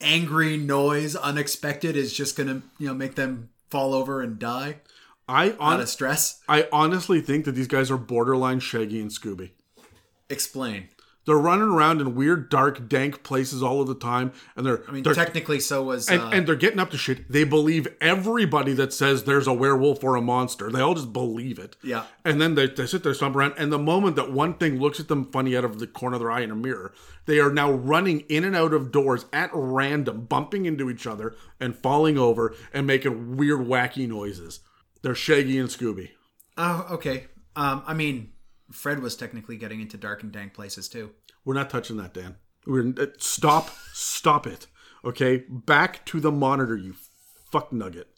angry noise, unexpected, is just gonna you know make them fall over and die I out of stress? I honestly think that these guys are borderline Shaggy and Scooby. Explain. They're running around in weird, dark, dank places all of the time, and they're I mean, they're, technically, so was and, uh, and they're getting up to shit. They believe everybody that says there's a werewolf or a monster. They all just believe it. Yeah. And then they, they sit there, stomp around, and the moment that one thing looks at them funny out of the corner of their eye in a mirror, they are now running in and out of doors at random, bumping into each other and falling over and making weird, wacky noises. They're Shaggy and Scooby. oh, okay. Um, I mean, Fred was technically getting into dark and dank places too. We're not touching that, Dan. We're uh, stop, stop it. Okay, back to the monitor, you fuck nugget.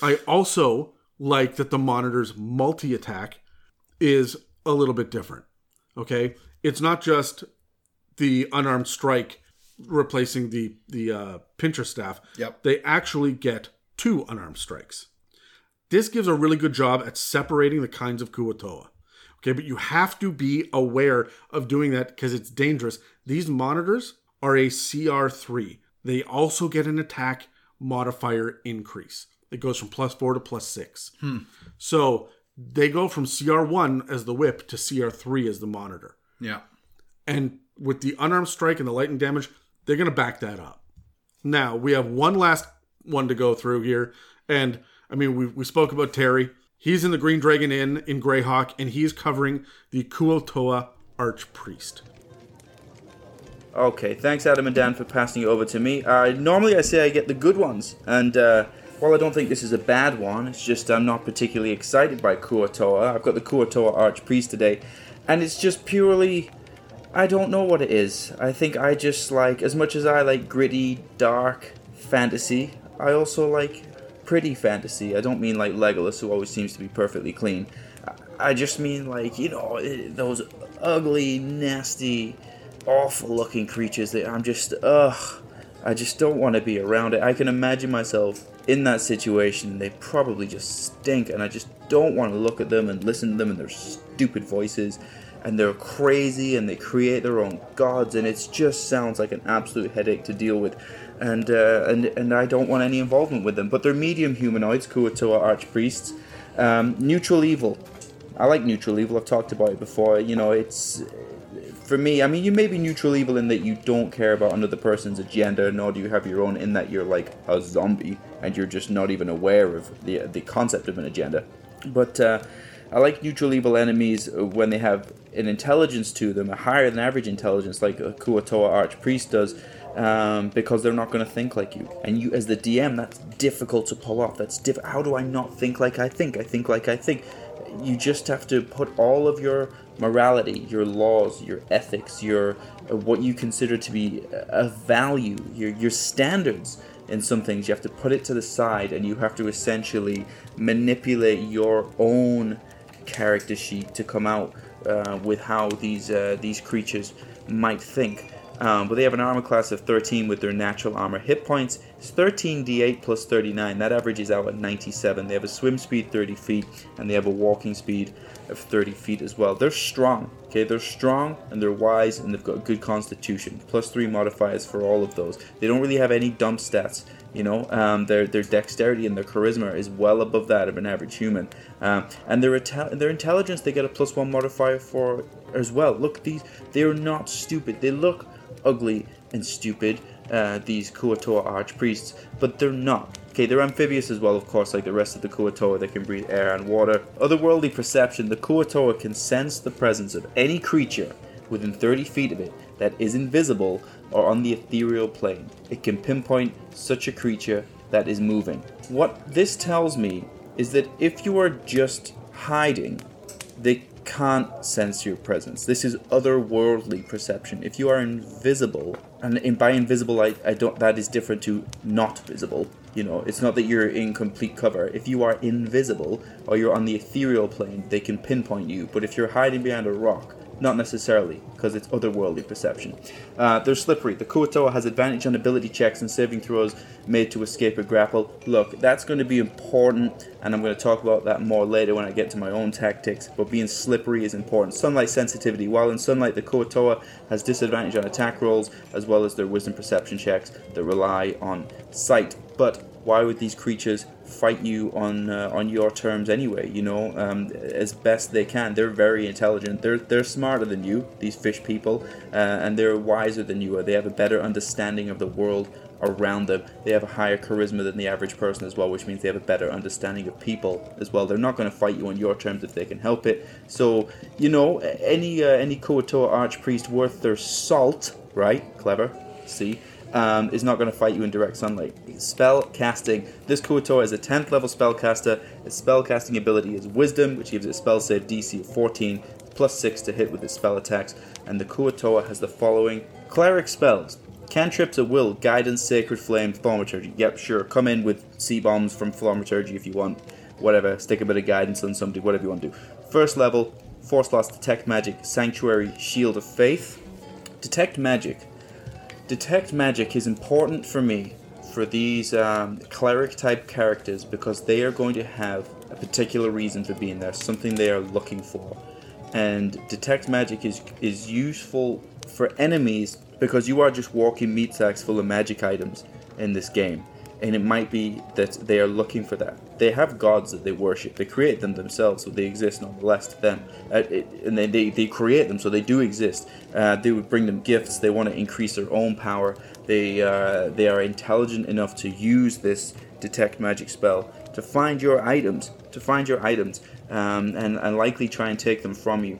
I also like that the monitor's multi attack is a little bit different. Okay, it's not just the unarmed strike replacing the the uh, pincher staff. Yep. They actually get two unarmed strikes. This gives a really good job at separating the kinds of Kuatoa. Okay, but you have to be aware of doing that because it's dangerous. These monitors are a CR3. They also get an attack modifier increase. It goes from plus four to plus six. Hmm. So they go from CR1 as the whip to CR3 as the monitor. Yeah. And with the unarmed strike and the lightning damage, they're going to back that up. Now, we have one last one to go through here. And I mean, we, we spoke about Terry. He's in the Green Dragon Inn in Greyhawk, and he's covering the Kuotoa Archpriest. Okay, thanks Adam and Dan for passing it over to me. Uh, normally I say I get the good ones, and uh, while I don't think this is a bad one, it's just I'm not particularly excited by Kuotoa. I've got the Kuotoa Archpriest today, and it's just purely I don't know what it is. I think I just like as much as I like gritty, dark fantasy, I also like pretty fantasy. I don't mean like Legolas who always seems to be perfectly clean. I- just mean like, you know, those ugly, nasty awful looking creatures that I'm just ugh I just don't want to be around it. I can imagine myself in that situation. They probably just stink and I just don't want to look at them and listen to them and their stupid voices and they're crazy and they create their own gods and it just sounds like an absolute headache to deal with and uh, and and I don't want any involvement with them. But they're medium humanoids, Kuatoa archpriests. Um, neutral evil. I like neutral evil. I've talked about it before. You know, it's for me, I mean, you may be neutral evil in that you don't care about another person's agenda, nor do you have your own. In that you're like a zombie and you're just not even aware of the the concept of an agenda. But uh, I like neutral evil enemies when they have an intelligence to them, a higher than average intelligence, like a Kuatoa Archpriest does, um, because they're not going to think like you. And you, as the DM, that's difficult to pull off. That's diff- How do I not think like I think? I think like I think. You just have to put all of your morality, your laws, your ethics, your uh, what you consider to be a value, your your standards in some things. You have to put it to the side, and you have to essentially manipulate your own character sheet to come out uh, with how these uh, these creatures might think. Um, but they have an armor class of 13 with their natural armor hit points, It's 13d8 plus 39. That averages out at 97. They have a swim speed 30 feet, and they have a walking speed of 30 feet as well. They're strong. Okay, they're strong and they're wise and they've got a good constitution. Plus three modifiers for all of those. They don't really have any dump stats. You know, um, their their dexterity and their charisma is well above that of an average human. Um, and their their intelligence they get a plus one modifier for as well. Look, these they are not stupid. They look ugly and stupid. Uh, these Kuatoa archpriests, but they're not. Okay, they're amphibious as well, of course, like the rest of the Kuatoa. They can breathe air and water. Otherworldly perception: the Kuatoa can sense the presence of any creature within 30 feet of it that is invisible or on the ethereal plane. It can pinpoint such a creature that is moving. What this tells me is that if you are just hiding, they can't sense your presence. This is otherworldly perception. If you are invisible, and by invisible, I, I don't. That is different to not visible. You know, it's not that you're in complete cover. If you are invisible or you're on the ethereal plane, they can pinpoint you. But if you're hiding behind a rock, not necessarily, because it's otherworldly perception. Uh, they're slippery. The Kuo-toa has advantage on ability checks and saving throws made to escape a grapple. Look, that's going to be important, and I'm going to talk about that more later when I get to my own tactics, but being slippery is important. Sunlight sensitivity. While in sunlight, the Kuo-toa has disadvantage on attack rolls, as well as their wisdom perception checks that rely on sight. But why would these creatures fight you on uh, on your terms anyway. You know, um, as best they can. They're very intelligent. They're they're smarter than you. These fish people, uh, and they're wiser than you are. They have a better understanding of the world around them. They have a higher charisma than the average person as well, which means they have a better understanding of people as well. They're not going to fight you on your terms if they can help it. So you know, any uh, any Kuo-toa archpriest worth their salt, right? Clever. See um, is not going to fight you in direct sunlight. Spell casting. This Kuo-toa is a 10th level spellcaster. Its spellcasting ability is Wisdom, which gives it spell save DC of 14, plus 6 to hit with its spell attacks. And the Kuo-toa has the following Cleric spells. Cantrips at will, Guidance, Sacred Flame, Thaumaturgy. Yep, sure. Come in with sea bombs from Thaumaturgy if you want. Whatever. Stick a bit of guidance on somebody, whatever you want to do. First level, Force Loss, Detect Magic, Sanctuary, Shield of Faith. Detect Magic Detect magic is important for me for these um, cleric type characters because they are going to have a particular reason for being there, something they are looking for. And detect magic is is useful for enemies because you are just walking meat sacks full of magic items in this game and it might be that they are looking for that. They have gods that they worship. They create them themselves, so they exist nonetheless to them. Uh, it, and they, they, they create them, so they do exist. Uh, they would bring them gifts. They want to increase their own power. They uh, they are intelligent enough to use this detect magic spell to find your items, to find your items, um, and, and likely try and take them from you.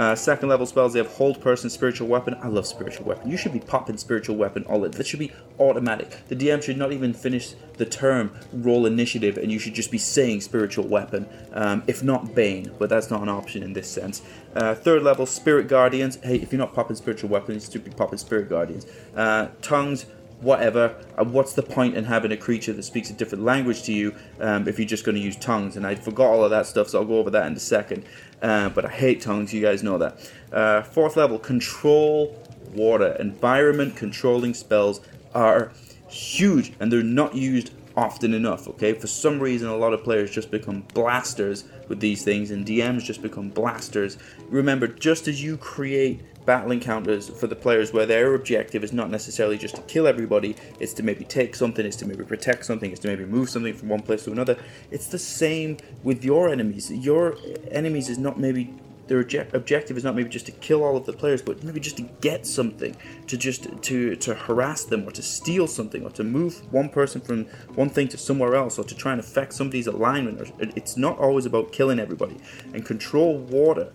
Uh, second level spells, they have hold person, spiritual weapon. I love spiritual weapon. You should be popping spiritual weapon all it. That should be automatic. The DM should not even finish the term roll initiative, and you should just be saying spiritual weapon, um, if not Bane, but that's not an option in this sense. Uh, third level, spirit guardians. Hey, if you're not popping spiritual weapon, you should be popping spirit guardians. Uh, tongues whatever. And what's the point in having a creature that speaks a different language to you um, if you're just going to use tongues? And I forgot all of that stuff, so I'll go over that in a second. Uh, but I hate tongues, you guys know that. Uh, fourth level, control water. Environment controlling spells are huge and they're not used often enough, okay? For some reason, a lot of players just become blasters with these things, and DMs just become blasters. Remember, just as you create battle encounters for the players where their objective is not necessarily just to kill everybody, it's to maybe take something, it's to maybe protect something, it's to maybe move something from one place to another. It's the same with your enemies. Your enemies is not maybe their objective is not maybe just to kill all of the players, but maybe just to get something, to just to to harass them or to steal something or to move one person from one thing to somewhere else or to try and affect somebody's alignment. It's not always about killing everybody. And control water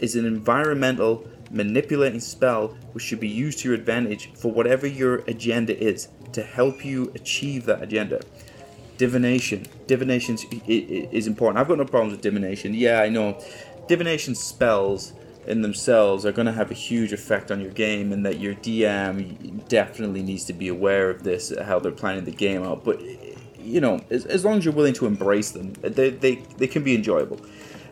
is an environmental manipulating spell which should be used to your advantage for whatever your agenda is to help you achieve that agenda. Divination. Divination is important. I've got no problems with divination. Yeah, I know. Divination spells in themselves are going to have a huge effect on your game, and that your DM definitely needs to be aware of this, how they're planning the game out. But you know, as, as long as you're willing to embrace them, they, they, they can be enjoyable.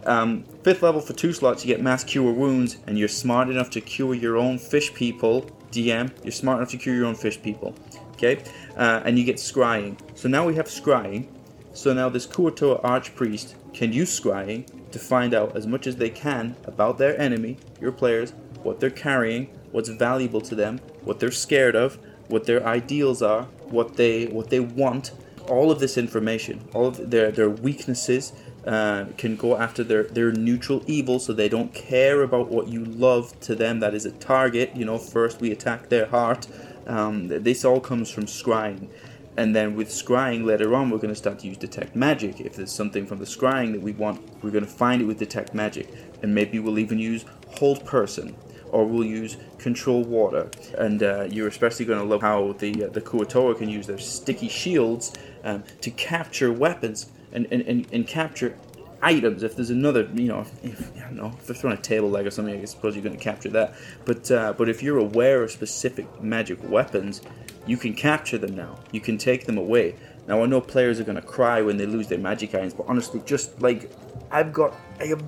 Um, fifth level for two slots, you get mass cure wounds, and you're smart enough to cure your own fish people. DM, you're smart enough to cure your own fish people. Okay, uh, and you get scrying. So now we have scrying. So now this Kuo-toa Archpriest can use scrying to find out as much as they can about their enemy, your players, what they're carrying, what's valuable to them, what they're scared of, what their ideals are, what they what they want. All of this information, all of their their weaknesses, uh, can go after their their neutral evil, so they don't care about what you love to them. That is a target. You know, first we attack their heart. Um, this all comes from scrying. And then with scrying later on, we're going to start to use detect magic. If there's something from the scrying that we want, we're going to find it with detect magic. And maybe we'll even use hold person, or we'll use control water. And uh, you're especially going to love how the uh, the Kuo-toa can use their sticky shields um, to capture weapons and, and, and, and capture items. If there's another, you know, if, I don't know, if they're throwing a table leg or something, I suppose you're going to capture that. But uh, but if you're aware of specific magic weapons, you can capture them now. You can take them away. Now I know players are going to cry when they lose their magic items, but honestly, just like I've got, I have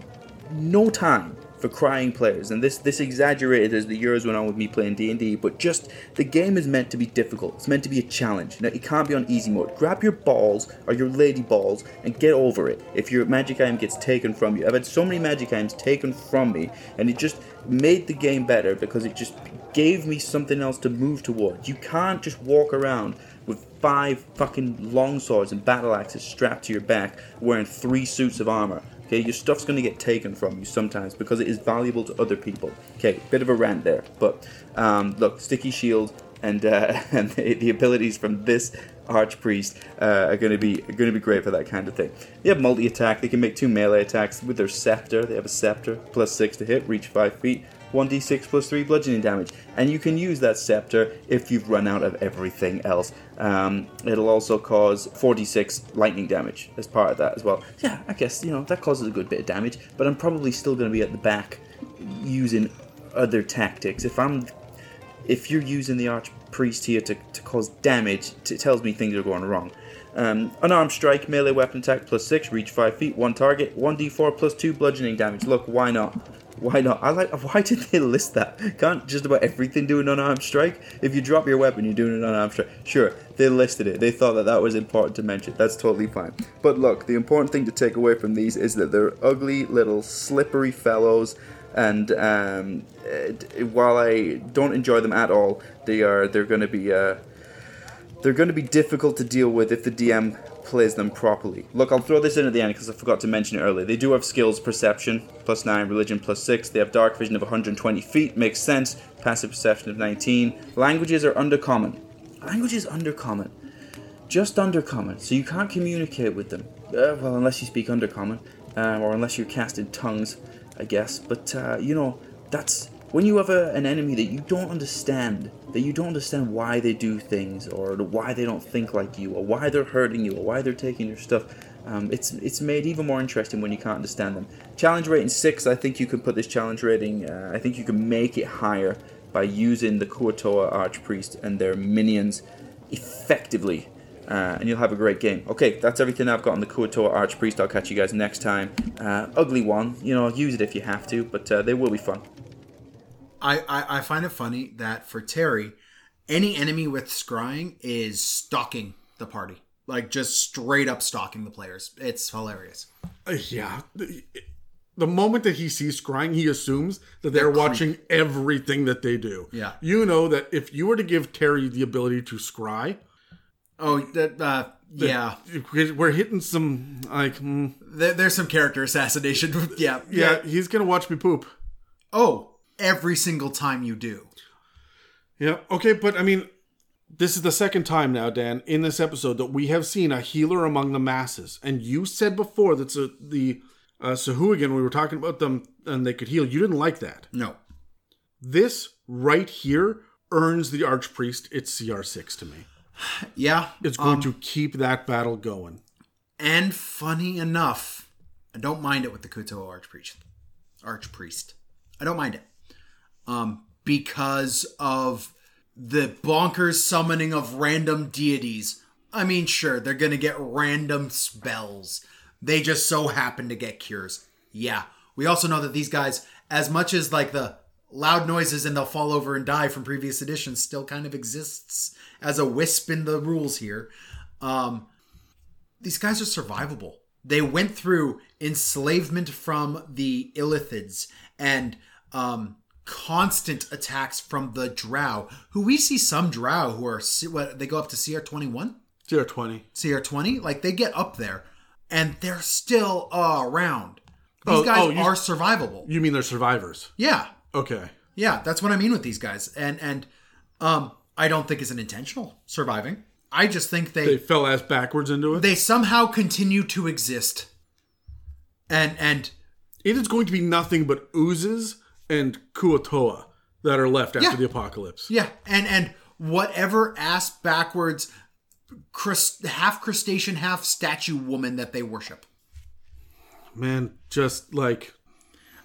no time for crying players, and this this exaggerated as the years went on with me playing D and D. But just the game is meant to be difficult. It's meant to be a challenge. Now it can't be on easy mode. Grab your balls or your lady balls and get over it. If your magic item gets taken from you, I've had so many magic items taken from me, and it just made the game better because it just gave me something else to move toward. You can't just walk around with five fucking long swords and battle axes strapped to your back wearing three suits of armor. Okay, your stuff's going to get taken from you sometimes because it is valuable to other people. Okay, bit of a rant there, but um, look, sticky shield and uh, and the, abilities from this archpriest uh, are going to be going to be great for that kind of thing. They have multi attack. They can make two melee attacks with their scepter. They have a scepter plus six to hit, reach five feet. 1d6 plus 3 bludgeoning damage. And you can use that scepter if you've run out of everything else. Um, it'll also cause 4d6 lightning damage as part of that as well. Yeah, I guess, you know, that causes a good bit of damage, but I'm probably still going to be at the back using other tactics. If I'm. If you're using the Archpriest here to, to cause damage, it tells me things are going wrong. Um, unarmed strike, melee weapon attack plus 6, reach 5 feet, 1 target, 1d4 plus 2 bludgeoning damage. Look, why not? Why not? I like. Why did they list that? Can't just about everything do an unarmed strike? If you drop your weapon, you're doing an unarmed strike. Sure, they listed it. They thought that that was important to mention. That's totally fine. But look, the important thing to take away from these is that they're ugly little slippery fellows. And um, while I don't enjoy them at all, they are. They're going to be. Uh, they're going to be difficult to deal with if the DM plays them properly. Look, I'll throw this in at the end because I forgot to mention it earlier. They do have skills perception, plus 9, religion, plus 6. They have dark vision of 120 feet, makes sense. Passive perception of 19. Languages are undercommon. Languages undercommon. Just undercommon, so you can't communicate with them. Uh, well, unless you speak undercommon, um, or unless you're cast in tongues, I guess. But, uh, you know, that's when you have a, an enemy that you don't understand, that you don't understand why they do things, or why they don't think like you, or why they're hurting you, or why they're taking your stuff, um, it's it's made even more interesting when you can't understand them. Challenge rating six. I think you can put this challenge rating. Uh, I think you can make it higher by using the Kuo-toa Archpriest and their minions effectively. Uh, and you'll have a great game. Okay, that's everything I've got on the Kuo-toa Archpriest. I'll catch you guys next time. Uh, ugly one, you know, use it if you have to, but uh, they will be fun. I, I, I find it funny that for Terry, any enemy with scrying is stalking the party, like just straight up stalking the players. It's hilarious. Uh, yeah. The, the moment that he sees scrying, he assumes that they're, they're watching everything that they do. Yeah. You know that if you were to give Terry the ability to scry, oh, that uh, yeah, we're hitting some like mm, there, there's some character assassination. yeah, yeah, yeah, he's gonna watch me poop. Oh, every single time you do. Yeah. Okay, but I mean, this is the second time now, Dan, in this episode that we have seen a healer among the masses. And you said before that so the uh, Sahuagin, we were talking about them and they could heal. You didn't like that. No. This right here earns the Archpriest its CR6 to me. Yeah. It's going um, to keep that battle going. And funny enough, I don't mind it with the Kuo-toa Archpriest. Archpriest. I don't mind it um, because of the bonkers summoning of random deities. I mean, sure, they're gonna get random spells. They just so happen to get cures. Yeah. We also know that these guys, as much as like the loud noises and they'll fall over and die from previous editions still kind of exists as a wisp in the rules here. Um, these guys are survivable. They went through enslavement from the Illithids and um, constant attacks from the Drow, who we see some Drow who are what they go up to CR twenty one, CR twenty. CR twenty, like they get up there, and they're still uh, around. These Oh, guys oh, you- are survivable. You mean they're survivors? Yeah, Okay. yeah, that's what I mean with these guys, and and um, I don't think it's an intentional surviving. I just think They they fell ass backwards into it. they somehow continue to exist, and and it is going to be nothing but oozes and Kuo-toa that are left after Yeah. the apocalypse. Yeah, and and whatever ass backwards, crust, half crustacean, half statue woman that they worship. Man, just like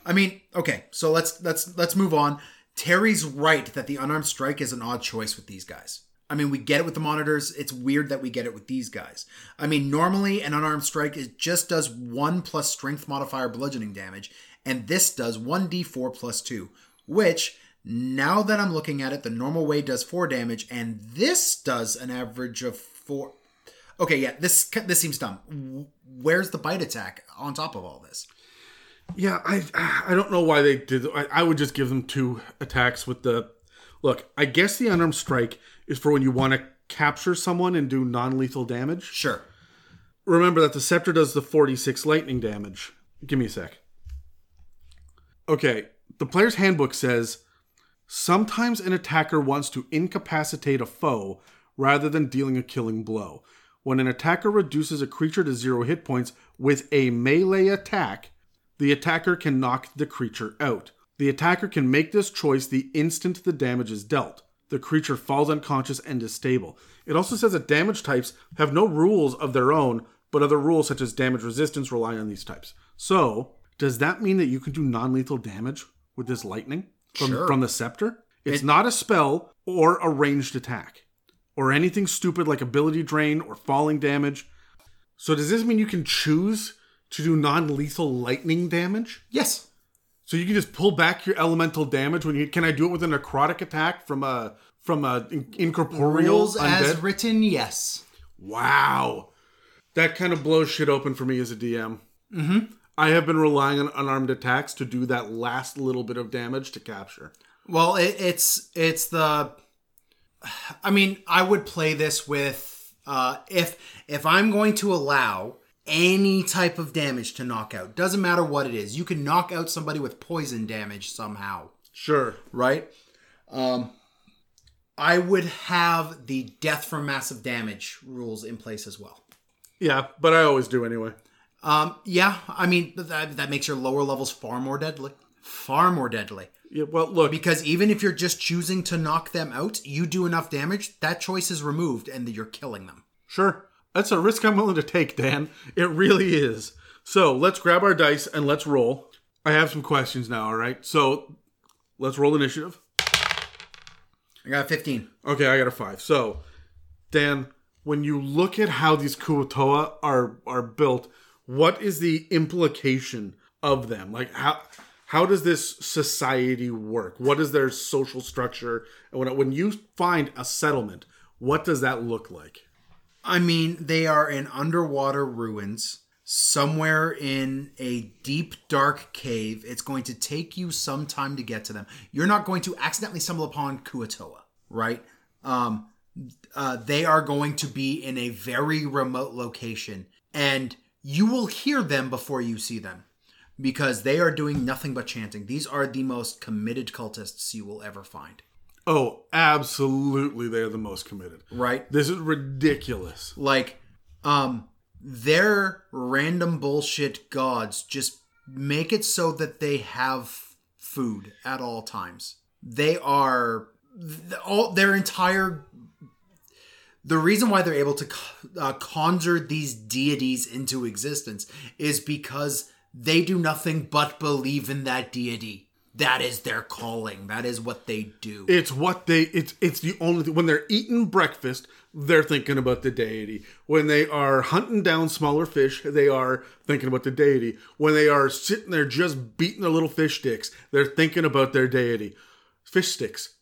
I mean, okay, so let's let's let's move on. Terry's right that the unarmed strike is an odd choice with these guys. I mean, we get it with the monitors. It's weird that we get it with these guys. I mean, normally an unarmed strike is just does one plus strength modifier bludgeoning damage, and this does one d4 plus two. Which, now that I'm looking at it, the normal way does four damage, and this does an average of four. Okay, yeah, this this seems dumb. Where's the bite attack on top of all this? Yeah, I I don't know why they did. I, I would just give them two attacks with the. Look, I guess the unarmed strike is for when you want to capture someone and do non-lethal damage. Sure. Remember that the scepter does the 46 lightning damage. Give me a sec. Okay, the player's handbook says sometimes an attacker wants to incapacitate a foe rather than dealing a killing blow. When an attacker reduces a creature to zero hit points with a melee attack, the attacker can knock the creature out. The attacker can make this choice the instant the damage is dealt. The creature falls unconscious and is stable. It also says that damage types have no rules of their own, but other rules such as damage resistance rely on these types. So, does that mean that you can do non lethal damage with this lightning from, Sure. from the scepter? It's not a spell or a ranged attack or anything stupid like ability drain or falling damage. So, does this mean you can choose to do non lethal lightning damage? Yes. So you can just pull back your elemental damage when you can I do it with a necrotic attack from a from a in- incorporeal Rules undead? as written, yes. Wow. That kind of blows shit open for me as a DM. Mm-hmm. I have been relying on unarmed attacks to do that last little bit of damage to capture. Well, it, it's it's the. I mean, I would play this with uh, if if I'm going to allow any type of damage to knock out. Doesn't matter what it is. You can knock out somebody with poison damage somehow, Sure. right? Um, I would have the death from massive damage rules in place as well. Yeah, but I always do anyway. Um, yeah, I mean that that makes your lower levels far more deadly, far more deadly. Yeah, well, look, Because even if you're just choosing to knock them out, you do enough damage, that choice is removed and you're killing them. Sure. That's a risk I'm willing to take, Dan. It really is. So let's grab our dice and let's roll. I have some questions now, all right? So let's roll initiative. I got 15. Okay, I got a five. So, Dan, when you look at how these Kuo-toa are are built, what is the implication of them? Like how how does this society work? What is their social structure? And when when you find a settlement, what does that look like? I mean, they are in underwater ruins somewhere in a deep, dark cave. It's going to take you some time to get to them. You're not going to accidentally stumble upon Kuo-toa, right? Um, uh, they are going to be in a very remote location, and you will hear them before you see them because they are doing nothing but chanting. These are the most committed cultists you will ever find, Oh, absolutely, they're the most committed. right? This is ridiculous. like um their random bullshit gods just make it so that they have food at all times they are all their entire the reason why they're able to uh, conjure these deities into existence is because they do nothing but believe in that deity that is their calling. That is what they do. It's what they. It's it's the only thing. when they're eating breakfast, they're thinking about the deity. When they are hunting down smaller fish, they are thinking about the deity. When they are sitting there just beating their little fish sticks, they're thinking about their deity. Fish sticks,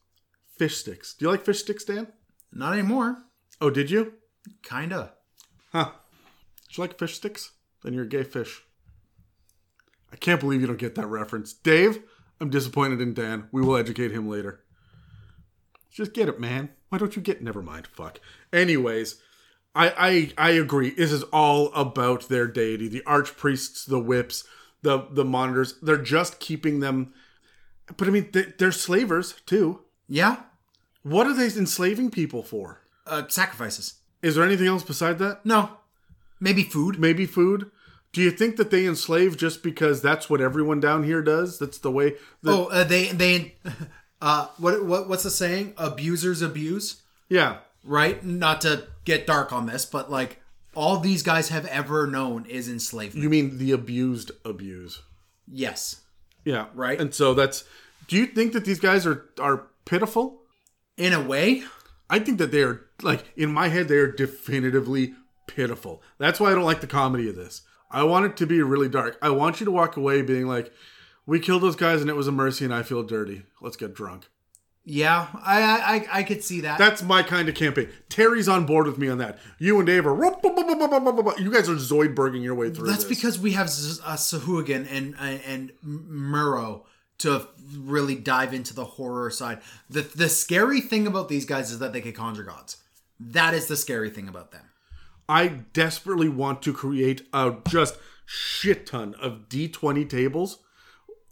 fish sticks. Do you like fish sticks, Dan? Not anymore. Oh, did you? Kinda. Huh? Do you like fish sticks? Then you're a gay fish. I can't believe you don't get that reference, Dave. I'm disappointed in Dan. We will educate him later. Just get it, man. Why don't you get? Never mind. Fuck. Anyways, I I I agree. This is all about their deity. The archpriests, the whips, the the monitors. They're just keeping them. But I mean, they, they're slavers too. Yeah. What are they enslaving people for? Uh, sacrifices. Is there anything else beside that? No. Maybe food. Maybe food. Do you think that they enslave just because that's what everyone down here does? That's the way. That, oh, uh, they they. Uh, what what what's the saying? Abusers abuse. yeah. Right. Not to get dark on this, but like all these guys have ever known is enslavement. You mean the abused abuse? yes. Yeah. Right. And so that's. Do you think that these guys are are pitiful? In a way. I think that they are like in my head they are definitively pitiful. That's why I don't like the comedy of this. I want it to be really dark. I want you to walk away being like, "We killed those guys and it was a mercy, and I feel dirty. Let's get drunk." Yeah, I I I, could see that. That's my kind of campaign. Terry's on board with me on that. You and Dave are. You guys are Zoidberging your way through. That's this. because we have uh, Sahuagin and uh, and Merrow to really dive into the horror side. The the scary thing about these guys is that they can conjure gods. That is the scary thing about them. I desperately want to create a just shit ton of D20 tables.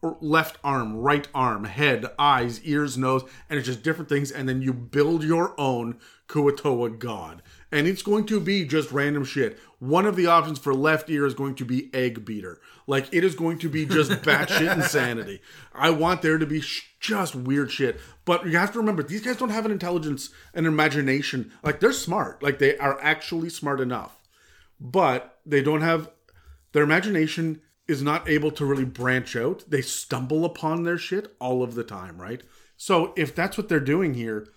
Left arm, right arm, head, eyes, ears, nose, and it's just different things. And then you build your own Kuo-toa god. And it's going to be just random shit. One of the options for left ear is going to be egg beater. Like, it is going to be just batshit insanity. I want there to be sh- just weird shit. But you have to remember, these guys don't have an intelligence and imagination. Like, they're smart. Like, they are actually smart enough. But they don't have their imagination is not able to really branch out. They stumble upon their shit all of the time, right? So if that's what they're doing here,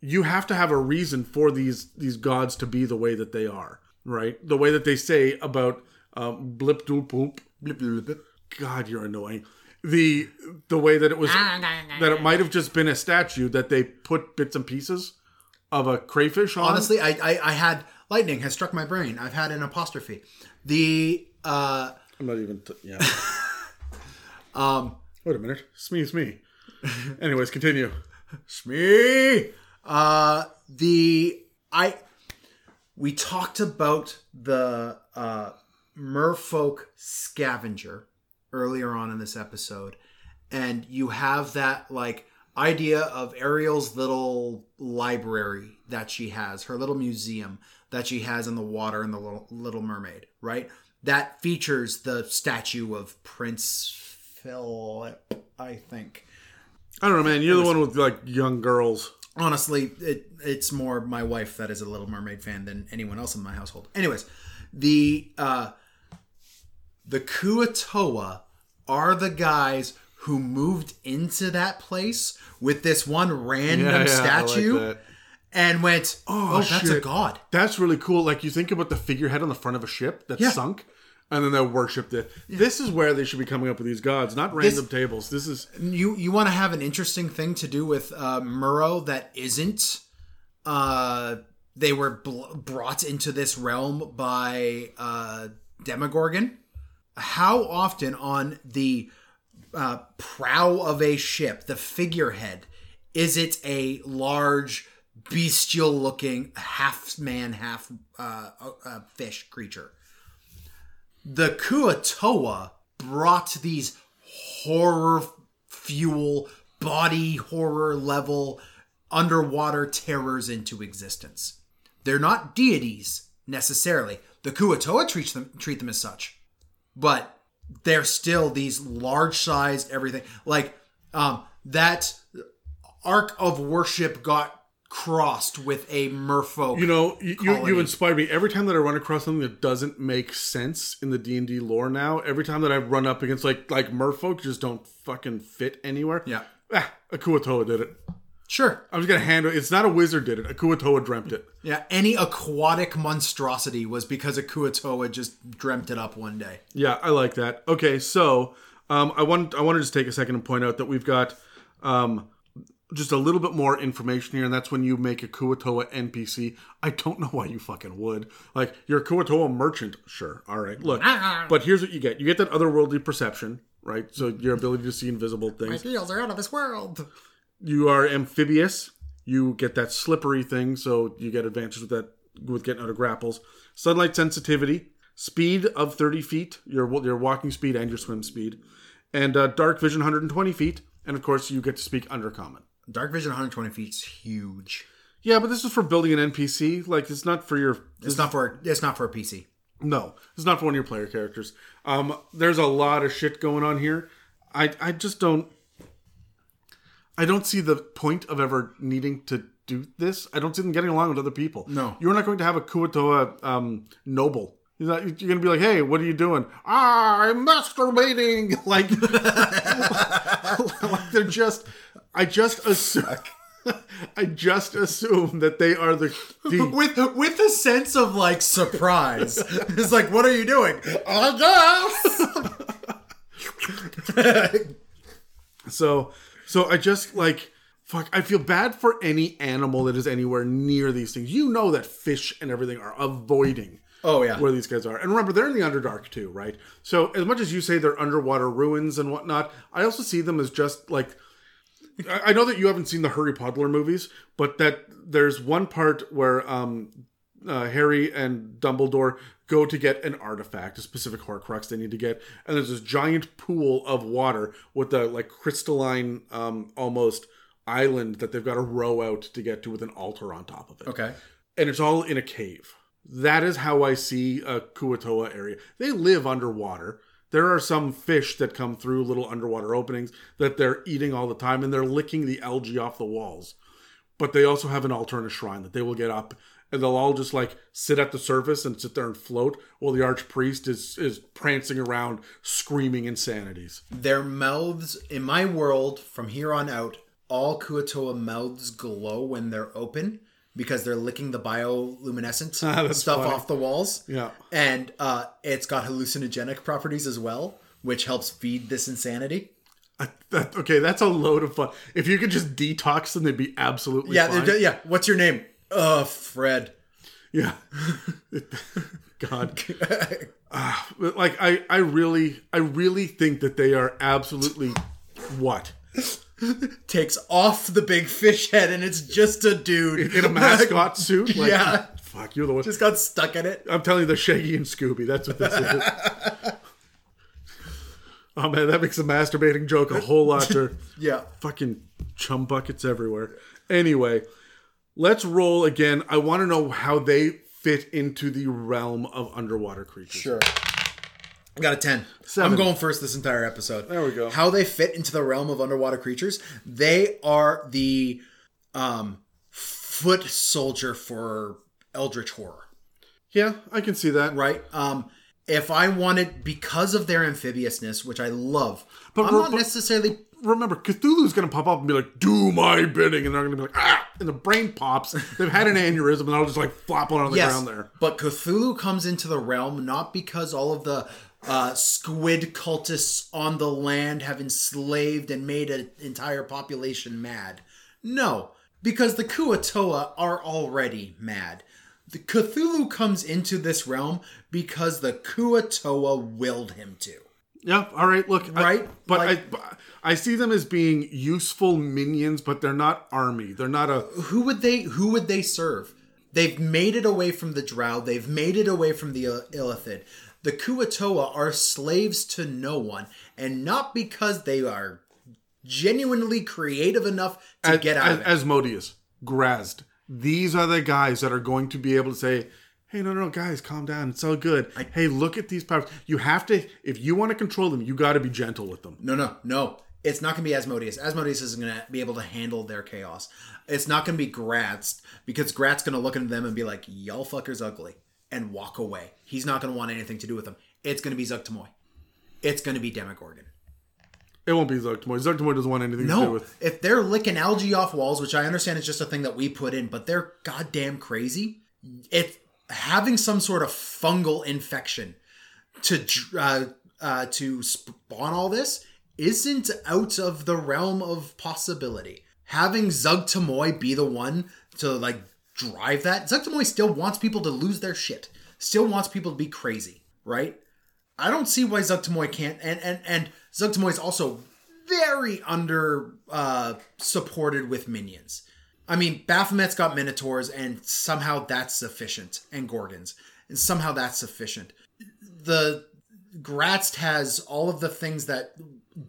you have to have a reason for these these gods to be the way that they are, right? The way that they say about um, Blibdoolpoolp. Blip, blip, blip. God, you're annoying. The the way that it was that it might have just been a statue that they put bits and pieces of a crayfish on. Honestly, I, I I had lightning has struck my brain. I've had an apostrophe. The uh I'm not even. T- yeah. um Wait a minute. Smee, me. Anyways, continue. Smee. Uh, the I we talked about the uh, Merfolk scavenger earlier on in this episode, and you have that like idea of Ariel's little library that she has, her little museum that she has in the water in the little, little Mermaid, right? That features the statue of Prince Philip, I think. I don't know, man. You're the one with like young girls. honestly it it's more my wife that is a little mermaid fan than anyone else in my household anyways the uh the Kuo-toa are the guys who moved into that place with this one random Yeah, yeah, like statue that. and went oh, that's a god That's really cool. Like you think about the figurehead on the front of a ship that's Yeah. sunk, and then they worshipped it. This is where they should be coming up with these gods, not random tables. This is you you want to have an interesting thing to do with uh, Merrow that isn't. Uh, they were bl- brought into this realm by uh, Demogorgon. How often on the uh, prow of a ship, the figurehead, is it a large, bestial-looking half man, half uh, uh, fish creature? the Kuo-toa brought these horror fuel, body horror level underwater terrors into existence. They're not deities necessarily. The Kuo-toa treat them treat them as such, but they're still these large sized everything. Like um, that ark of worship got crossed with a merfolk. You know, you, you, you inspired me. Every time that I run across something that doesn't make sense in the D and D lore now, every time that I run up against like like merfolk just don't fucking fit anywhere. Yeah. ah, a Kuo-toa did it. Sure. I'm just gonna handle. It's not a wizard did it. a Kuo-toa dreamt it. Yeah, any aquatic monstrosity was because a Kuo-toa just dreamt it up one day. Yeah, I like that. Okay, so um, I want I want to just take a second and point out that we've got um, just a little bit more information here, and that's when you make a Kuo-toa NPC. I don't know why you fucking would. Like you're a Kuo-toa merchant, sure, all right. Look, but here's what you get: you get that otherworldly perception, right? So your ability to see invisible things. My feels are out of this world. You are amphibious. You get that slippery thing, so you get advantage with that with getting out of grapples. Sunlight sensitivity, speed of 30 feet, your your walking speed and your swim speed, and uh, dark vision 120 feet, and of course you get to speak under undercommon. Dark vision 120 feet is huge. Yeah, but this is for building an NPC. Like it's not for your. It's not for it's not for a PC. No, it's not for one of your player characters. Um, there's a lot of shit going on here. I I just don't. I don't see the point of ever needing to do this. I don't see them getting along with other people. No. you're not going to have a Kuo-toa um, noble. You're, not, you're going to be like, hey, what are you doing? Ah, I'm masturbating. Like, like they're just. I just assume. I just assume that they are the, the with with a sense of like surprise. it's like, what are you doing? I guess. So, so I just like fuck. I feel bad for any animal that is anywhere near these things. You know that fish and everything are avoiding. Oh, yeah. where these guys are, and remember they're in the Underdark too, right? So as much as you say they're underwater ruins and whatnot, I also see them as just like. I know that you haven't seen the Harry Potter movies, but that there's one part where um, uh, Harry and Dumbledore go to get an artifact, a specific Horcrux they need to get, and there's this giant pool of water with a like crystalline, um, almost island that they've got to row out to get to with an altar on top of it. Okay. and it's all in a cave. That is how I see a Kuo-toa area. They live underwater. There are some fish that come through little underwater openings that they're eating all the time, and they're licking the algae off the walls but they also have an altar and a shrine that they will get up and they'll all just like sit at the surface and sit there and float while the archpriest is is prancing around screaming insanities. Their mouths, in my world, from here on out, all Kuo-toa mouths glow when they're open because they're licking the bioluminescent That's stuff funny. off the walls. Yeah. And uh, it's got hallucinogenic properties as well, which helps feed this insanity. I, that, okay, that's a load of fun. If you could just detox them, they'd be absolutely Yeah, fine. they're- yeah. What's your name? Uh, Fred. Yeah. God. But, like I, I really, I really think that they are absolutely what Takes off the big fish head and it's just a dude in a mascot suit. Like, Yeah. Fuck, you're the one. Just got stuck in it. I'm telling you, the Shaggy and Scooby. That's what this is. oh man, that makes the masturbating joke a whole lot. Yeah. Fucking chum buckets everywhere. Anyway, let's roll again. I want to know how they fit into the realm of underwater creatures. Sure. I got a 10. Seven. I'm going first this entire episode. There we go. How they fit into the realm of underwater creatures. They are the um, foot soldier for Eldritch Horror, Yeah, I can see that. right? Um, if I wanted, because of their amphibiousness, which I love, But I'm not but- necessarily. Remember, Cthulhu's going to pop up and be like, "Do my bidding," and they're going to be like, "Ah!" And the brain pops. They've had an aneurysm, and I'll just like flop on the Yes, ground there. but Cthulhu comes into the realm not because all of the uh, squid cultists on the land have enslaved and made an entire population mad. No, because the Kuo-toa are already mad. The Cthulhu comes into this realm because the Kuo-toa willed him to. Yeah. All right. Look. I- Right? but Like- I, but I see them as being useful minions, but they're not army. They're not a. who would they who would they serve they've made it away from the drow they've made it away from the Il- illithid the Kuo-toa are slaves to no one and not because they are genuinely creative enough to as, get out as, of it Asmodeus, Graz'zt. These are the guys that are going to be able to say, "Hey, no, no, no, guys, calm down. It's all good. hey, look at these powers. You have to, if you want to control them, you got to be gentle with them." no no no It's not going to be Asmodeus. Asmodeus isn't going to be able to handle their chaos. It's not going to be Graz'zt because Graz'zt going to look at them and be like, "Y'all fuckers ugly," and walk away. He's not going to want anything to do with them. It's going to be Zuggtmoy. It's going to be Demogorgon. It won't be Zuggtmoy. Zuggtmoy doesn't want anything to do No, with. if they're licking algae off walls, which I understand is just a thing that we put in, but they're goddamn crazy. It having some sort of fungal infection to uh, uh, to spawn all this isn't out of the realm of possibility. Having Zuggtmoy be the one to like drive that, Zuggtmoy still wants people to lose their shit. Still wants people to be crazy, right? I don't see why Zuggtmoy can't. And and and Zuggtmoy is also very under uh, supported with minions. I mean, Baphomet's got Minotaurs, and somehow that's sufficient, and Gorgons, and somehow that's sufficient. The Graz'zt has all of the things that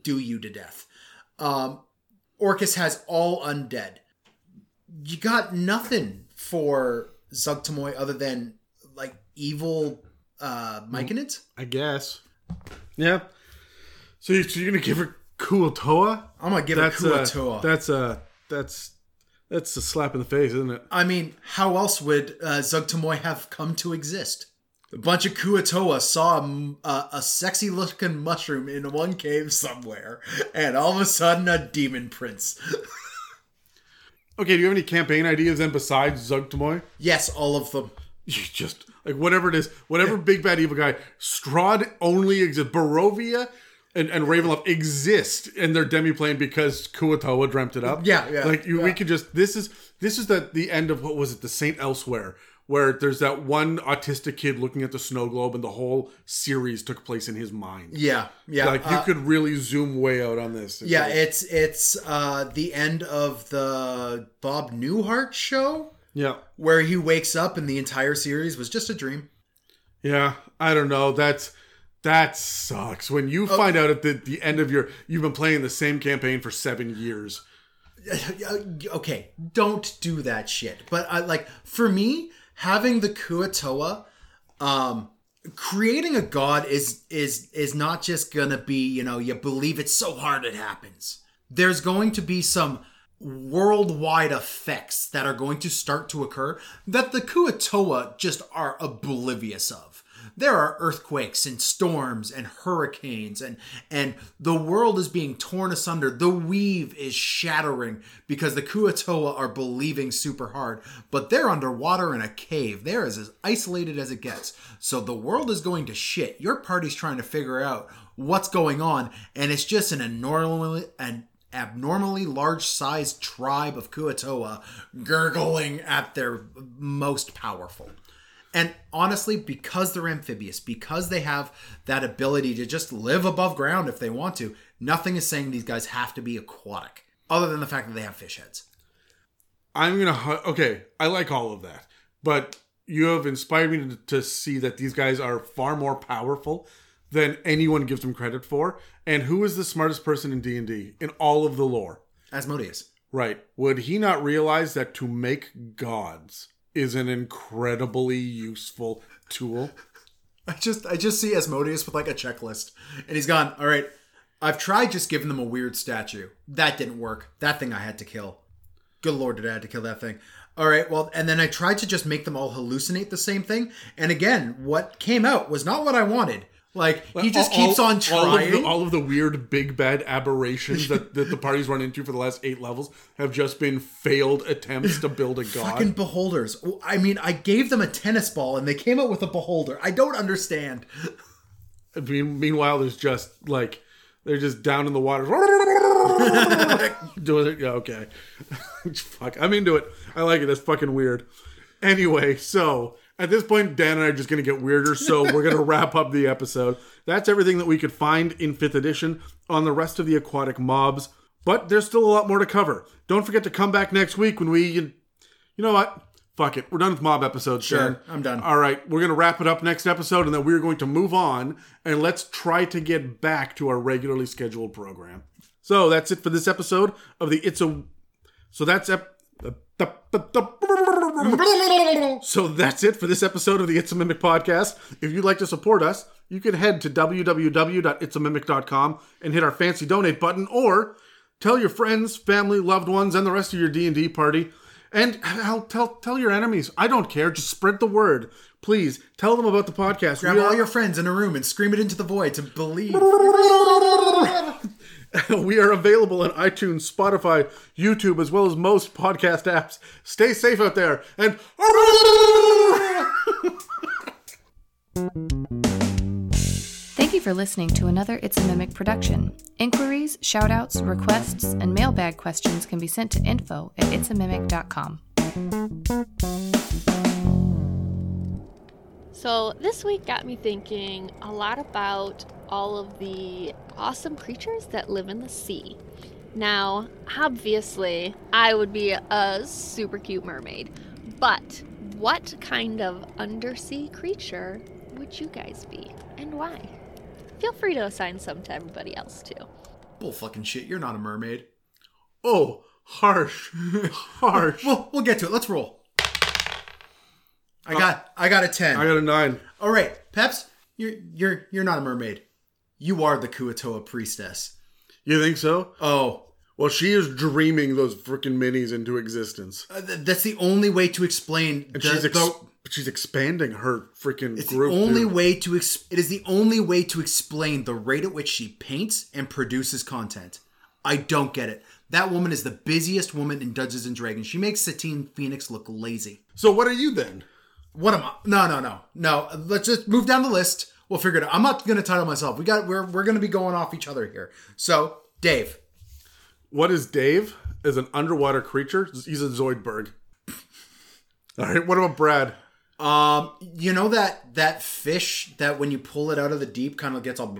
do you to death. Um, Orcus has all undead. You got nothing for Zuggtmoy other than like evil uh Myconids? I guess. Yeah. So, you, so you're gonna give her Kuo-toa? I'm gonna give her Kuo-toa. that's a that's that's a slap in the face, isn't it? I mean, how else would uh, Zuggtmoy have come to exist? A bunch of Kuo-toa saw a sexy looking mushroom in one cave somewhere, and all of a sudden, a demon prince. Okay, do you have any campaign ideas then besides Zuggtmoy? yes, all of them. You just like whatever it is, whatever big bad evil guy. Strahd only exists. Barovia and, and Ravenloft exist in their demiplane because Kuo-toa dreamt it up. Yeah, yeah, Like you, we could just this is this is the the end of what was it the Saint Elsewhere where there's that one autistic kid looking at the snow globe and the whole series took place in his mind. Yeah, yeah. like you uh, could really zoom way out on this. Yeah, it's it's uh, the end of the Bob Newhart show yeah. where he wakes up and the entire series was just a dream. Yeah, I don't know. That's that sucks. When you Oh. find out at the, the end of your you've been playing the same campaign for seven years. okay, don't do that shit. But I like for me, having the Kuo-toa, um, creating a god is is is not just gonna be you know you believe it so hard it happens. There's going to be some worldwide effects that are going to start to occur that the Kuo-toa just are oblivious of. There are earthquakes and storms and hurricanes and and the world is being torn asunder. The weave is shattering because the Kuo-toa are believing super hard, but they're underwater in a cave. They're as, as isolated as it gets. So the world is going to shit. Your party's trying to figure out what's going on, and it's just an abnormally an abnormally large sized tribe of Kuo-toa gurgling at their most powerful. And honestly, because they're amphibious, because they have that ability to just live above ground if they want to, nothing is saying these guys have to be aquatic, other than the fact that they have fish heads. I'm gonna hu- okay. I like all of that, but you have inspired me to, to see that these guys are far more powerful than anyone gives them credit for. And who is the smartest person in D and D in all of the lore? Asmodeus. Right? Would he not realize that to make gods is an incredibly useful tool? I just I just see Asmodeus with like a checklist. And he's gone, all right, I've tried just giving them a weird statue. That didn't work. That thing I had to kill. Good lord, did I have to kill that thing. All right, well, and then I tried to just make them all hallucinate the same thing. And again, what came out was not what I wanted. Like, he just All- keeps on All of, trying. the, all of the weird big bad aberrations that, that the parties run into for the last eight levels have just been failed attempts to build a god. Fucking beholders. I mean, I gave them a tennis ball and they came out with a beholder. I don't understand. I mean, meanwhile, there's just like they're just down in the water. Doing it. Yeah, okay. Fuck. I'm into it. I like it. That's fucking weird. Anyway, so at this point, Dan and I are just going to get weirder. So we're going to wrap up the episode. That's everything that we could find in 5th edition on the rest of the aquatic mobs. But there's still a lot more to cover. Don't forget to come back next week when we. You know what? Fuck it. We're done with mob episodes. Sure, Dan. I'm done. All right. We're going to wrap it up next episode and then we're going to move on and let's try to get back to our regularly scheduled program. So that's it for this episode of the It's a. So that's ep- so that's it for this episode of the It's a Mimic podcast. If you'd like to support us, you can head to www.itsamimic.com and hit our fancy donate button, or tell your friends, family, loved ones, and the rest of your D&D party. And hell, tell tell your enemies. I don't care. Just spread the word. Please tell them about the podcast. Grab are- all your friends in a room and scream it into the void to believe. we are available on iTunes, Spotify, YouTube, as well as most podcast apps. Stay safe out there and. Thank you for listening to another It's a Mimic production. Inquiries, shoutouts, requests, and mailbag questions can be sent to info at itsamimic.com. So this week got me thinking a lot about all of the awesome creatures that live in the sea. Now, obviously, I would be a super cute mermaid, but what kind of undersea creature would you guys be and why? Feel free to assign some to everybody else too. Bull fucking shit, you're not a mermaid. Oh, harsh. harsh. Well, we'll get to it. Let's roll. I got I got a 10. I got a nine. All right, Peps, you're you're you're not a mermaid. You are the Kuo-toa priestess. You think so? Oh, Well, she is dreaming those freaking minis into existence. uh, th- that's the only way to explain And the- she's, ex- the- she's expanding her freaking It's group. the only dude. way to ex- it is the only way to explain the rate at which she paints and produces content. I don't get it. That woman is the busiest woman in Dungeons and Dragons. She makes Satine Phoenix look lazy. So, what are you then? What am I? No, no, no, no. Let's just move down the list. We'll figure it out. I'm not going to title myself. We got. We're we're going to be going off each other here. So, Dave. What is Dave? Is an underwater creature. He's a Zoidberg. All right. What about Brad? Um, you know that that fish that when you pull it out of the deep kind of gets all.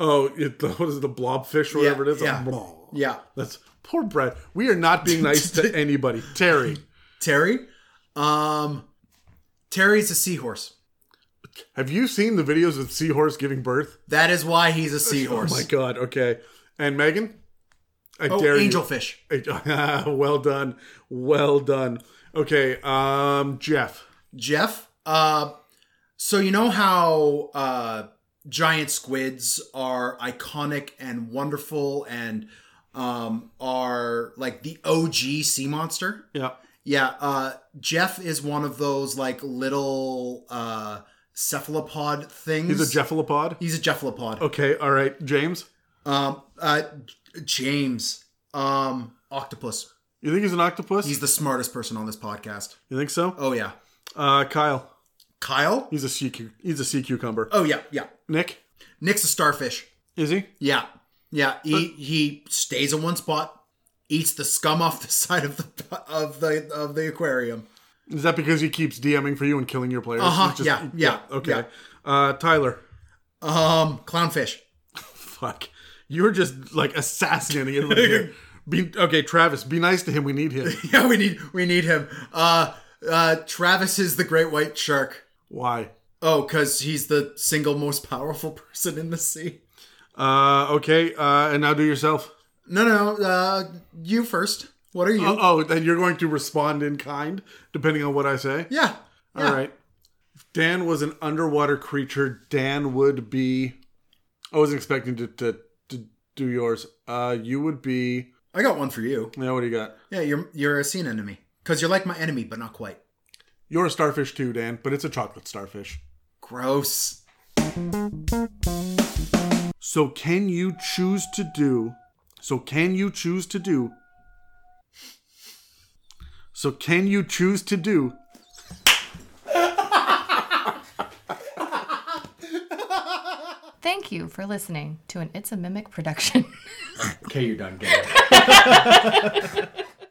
Oh, it, the, what is it, the blobfish or Yeah, whatever it is? yeah. Oh, Yeah, That's poor Brad. We are not being nice to anybody. Terry, Terry. Um, Terry's a seahorse. Have you seen the videos of seahorse giving birth? That is why he's a seahorse. Oh my god. Okay. And Megan, I Oh, dare angelfish. you. well done. Well done. Okay. Um, Jeff. Jeff. Uh, so you know how uh, giant squids are iconic and wonderful and um, are like the OG sea monster. Yeah. Yeah, uh, Jeff is one of those like little uh, cephalopod things. He's a Jeffalopod. He's a Jeffalopod. Okay. All right. James. Um, uh, James, um, octopus. You think he's an octopus? He's the smartest person on this podcast. you think so? Oh yeah, Uh, Kyle. Kyle. He's a sea. cu- He's a sea cucumber. Oh yeah, yeah. Nick. Nick's a starfish. Is he? Yeah, yeah. He he stays in one spot, eats the scum off the side of the of the of the aquarium. Is that because he keeps DMing for you and killing your players? Uh-huh, just- yeah, yeah, Okay. yeah. Uh, Tyler. Um, clownfish. Fuck. You're just like assassinating everyone here. Be okay, Travis. Be nice to him. We need him. Yeah, we need we need him. Uh, uh, Travis is the great white shark. Why? Oh, because he's the single most powerful person in the sea. Uh, okay. Uh, and now do yourself. No, no, no. Uh, you first. What are you? Oh, oh, then you're going to respond in kind, depending on what I say. yeah. All right. If Dan was an underwater creature, Dan would be. I wasn't expecting to to, to do yours. Uh, you would be. I got one for you. Yeah. what do you got? Yeah, you're you're a sea enemy because you're like my enemy, but not quite. You're a starfish too, Dan, but it's a chocolate starfish. Gross. So can you choose to do? So can you choose to do? So can you choose to do? Thank you for listening to an It's a Mimic production. Okay, you're done. Get it.